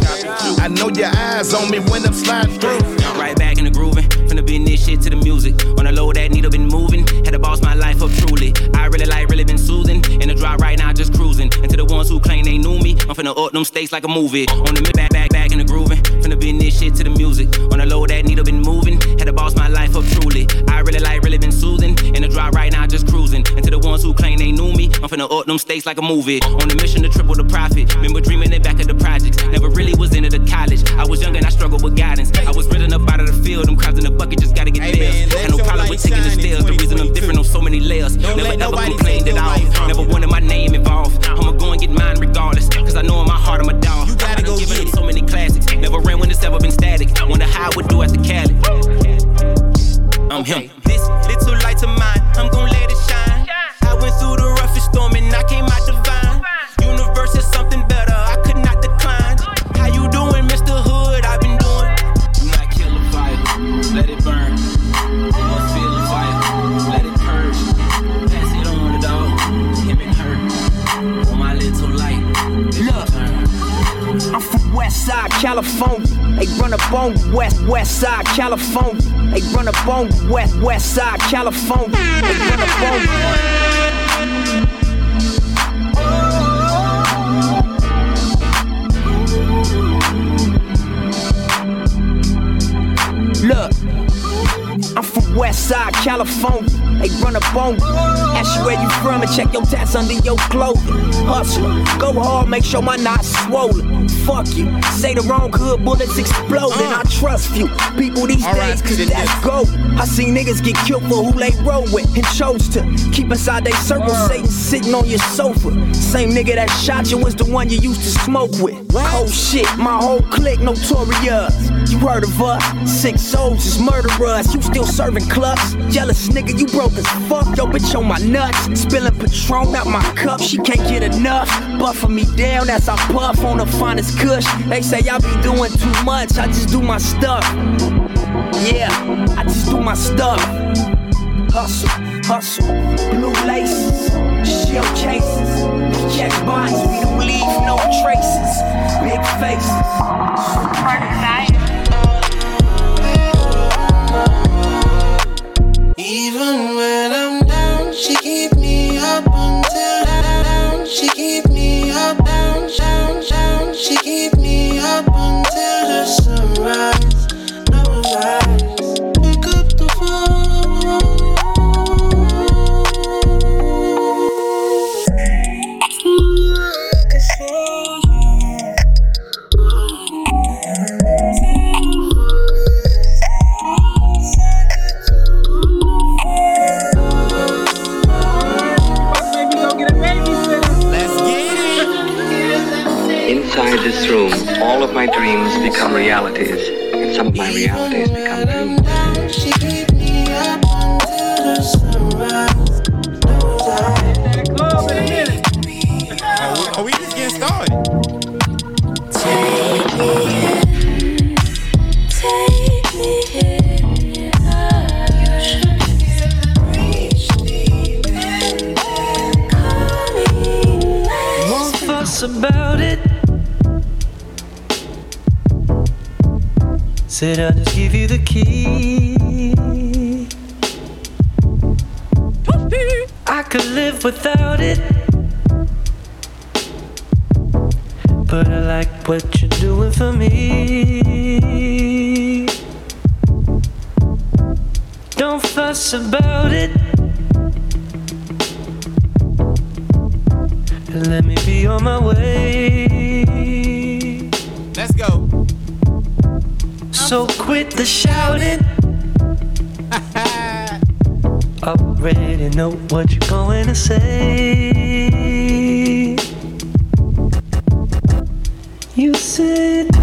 I know your eyes on me when I'm sliding through. Right back in the grooving, from the business shit to the music. On the low, that needle been moving. Had to boss my life up truly. I really like, really been soothing. In the drive right now, just cruising. And to the ones who claim they knew me, I'm finna up them states like a movie. On the mid back, back, back in the grooving. From the business shit to the music. On the low, that needle been moving. Had to boss my life up truly. I really like, really been soothing. In the drive right now, just cruising. And to the ones who claim they knew me, I'm finna up them states like a movie. On the mission to triple the profit. Remember dreaming in back of the projects. Never really was into the college. I was young and I struggled with guidance. I was written up out of the field. Them crowds in the bucket just gotta get hey Had no problem with taking the stairs. The reason I'm different on so many layers. Don't never ever complained at all. Never wanted my name involved. I'ma go and get mine regardless. Cause I know in my heart I'm a dog. You gotta go get so many classics. Never ran when it's ever been static. Wonder how I would do after Cali. I'm him. This little light of mine, I'm gon' let it shine. I went through the roughest storm and I came out California. They run up on West West Side, California. They run up on West West Side, California. They run up on. Look, West Side, California. They run up on you. Ask you where you from and check your tats under your clothing. Hustler, go hard, make sure my knot's swollen. Fuck you. Say the wrong hood, bullets exploding. I trust you. people these days, cause that's gold. I seen niggas get killed for who they roll with and chose to keep inside they circle. Satan sitting on your sofa. Same nigga that shot you was the one you used to smoke with. Oh shit, my whole clique notorious. You heard of us? Six souls is murderers. You still serving clubs? Jealous nigga, you broke as fuck. Yo, bitch on my nuts. Spilling Patron out my cup. She can't get enough. Buffing me down as I puff on the finest kush. They say I be doing too much. I just do my stuff. Yeah, I just do my stuff. Hustle, hustle. Blue laces, shell cases. Check bodies, we don't leave no traces. Big faces. Even when I'm down, she keep me my dreams become realities, and some of my realities become dreams. Said I'll just give you the key. I could live without it. But I like what you're doing for me. Don't fuss about it. And let me be on my way. So quit the shouting. I (laughs) already know what you're going to say. You said.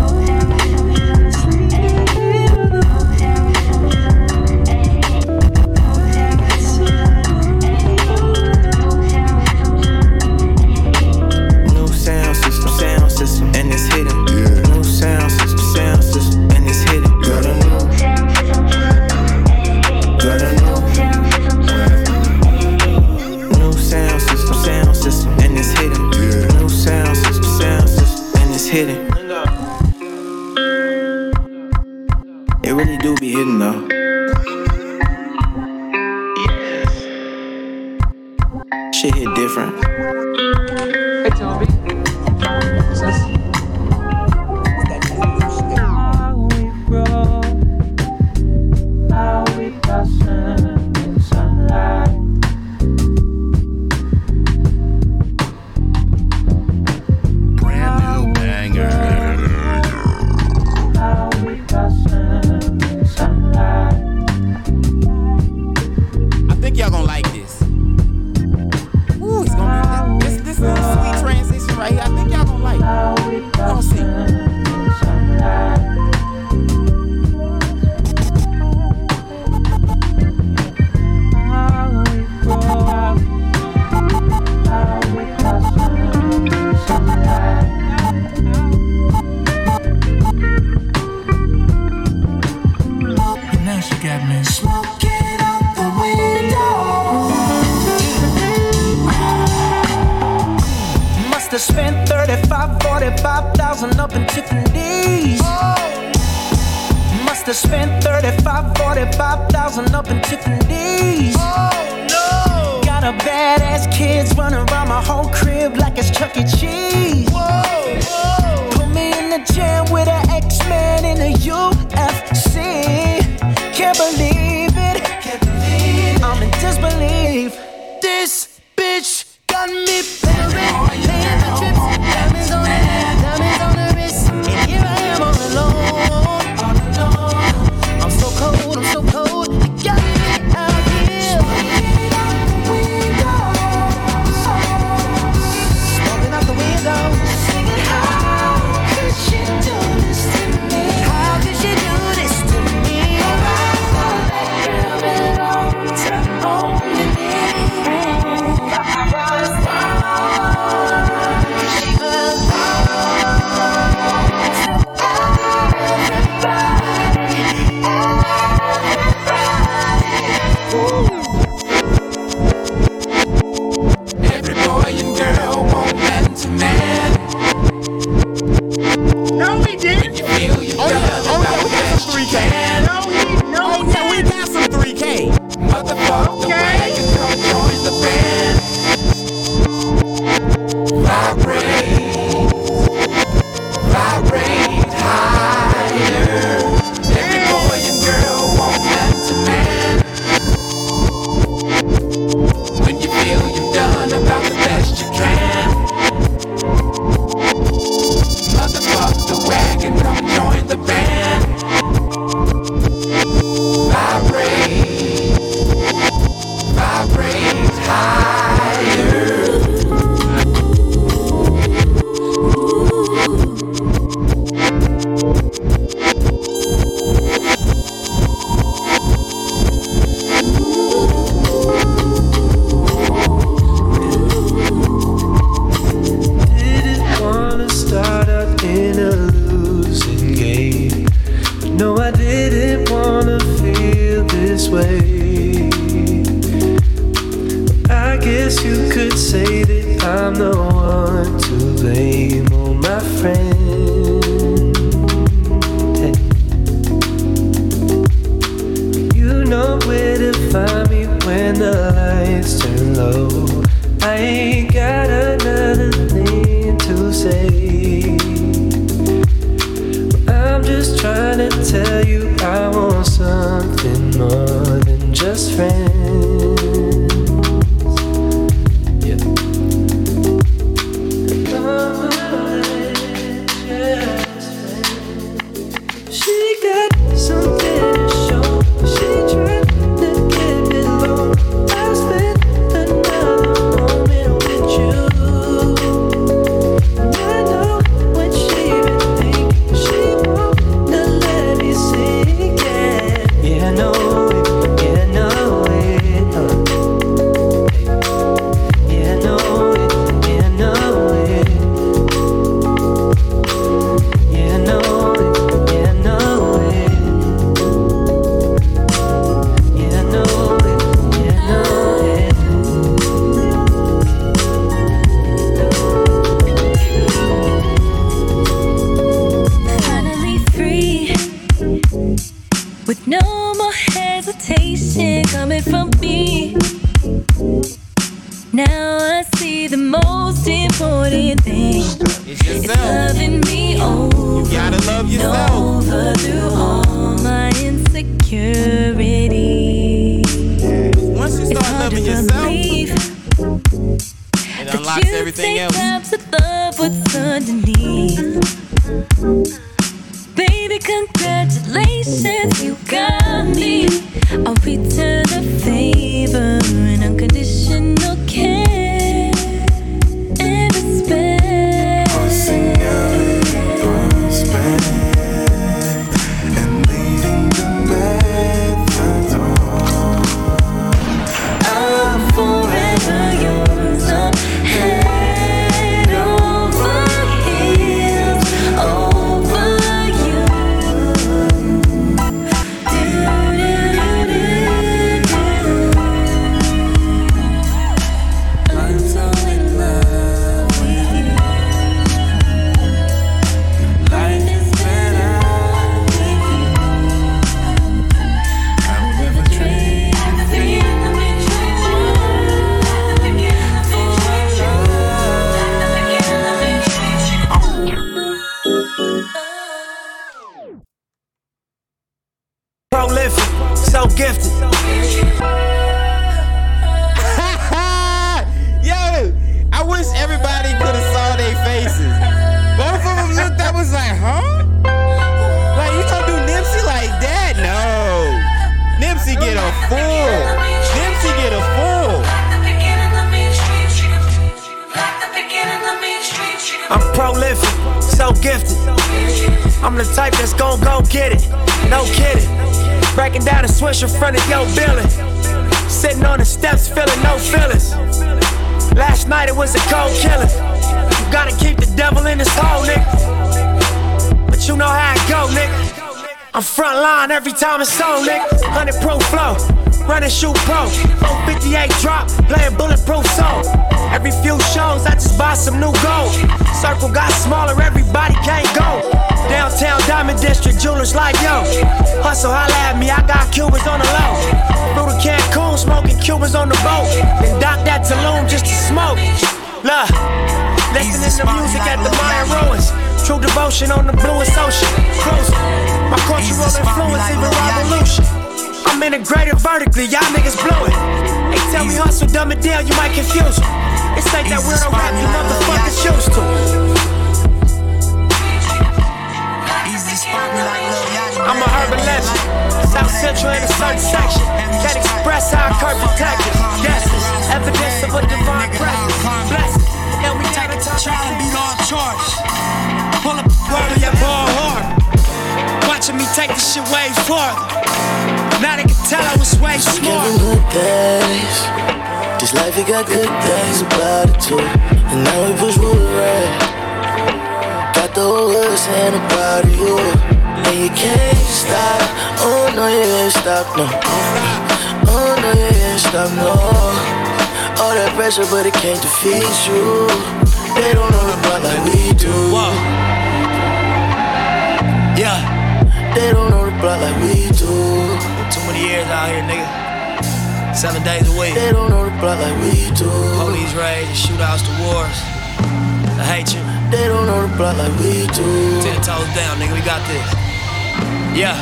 Yeah.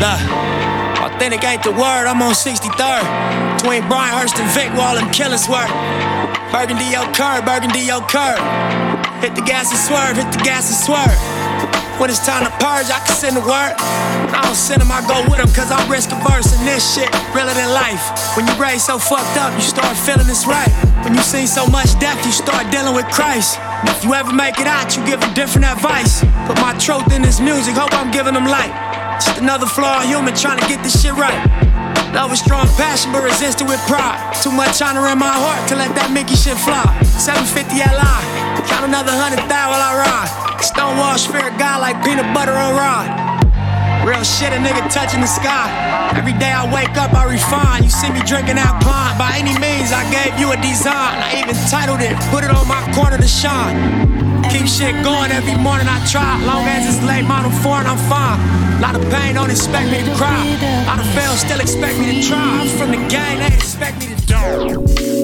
Nah. Authentic ain't the word, I'm on 63rd. Twain, Brian Hurst and Vic Wall killing swerve. Burgundy your curb, burgundy your curb. Hit the gas and swerve, hit the gas and swerve. When it's time to purge, I can send the word. I don't send them, I go with them, cause I'm risk averse in this shit realer than life. When you raised so fucked up, you start feeling it's right. When you seen so much death, you start dealing with Christ. If you ever make it out, you give a different advice. But my truth in this music, hope I'm giving them light. Just another flawed human trying to get this shit right. Love is strong passion, but resisted with pride. Too much honor in my heart to let that Mickey shit fly. 750 LI, count another hundred thou while I ride. Stonewall spirit guy like peanut butter on rod. Real shit, a nigga touching the sky. Every day I wake up, I refine. You see me drinking that pint. By any means, I gave you a design. I even titled it, put it on my corner to shine. Keep shit going every morning I try. Long as it's late model foreign, I'm fine. Lot of pain, don't expect me to cry. Lot of fail, still expect me to try. I'm from the gang, they expect me to die.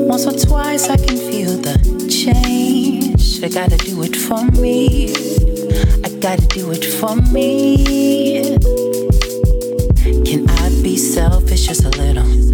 Once or twice I can feel the change. I gotta do it for me. I gotta do it for me. Can I be selfish just a little?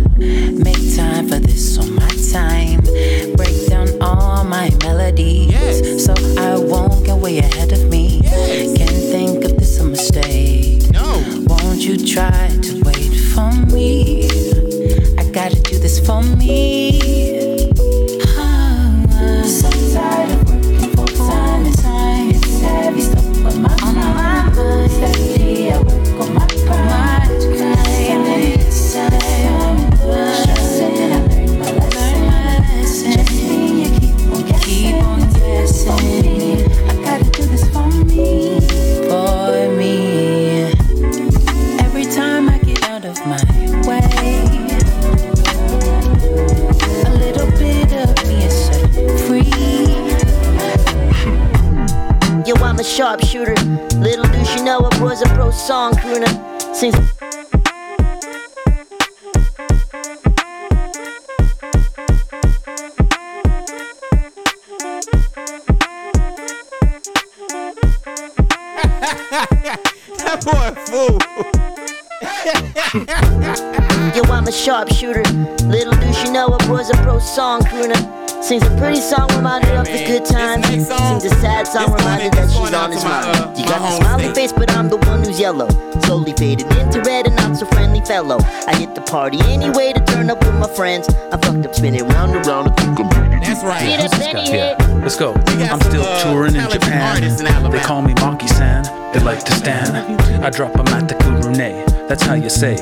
Sings a pretty song reminder of the good times. Sings a sad song reminder that she's on his mind. You got a smiley face, but I'm the one who's yellow. Slowly fading into red and not so friendly fellow. I hit the party anyway to turn up with my friends. I fucked up spinning round and round. I think I'm That's right. Get up, Benny hit. Let's go. I'm still touring in Japan. They call me Monkey San. They like to stand. I drop 'em at the Kurune. That's how you say.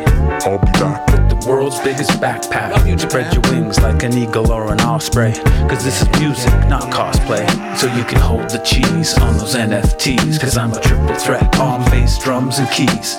I'll be back. World's biggest backpack. Spread your wings like an eagle or an osprey. Cause this is music, not cosplay. So you can hold the cheese on those NFTs. Cause I'm a triple threat. Arm, bass, drums, and keys.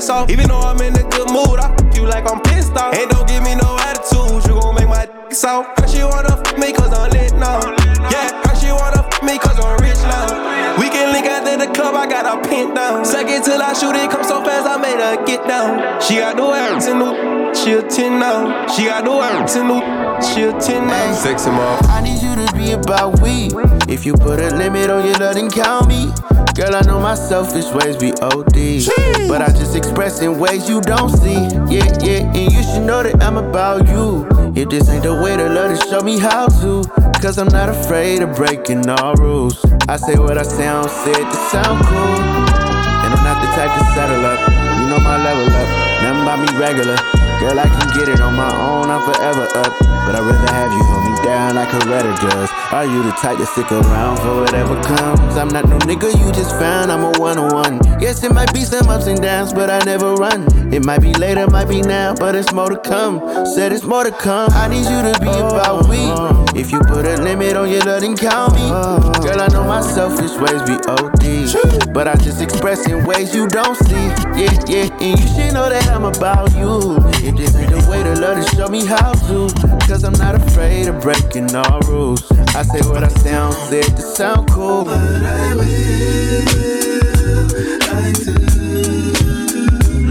Dress off. Even though I'm in a good mood, I f you like I'm pissed off. And don't give me no attitude, you gon' make my dick soft. Her she wanna f me cause I'm lit now. Yeah, her she wanna f me cause I'm rich now. We can link after the club, I got her pinned down. Second till I shoot it, come so fast, I made her get down. She got the ass in the, she a 10 now. She got the ass in the, she a 10 now. Sexy mom. I need you to be about we. If you put a limit on your love, then count me. Girl, I know my selfish ways be OD. But I just express in ways you don't see. Yeah, yeah, and you should know that I'm about you. If this ain't the way to love, then show me how to. Cause I'm not afraid of breaking all rules. I say what I say, I don't say it to sound cool. And I'm not the type to settle up. You know my level up. Nothing about me regular. Girl, I can get it on my own, I'm forever up. But I'd rather have you hold me down like a Retta does. Are you the type to stick around for whatever comes? I'm not no nigga you just found, I'm a one on one. Yes, it might be some ups and downs, but I never run. It might be later, might be now, but it's more to come. Said it's more to come. I need you to be about we. If you put a limit on your love, then count me. Girl, I know my selfish ways be OD. But I just express in ways you don't see. Yeah, yeah, and you should know that I'm about you. If this ain't the way to love, then show me how to. Cause I'm not afraid of breaking all rules. I say what I sound, say it to sound cool. But I will, I do.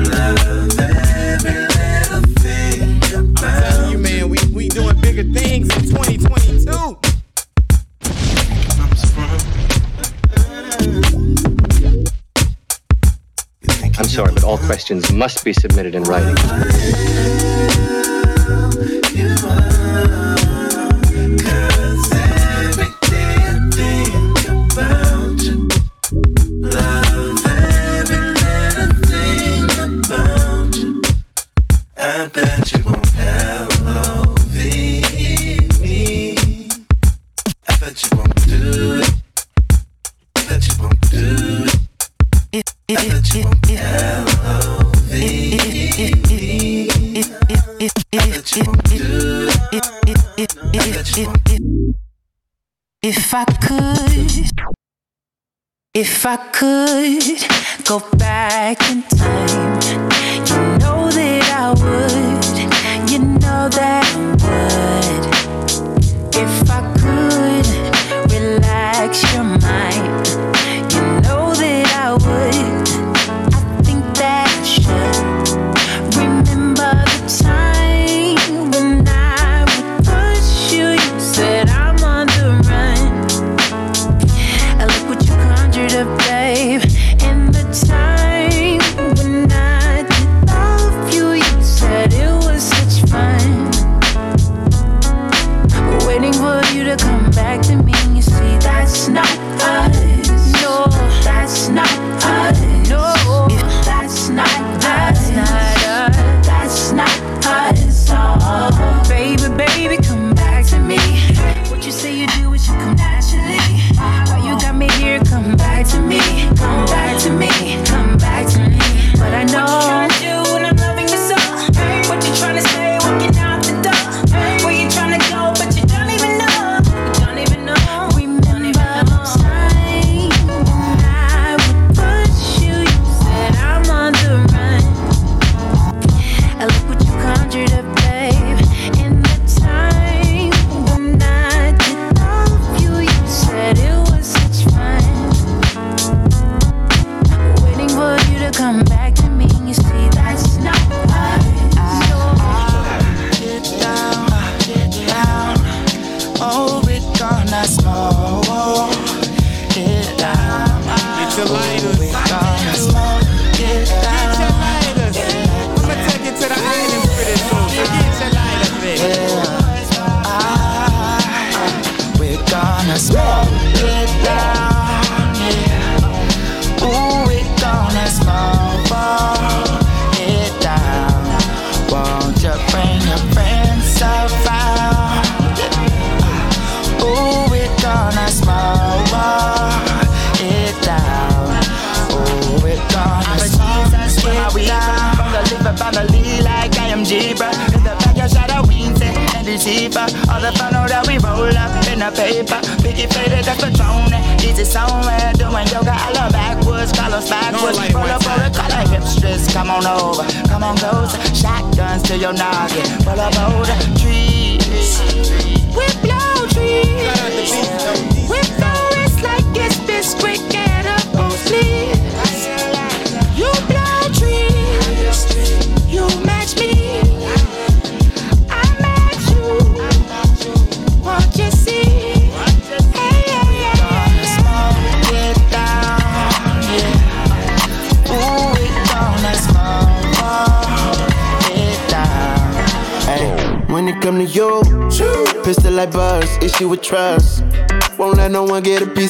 Love every little thing I'm telling you, man, we, we doing bigger things in 2022. I'm sorry, but all questions must be submitted in writing. If I could go back in time,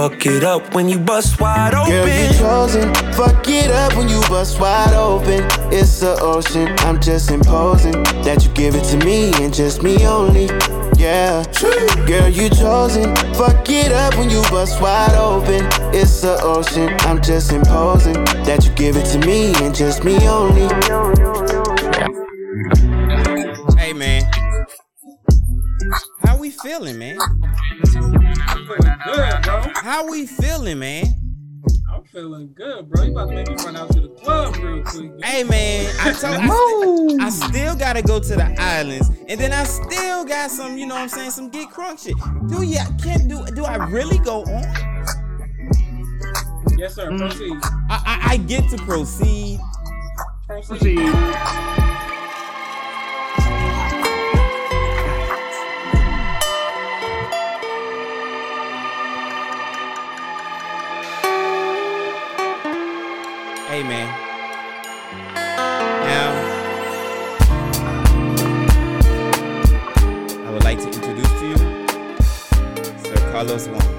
Fuck it up when you bust wide open. Girl, you chosen. Fuck it up when you bust wide open. It's the ocean. I'm just imposing that you give it to me and just me only. Yeah, girl, you chosen. Fuck it up when you bust wide open. It's the ocean. I'm just imposing that you give it to me and just me only. Man, I I, I still gotta go to the islands, and then I still got some, you know what I'm saying, some get crunk shit. Do ya can't do do I really go on? Yes, sir. Mm. Proceed. I I, I get to proceed. Proceed. Hey man. Sir Carlos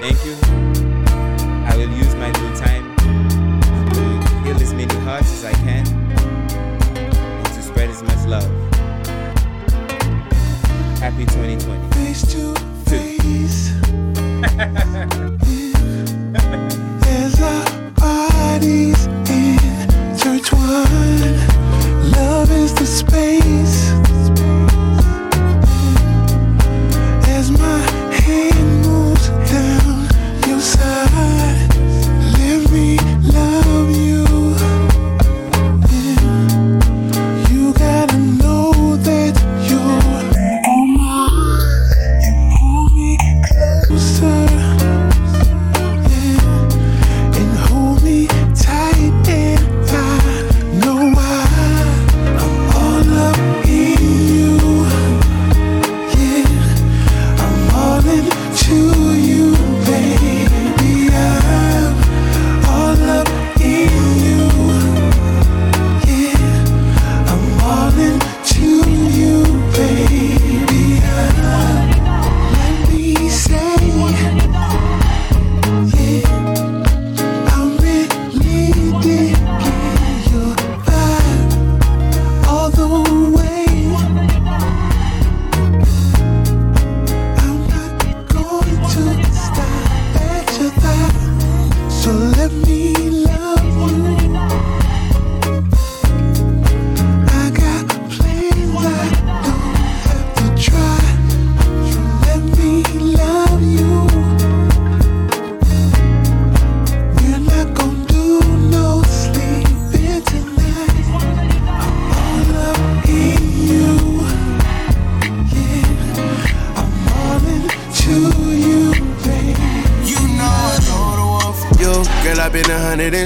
Thank you. I will use my due time to heal as many hearts as I can and to spread as much love. Happy 2020. Face to face. As our bodies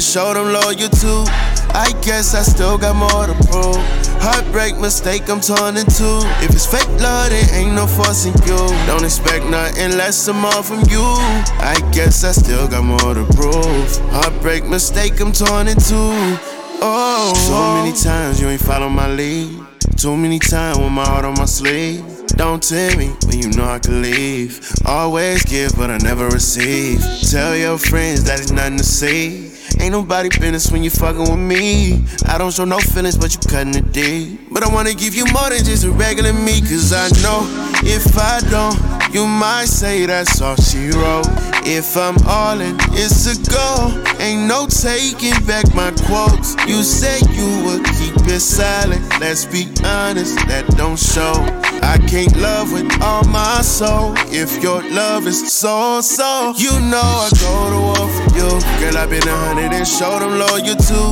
showed them loyal too. I guess I still got more to prove. Heartbreak mistake, I'm torn in two. If it's fake love, it ain't no forcing you. Don't expect nothing less or more from you. I guess I still got more to prove. Heartbreak mistake, I'm torn in two. Oh, so many times you ain't follow my lead. Too many times with my heart on my sleeve. Don't tell me when you know I can leave. Always give, but I never receive. Tell your friends that it's nothing to see. Ain't nobody business when you fucking with me. I don't show no feelings, but you cutting it deep. But I wanna give you more than just a regular me, cause I know if I don't, you might say that's all she wrote. If I'm all in, it's a go. Ain't no taking back my quotes. You said you would keep it silent. Let's be honest, that don't show. I can't love with all my soul. If your love is so so, you know I go to you. Girl, I've been a hundred and showed them you too.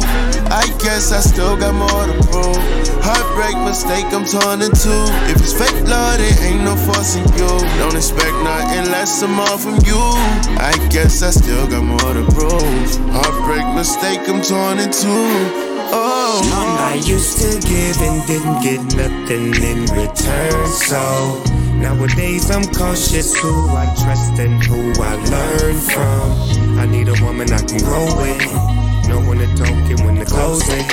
I guess I still got more to prove. Heartbreak mistake, I'm torn in two. If it's fake love, there ain't no forcing you. Don't expect nothing less or more from you. I guess I still got more to prove. Heartbreak mistake, I'm torn in two. Oh, I used to give and didn't get nothing in return. So nowadays I'm cautious who I trust and who I learn from. I need a woman I can grow with. No one to talking when the closing.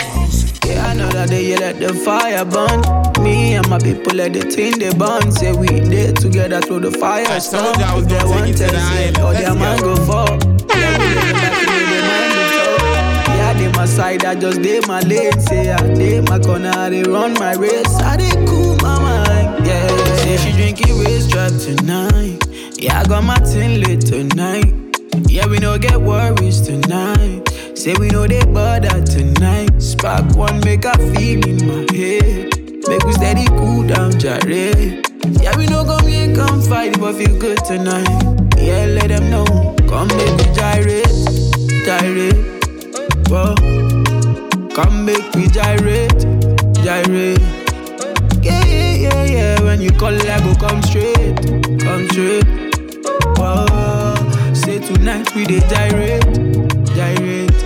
Yeah, another day you let the fire burn. Me and my people let the thing they burn. Say we did together through the fire storm. you I was If they gonna take you to the test, island. yeah, or Let's their man go. go fall. Yeah, we living back in the mind control. Yeah, they my side, I just did my lane. Say I did my corner, I they run my race. I did say she drinking drop tonight. Yeah, I got my tin lit tonight. Yeah, we no get worries tonight. Say we know they bother tonight. Spark one, make a feel in my head. Make we steady cool down, jare. Yeah, we no come here, come fight, but feel good tonight. Yeah, let them know. Come make we gyrate, gyrate. Whoa. Come make we gyrate, gyrate. When you call, I go come straight, come straight. Whoa. Say tonight we dey gyrate, gyrate.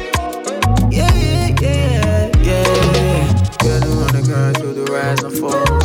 Yeah, yeah, yeah, yeah. Girl, run the grind to the rise and fall.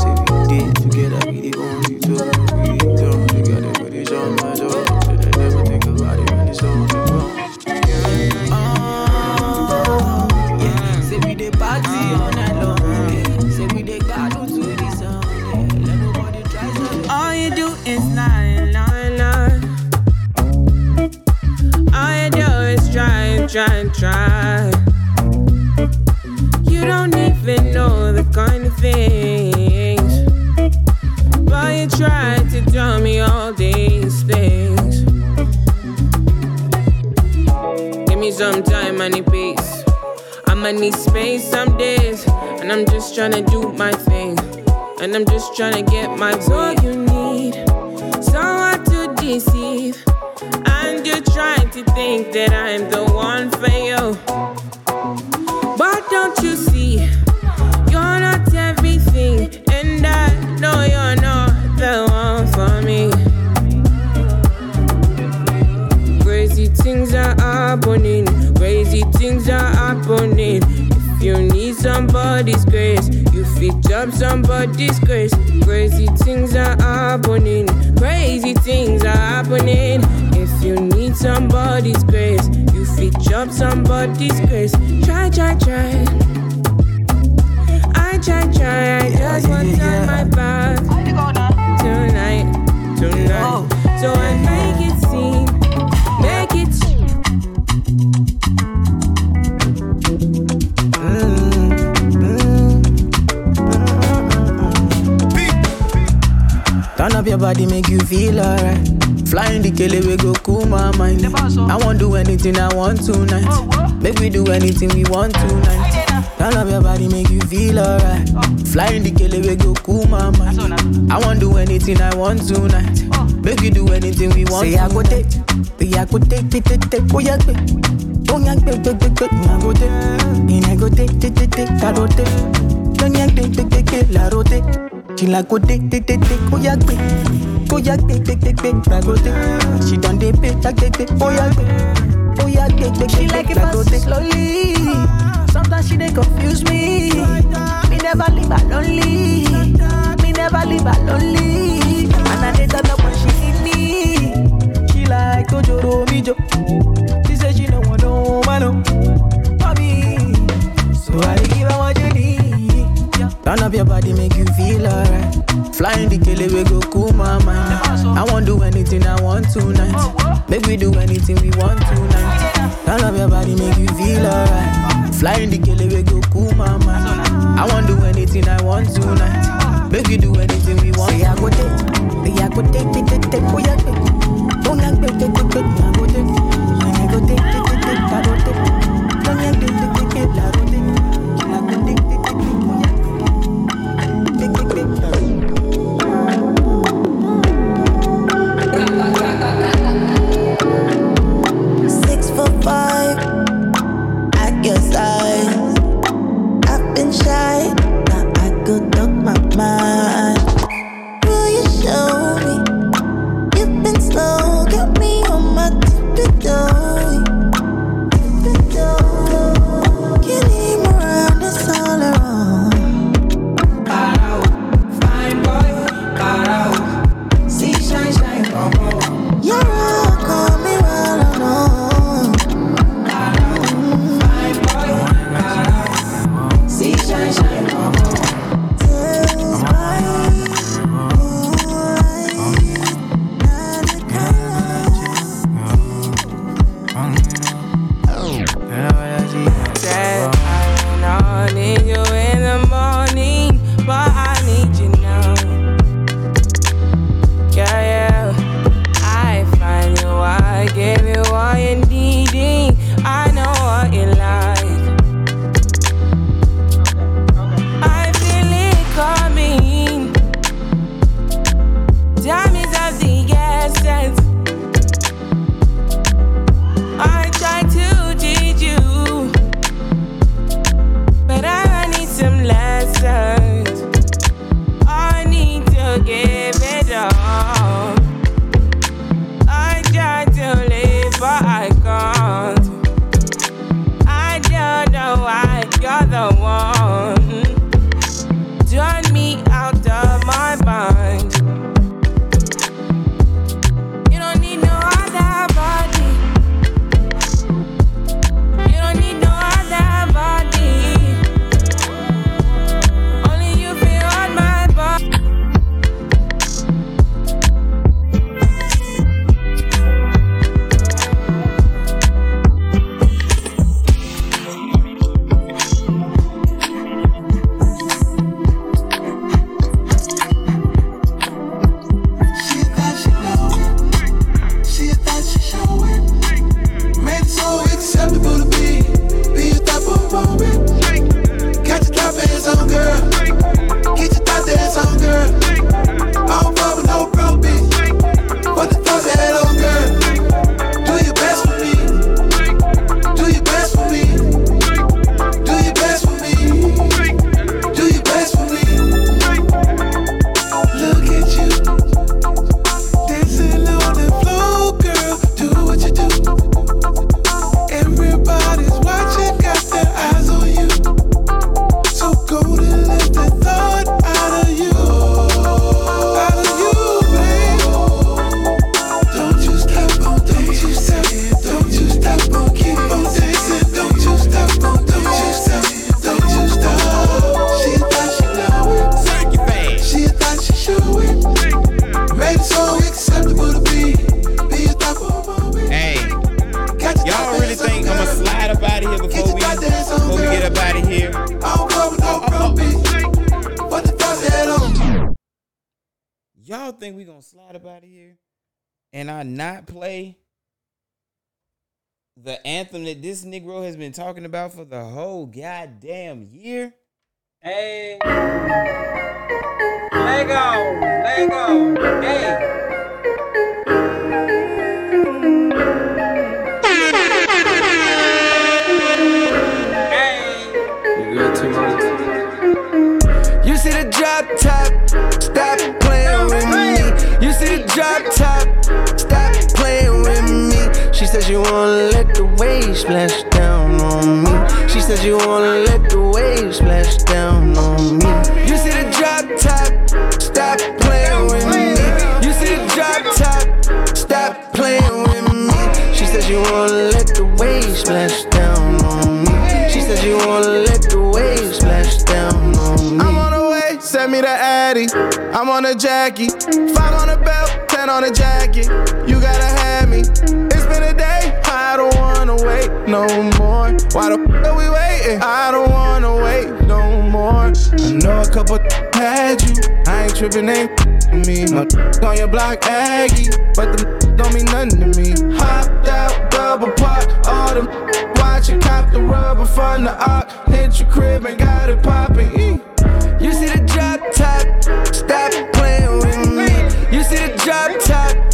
Trying to do my thing. And I'm just trying to get my way. you need someone to deceive. And you're trying to think that I'm the one for you. But don't you see? We do anything we want tonight. Turn up your body, make you feel alright. Flying the kele, we go cool my mind. I won't do anything I want tonight. Make we do anything we want. Say I go take, we I go take, take, take, take, oh yeah, take. Oh yeah, take, take, take, take, I go take. And I go take, take, take, take, I go take. Don't yeah, take, take, take, take, la rote. She like go take, take, take, take, oh yeah, take. Oh yeah, take, take, take, take, I go take. She done dey pay, take, take, take, oh yeah, take. Oh yeah, take, take, She like it fast take. slowly. Sometimes she dey confuse me. Me never leave her lonely. Me never leave her lonely. And I turn up when she need me. She like Ojoro Mijo. She say she no want no man. For me. So I give her what you need. Turn up your body, make you feel alright. Flying the kele, we go cool my mind. I won't do anything I want tonight. Oh, make we do anything we want tonight. Turn up your body, make you feel alright. Flying the kele, we go cool mind. I won't do anything I want tonight. Make we do anything we want. Say I go take, say I go take, take, take, take, oh yeah, take. Oh yeah, take, take, take, take, I go take. I go take, take, take, take, I go take. Oh yeah, take, take, take, take, I go take. Think we gonna slide up out of here and I not play the anthem that this Negro has been talking about for the whole goddamn year? Hey. Lego. Lego. Hey. Says you wanna let the waves splash down on me. She says you wanna let the waves splash down on me. You see the drop top, stop playing with me. You see the drop top, stop playing with me. She says you wanna let the waves splash down on me. She says you wanna let the waves splash down on me. I'm on the way, send me the Addy. I'm on the Jackie. Five on the belt, ten on the jacket. You gotta have me. No more. Why the f are we waiting? I don't wanna wait no more. I know a couple had you. I ain't tripping, ain't me. My on your block, Aggie, but the don't mean nothing to me. Hopped out, double park, all them watching, cop the rubber from the arc. Hit your crib and got it popping. You see the drop top, stop playing with me. You see the drop top,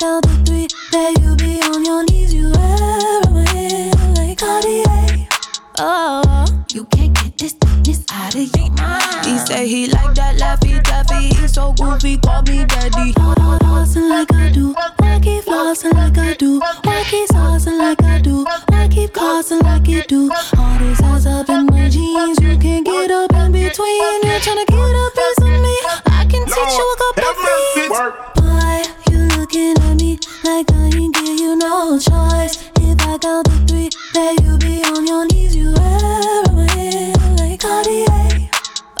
Count to three, then you be on your knees. You wear my hair like Cartier. Oh, you can't get this this out of your mind. He say he like that laffy taffy. He so goofy, call me daddy. Flossing like I do, I keep flossing like I do. I keep saucing like I do, I keep crossing like you do. All this ass up in my jeans, you can't get up in between. You're tryna get a piece of me, I can teach you a couple things. Like I ain't give you no choice? If I count to three, then you be on your knees. You wear my hair like Cartier.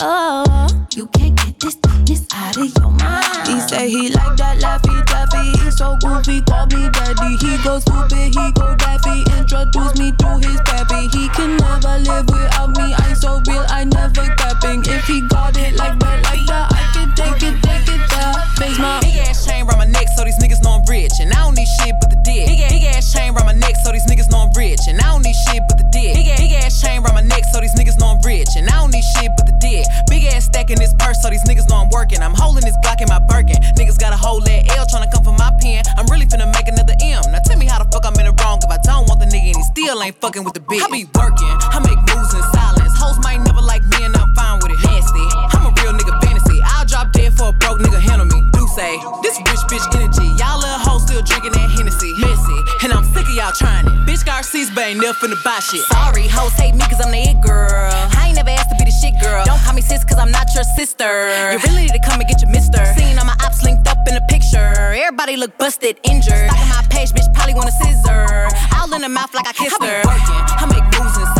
Oh, you can't get this this out of your mind. He say he like that laffy taffy. He so goofy, call me daddy. He go stupid, he go daffy. Introduce me to his pappy. He can never live without me. I'm so real, I never capping. If he got it like that, like I'm rich. And I don't need shit but the dick. Big ass, big ass chain around my neck so these niggas know I'm rich. And I don't need shit but the dick. Big ass, big ass chain around my neck so these niggas know I'm rich. And I don't need shit but the dick. Big ass stack in this purse so these niggas know I'm working. I'm holding this Glock in my Birkin. Niggas got a whole that L tryna come for my pen. I'm really finna make another M. Now tell me how the fuck I'm in the wrong if I don't want the nigga and he still ain't fucking with the bitch. I be working, I make moves in silence. Hoes might never like me and I'm fine with it. Nasty, I'm a real nigga fantasy. I'll drop dead for a broke nigga handle me. Do say, y'all trying it. Bitch Garcia's but ain't never finna buy shit. Sorry, hoes hate me cause I'm the it girl. I ain't never asked to be the shit girl. Don't call me sis cause I'm not your sister. You really need to come and get your mister. Seen all my ops linked up in a picture. Everybody look busted, injured. Stalking my page, bitch probably want a scissor. All in the mouth like I kissed her. I be working, I make moves in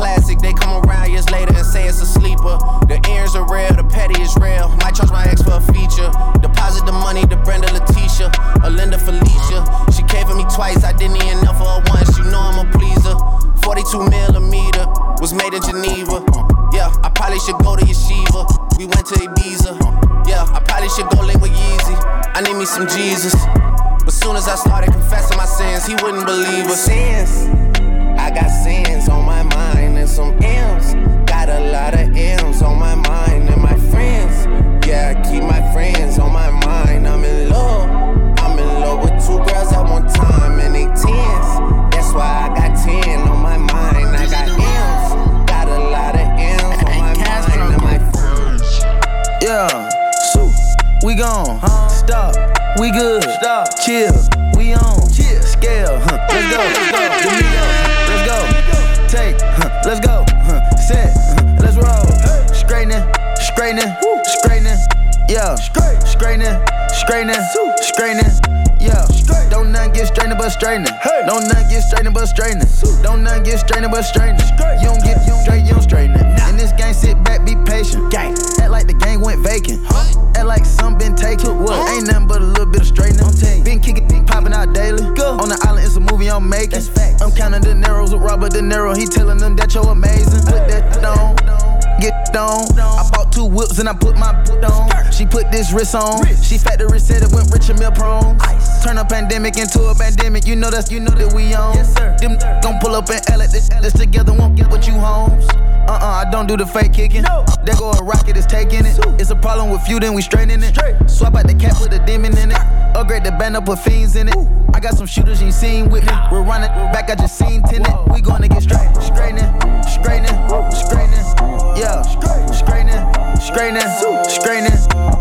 Classic, they come around years later and say it's a sleeper. The earrings are real, the petty is real. Might charge my ex for a feature. Deposit the money to Brenda Letitia, or Linda Felicia. She came for me twice, I didn't even know for her once. You know I'm a pleaser. 42 millimeter was made in Geneva. Yeah, I probably should go to Yeshiva. We went to Ibiza. Yeah, I probably should go link with Yeezy. I need me some Jesus. But soon as I started confessing my sins, he wouldn't believe us. Sins. I got sins on my mind and some M's. Got a lot of M's on my mind and my friends. Yeah, I keep my friends on my mind. I'm in love. I'm in love with two girls at one time and they tens. That's why I got ten on my mind. I got M's. Got a lot of M's on my mind and my friends. Yeah, so we gone. Huh? Stop. We good. Stop. Chill. We on. Chill. Scale. Huh. Let's go. Let's go. Let's go. Huh. Set. Huh. Let's roll. Straightening. Straightening. Straightening. Yeah. Straightening. Straightening. Straightening. Yeah. Don't nothing get straightening but straightening. Don't nothing get straightening but straightening. Don't nothing get straightening but straightening. You don't get you don't straight, you don't straighten it. This game, sit back, be patient. Gang. Act like the game went vacant. Act like some been taken. What? Ain't nothing but a little bit of straightening. Been kicking, been popping out daily. Go. On the island, it's a movie I'm making. I'm counting the narrows with Robert De Niro. He telling them that you're amazing. Put that on. Get on. I bought two whips and I put my boot on. She put this wrist on. She factory said it went rich and meal prone. Turn a pandemic into a pandemic. You know that's you know that we on. Yes, sir. Them gon' pull up and L at this, this together won't get what you homes. Uh uh, I don't do the fake kicking. No. There go a rocket, is taking it. It's a problem with you, then we straighten it. Swap out the cap, put a demon in it. Upgrade the band up, put fiends in it. I got some shooters you ain't seen with me. We're running back, I just seen tenant. We gonna get straight, straightening, straightening, straightening. Yeah, straightening, straightening, straightening.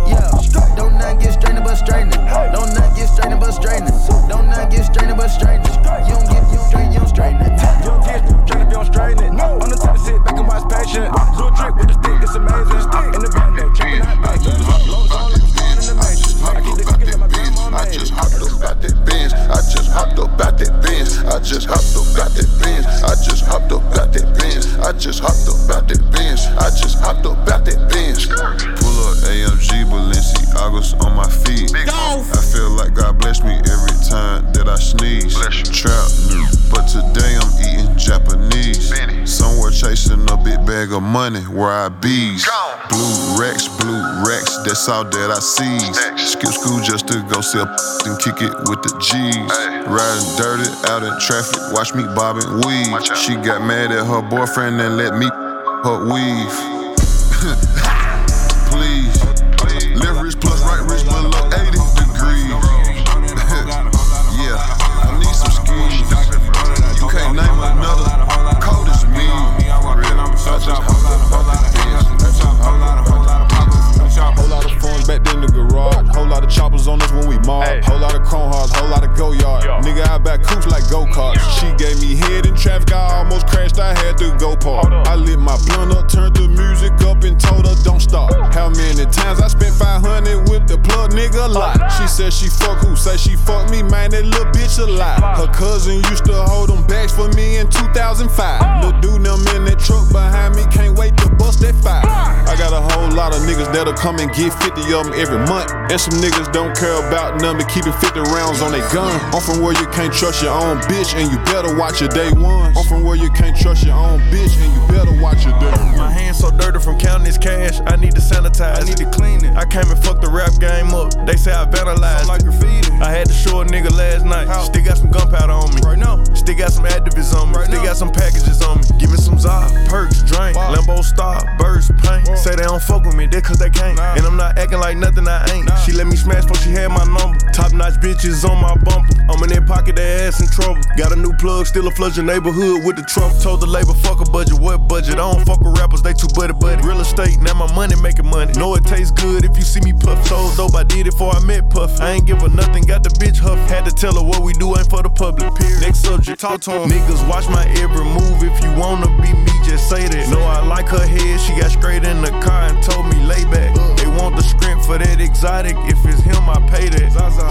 Yeah, don't nothing get straightening but straightening. Don't nothing get straightening but straightening. Don't nothing get straightening but straightening. You don't get, you don't straight, you don't straighten it. You don't get you don't straighten it. On the top sit back and watch patient. Do a trick with the stick, it's amazing. In the band, though, checking out bacon. Loads on like I'm born in the matrix. I keep the cookies that my grandma made. Just hopped up out that Benz. I just hopped up out that Benz. I just hopped up out that Benz. I just hopped up out that Benz. I just hopped up out that Benz. Pull up AMG Balenciagas on my feet. I feel like God bless me every time that I sneeze. Trap new, but today I'm eating Japanese. Somewhere chasing a big bag of money where I bees. Blue Rex, blue Rex, that's all that I see. Skip school just to go sell and kick it with the G's. Riding dirty out in traffic, watch me bobbing weave. She got mad at her boyfriend and let me her weave. (laughs) choppers on us when we mob. Whole lot of chrome hearts, whole lot of go yard. Nigga, I back coops like go karts. She gave me head in traffic, I almost crashed. I had to go park. I lit my blunt up, turned the music up, and told her don't stop. How many times I spent 500 with the plug, nigga? A lot. She said she fuck who? Say she fuck me, man. That little bitch a lie. Her cousin used to hold them bags for me in 2005. Little dude, them in that truck behind me, can't wait to bust that fire. I got a whole lot of niggas that'll come and get 50 of them every month. And some niggas don't care about none but keeping 50 rounds on their gun. I'm from where you can't trust your own bitch and you better watch your day ones. I'm from where you can't trust your own bitch and you better watch your day one. My hands so dirty from counting this cash. I need to sanitize. I need to clean it. I came and fucked the rap game up. They say I vandalized. like graffiti. I had to show a nigga last night. Still got some gunpowder on me. Right now. Still got some activists on me. Still got some packages on me. Give me some Zod, perks, drink, Lambo star, burst, paint. Say they don't fuck with me, they cause they can't. And I'm not acting like nothing I ain't. She let me smash before she had my number. Top notch bitches on my bumper. I'm in that pocket, they ass in trouble. Got a new plug, still a flush your neighborhood with the trunk. Told the labor, fuck a budget, what budget? I don't fuck with rappers, they too buddy buddy. Real estate, now my money making money. Know it tastes good if you see me puff. Told dope, I did it before I met Puff. I ain't give her nothing, got the bitch huff. Had to tell her what we do ain't for the public. Period. Next subject, talk to 'em. Niggas watch my every move. If you wanna be me, just say that. Know I like her head, she got straight in the car and told me lay back. They want the script for that exotic. If it's him, I pay that.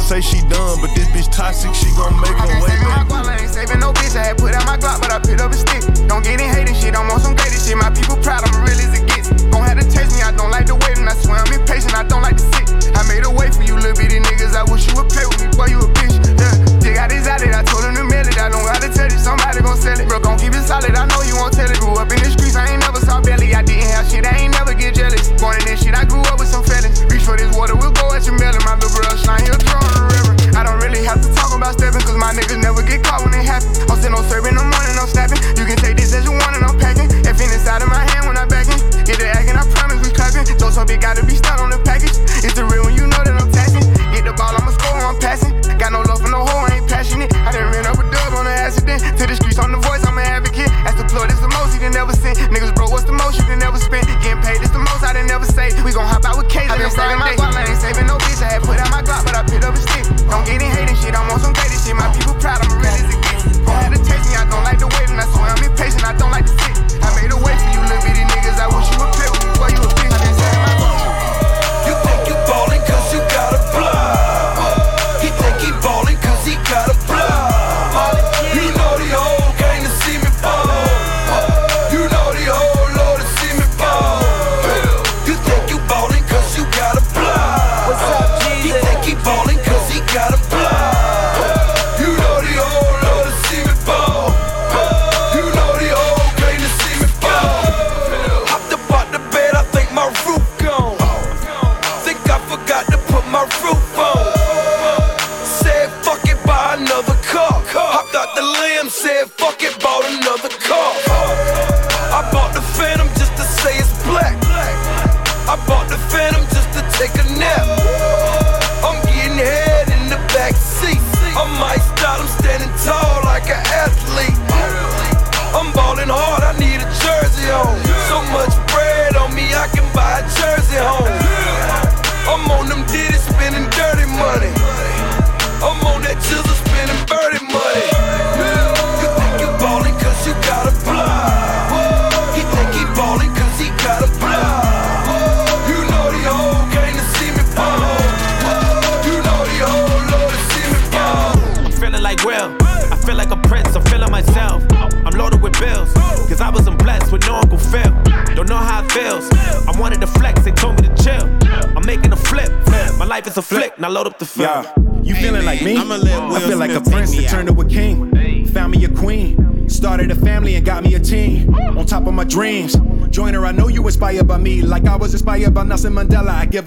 Say she done, but this bitch toxic, she gon' make her way back. I ain't saving no bitch. I had put out my Glock, but I picked up a stick. Don't get in hating shit. I'm on some gated shit. My people proud. I'm real as it gets. Gon' have to taste me. I don't like to wait, and I swear I'm impatient. I don't like to sit. I made a way for you, little bitty niggas. I wish you would play with me, boy. You a bitch. Yeah, they got this out. I told him to it. Don't gotta tell you. Somebody gon' sell it. Bro, gon' keep it solid. I know you won't tell it. Grew up in the streets. I ain't never saw belly. I didn't have shit. I ain't never get jealous. Born in this shit. I grew up with some feelings. Reach for this water. We'll go at your melon. My little bro shine. He'll draw the river. I don't really have to talk about stepping, cause my niggas never get caught when it happen. I'm still no serving, no morning, no snapping. You can take this as you want and I'm packing. If it's inside of my hand when I'm backing. Get the acting, I promise we clapping. Those so big, gotta be stuck on the package. It's the real when you know that I'm taxing. Get the ball, I'ma score, I'm passing. Got no love for no hoe, I ain't passionate. I done ran up on to the streets on the voice, I'm an advocate. Ask the Lord, it's the most he done sent. Niggas broke, what's the most you done ever spent? Getting paid, it's the most I done ever say. We gon' hop out with K. I been saving my guap, I ain't saving no bitch. I had put out my Glock, but I picked up a stick. Don't get in hating shit, I'm on some greatest shit. My people proud, I'm real as. Don't have to chase me, I don't like the waiting. I swear I'm impatient, I don't like to sit. I made a way for you, little bitch.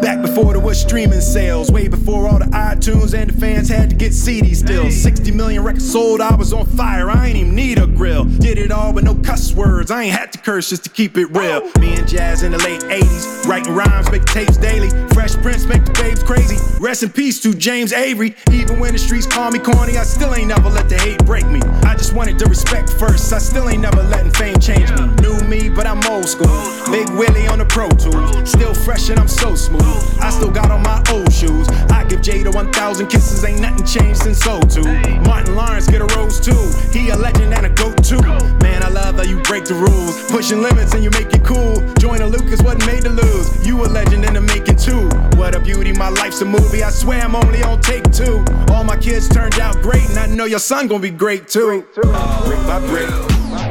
Back before there was streaming sales, way before all the iTunes and the fans had to get CDs still. 60 million records sold, I was on fire. I ain't even need a grill. Did it all with no cuss words. I ain't had to curse just to keep it real. Me Jazz in the late 80s, writing rhymes, make tapes daily. Fresh Prince make the babes crazy. Rest in peace to James Avery. Even when the streets call me corny, I still ain't never let the hate break me. I just wanted the respect first. I still ain't never letting fame change me. New me, but I'm old school. Big Willie on the Pro Tools. Still fresh and I'm so smooth. I still got on my old shoes. I give Jada 1,000 kisses, ain't nothing changed since oh so too. Martin Lawrence get a rose too. He a legend and a goat too. Man, I love how you break the rules. Pushing limits and you make it cool. Joyner Lucas wasn't made to lose. You a legend in the making too. What a beauty, my life's a movie. I swear I'm only on take two. All my kids turned out great, and I know your son gonna be great too. Brick by brick,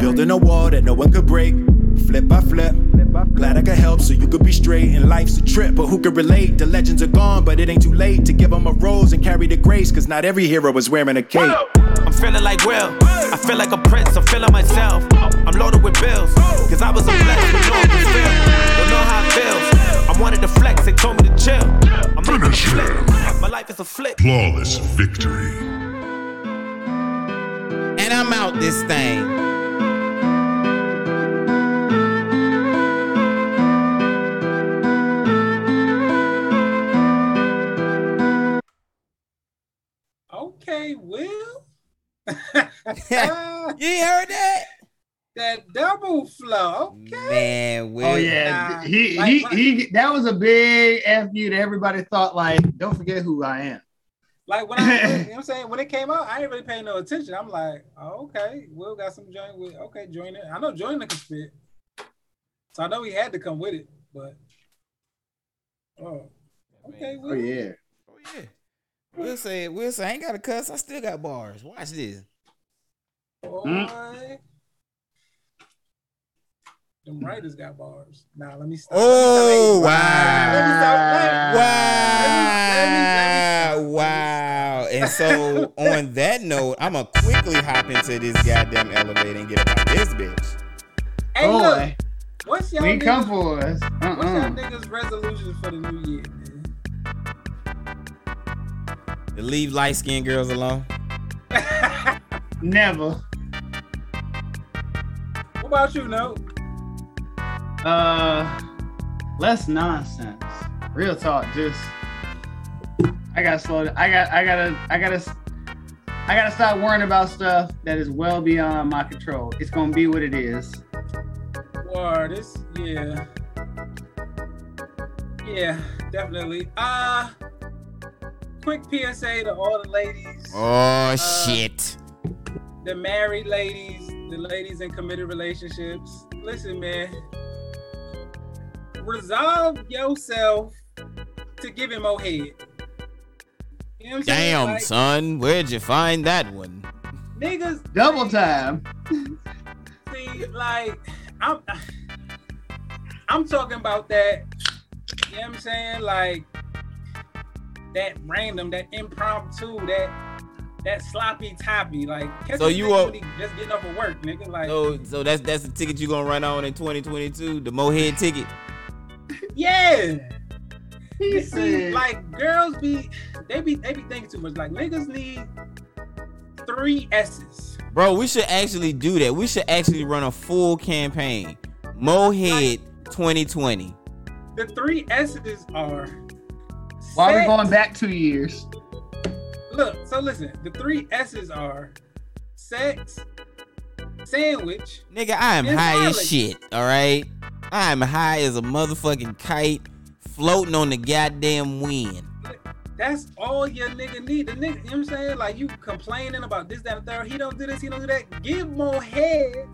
building a wall that no one could break. Flip by flip. Glad I could help so you could be straight. And life's a trip, but who could relate? The legends are gone, but it ain't too late to give them a rose and carry the grace. Cause not every hero is wearing a cape. I'm feeling like Will. I feel like a prince. I'm feeling myself. I'm loaded with bills. Cause I was a blessed with no one to feel. Don't know how it feels. I wanted to flex. They told me to chill. I'm making a flip. My life is a flip. Flawless victory. And I'm out this thing. That was a big f you that everybody thought like, don't forget who I am. Like when I, you know (laughs) what I'm saying, when it came out, I didn't really pay no attention. I'm like, oh, okay, Will got some joint with, okay, join it. I know Joyner can spit, so I know he had to come with it, but oh, okay, Oh Will. yeah. Oh yeah. We'll say, we'll say, I ain't got a cuss. I still got bars. Watch this. Boy. Hmm? Them writers got bars. Nah, let me stop. Oh Let me stop. wow! Wow! Wow! And so, on that note, I'm gonna quickly hop into this goddamn elevator and get about this bitch. Hey, Boy. look. What's y'all We come for us. What's y'all Uh-uh. niggas' resolutions for the new year, man? To leave light skinned girls alone. (laughs) Never. What about you, No? Uh, less nonsense. Real talk. Just I gotta slow. down. I got. I gotta. I gotta. I gotta stop worrying about stuff that is well beyond my control. It's gonna be what it is. War, this, yeah. Yeah, definitely. Uh, quick PSA to all the ladies. Oh shit! the married ladies, the ladies in committed relationships. Listen, man. Resolve yourself to give him more head. You know what I'm saying? Damn, Like, son, where'd you find that one? niggas Double time. see, like, I'm I'm talking about that. You know what I'm saying? Like that random, that impromptu, that that sloppy toppy. Like So you are just getting off of work, nigga. Like So, so that's that's the ticket you gonna run on in 2022, the Mohead ticket. (laughs) Yeah. He You see, like girls be they be they be thinking too much. Like niggas need three S's. Bro, we should actually do that. We should actually run a full campaign. Mohead 2020. The three S's are Why are we going back two years? Look, so listen, the three S's are sex, sandwich. Nigga, I am high knowledge. as shit. All right, I'm high as a motherfucking kite, floating on the goddamn wind. That's all your nigga need. The nigga, you know what I'm saying? Like you complaining about this, that, and third. He don't do this, he don't do that. Give more head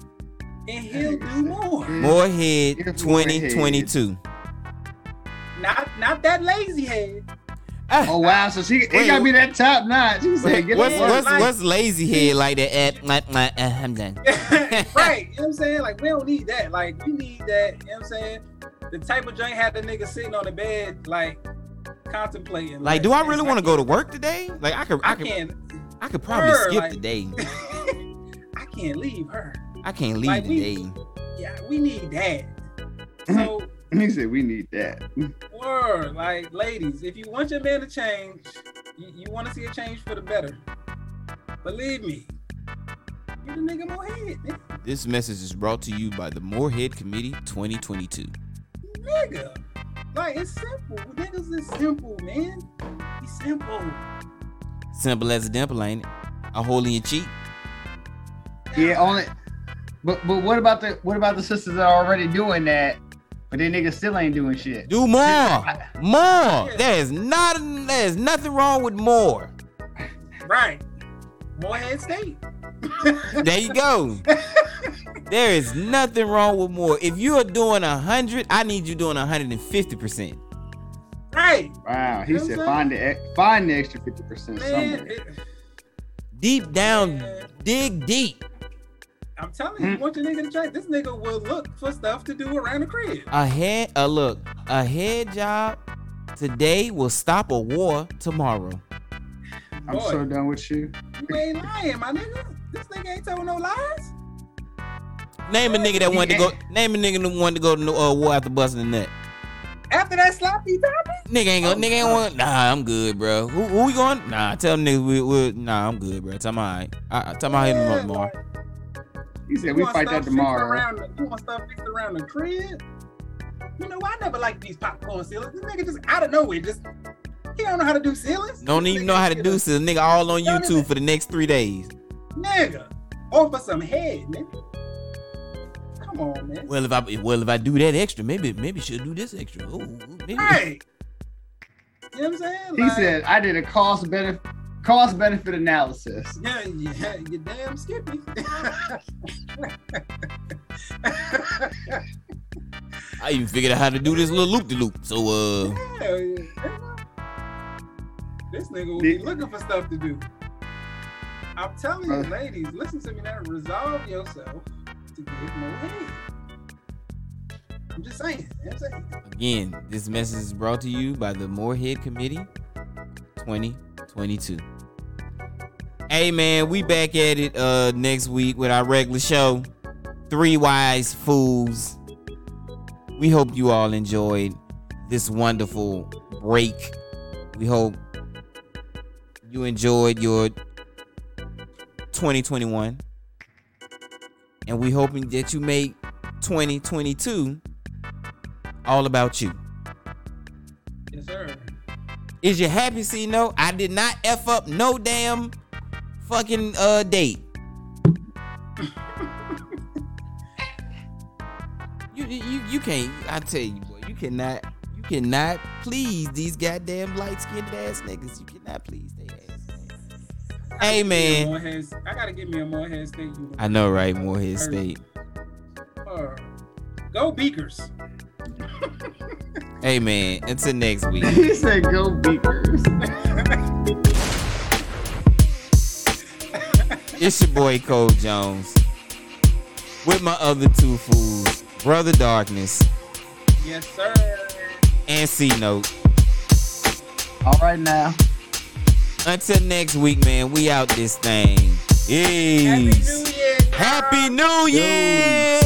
and he'll do more. More head 2022. Not not that lazy head. Oh wow, so she it gotta be that top notch. She said, get what's what's, what's lazy head like that? At my, my, uh, I'm done. (laughs) right. You know what I'm saying? Like we don't need that. Like we need that, you know what I'm saying? The type of joint had the nigga sitting on the bed, like contemplating. Like, do I really want to go to work today? Like, I could, I, I could, can't I could probably her, skip like- the day. (laughs) I can't leave her. I can't leave Like, the we- day. Yeah, we need that. So (laughs) He said we need that. word, like ladies, if you want your man to change, you, you want to see a change for the better. Believe me. Get a nigga more head. This message is brought to you by the Moorhead Committee 2022. nigga. Like it's simple. Niggas is simple, man. Be simple. Simple as a dimple, ain't it? A hole in your cheek. Yeah, only. But but what about the what about the sisters that are already doing that, but they niggas still ain't doing shit? Do more, more. There's not, there's nothing wrong with more. Right. Morehead State. (laughs) There you go. there is nothing wrong with more. If you are doing a hundred, I need you doing hundred and fifty percent. Right. Wow, he You know said find the find the extra fifty percent Man, somewhere. it- Deep down, dig deep. I'm telling you, you want your nigga to change. This nigga will look for stuff to do around the crib. A head, a look, a head job today will stop a war tomorrow. I'm so done with you. You ain't lying, my nigga. This nigga ain't telling no lies. Name a nigga that wanted to go. Name a nigga that wanted to go to uh, war after busting the nut. After that sloppy topic, Nigga ain't gonna. Nigga ain't want. Nah, I'm good, bro. Who, who we going? Nah, tell them niggas we, we. Nah, I'm good, bro. Tell me alright. I, tell me I hit him up tomorrow. He said we fight that tomorrow. Around the, you want stuff fixed around the crib? You know, I never liked these popcorn ceilings. This nigga just out of nowhere, just he don't know how to do ceilings. Don't even know how to do so. Nigga all on Don't YouTube for the next three days. Nigga, offer some head, nigga. Come on, man. Well, if I well if I do that extra, maybe maybe should do this extra. Ooh, maybe. Hey, you know what I'm saying? He said I did a cost benefit cost benefit analysis. Yeah, yeah, you damn Skippy. (laughs) I even figured out how to do this little loop de loop. So uh, Hell yeah. This nigga will be looking for stuff to do. I'm telling you, Uh. ladies, listen to me now. Resolve yourself to get more head. I'm just saying. You know what I'm saying? again, this message is brought to you by the Moorhead Committee 2022. Hey man, we back at it uh next week with our regular show. Three Wise Fools. We hope you all enjoyed this wonderful break. We hope you enjoyed your 2021. And we hoping that you make 2022 all about you. Yes, sir. Is you happy, see no? I did not F up no damn fucking uh date. you, you you can't I tell you boy, you cannot you cannot please these goddamn light skinned ass niggas. You cannot please their ass. Hey man. Morehead, I gotta get me a more Morehead State. uniform. I know right, More Morehead State. Uh, go Beakers. (laughs) Hey man, until next week. he said go beakers. (laughs) It's your boy Cole Jones with my other two fools, Brother Darkness Yes, sir. and C Note. All right now. Until next week, man, we out this thing. Peace. Happy New Year.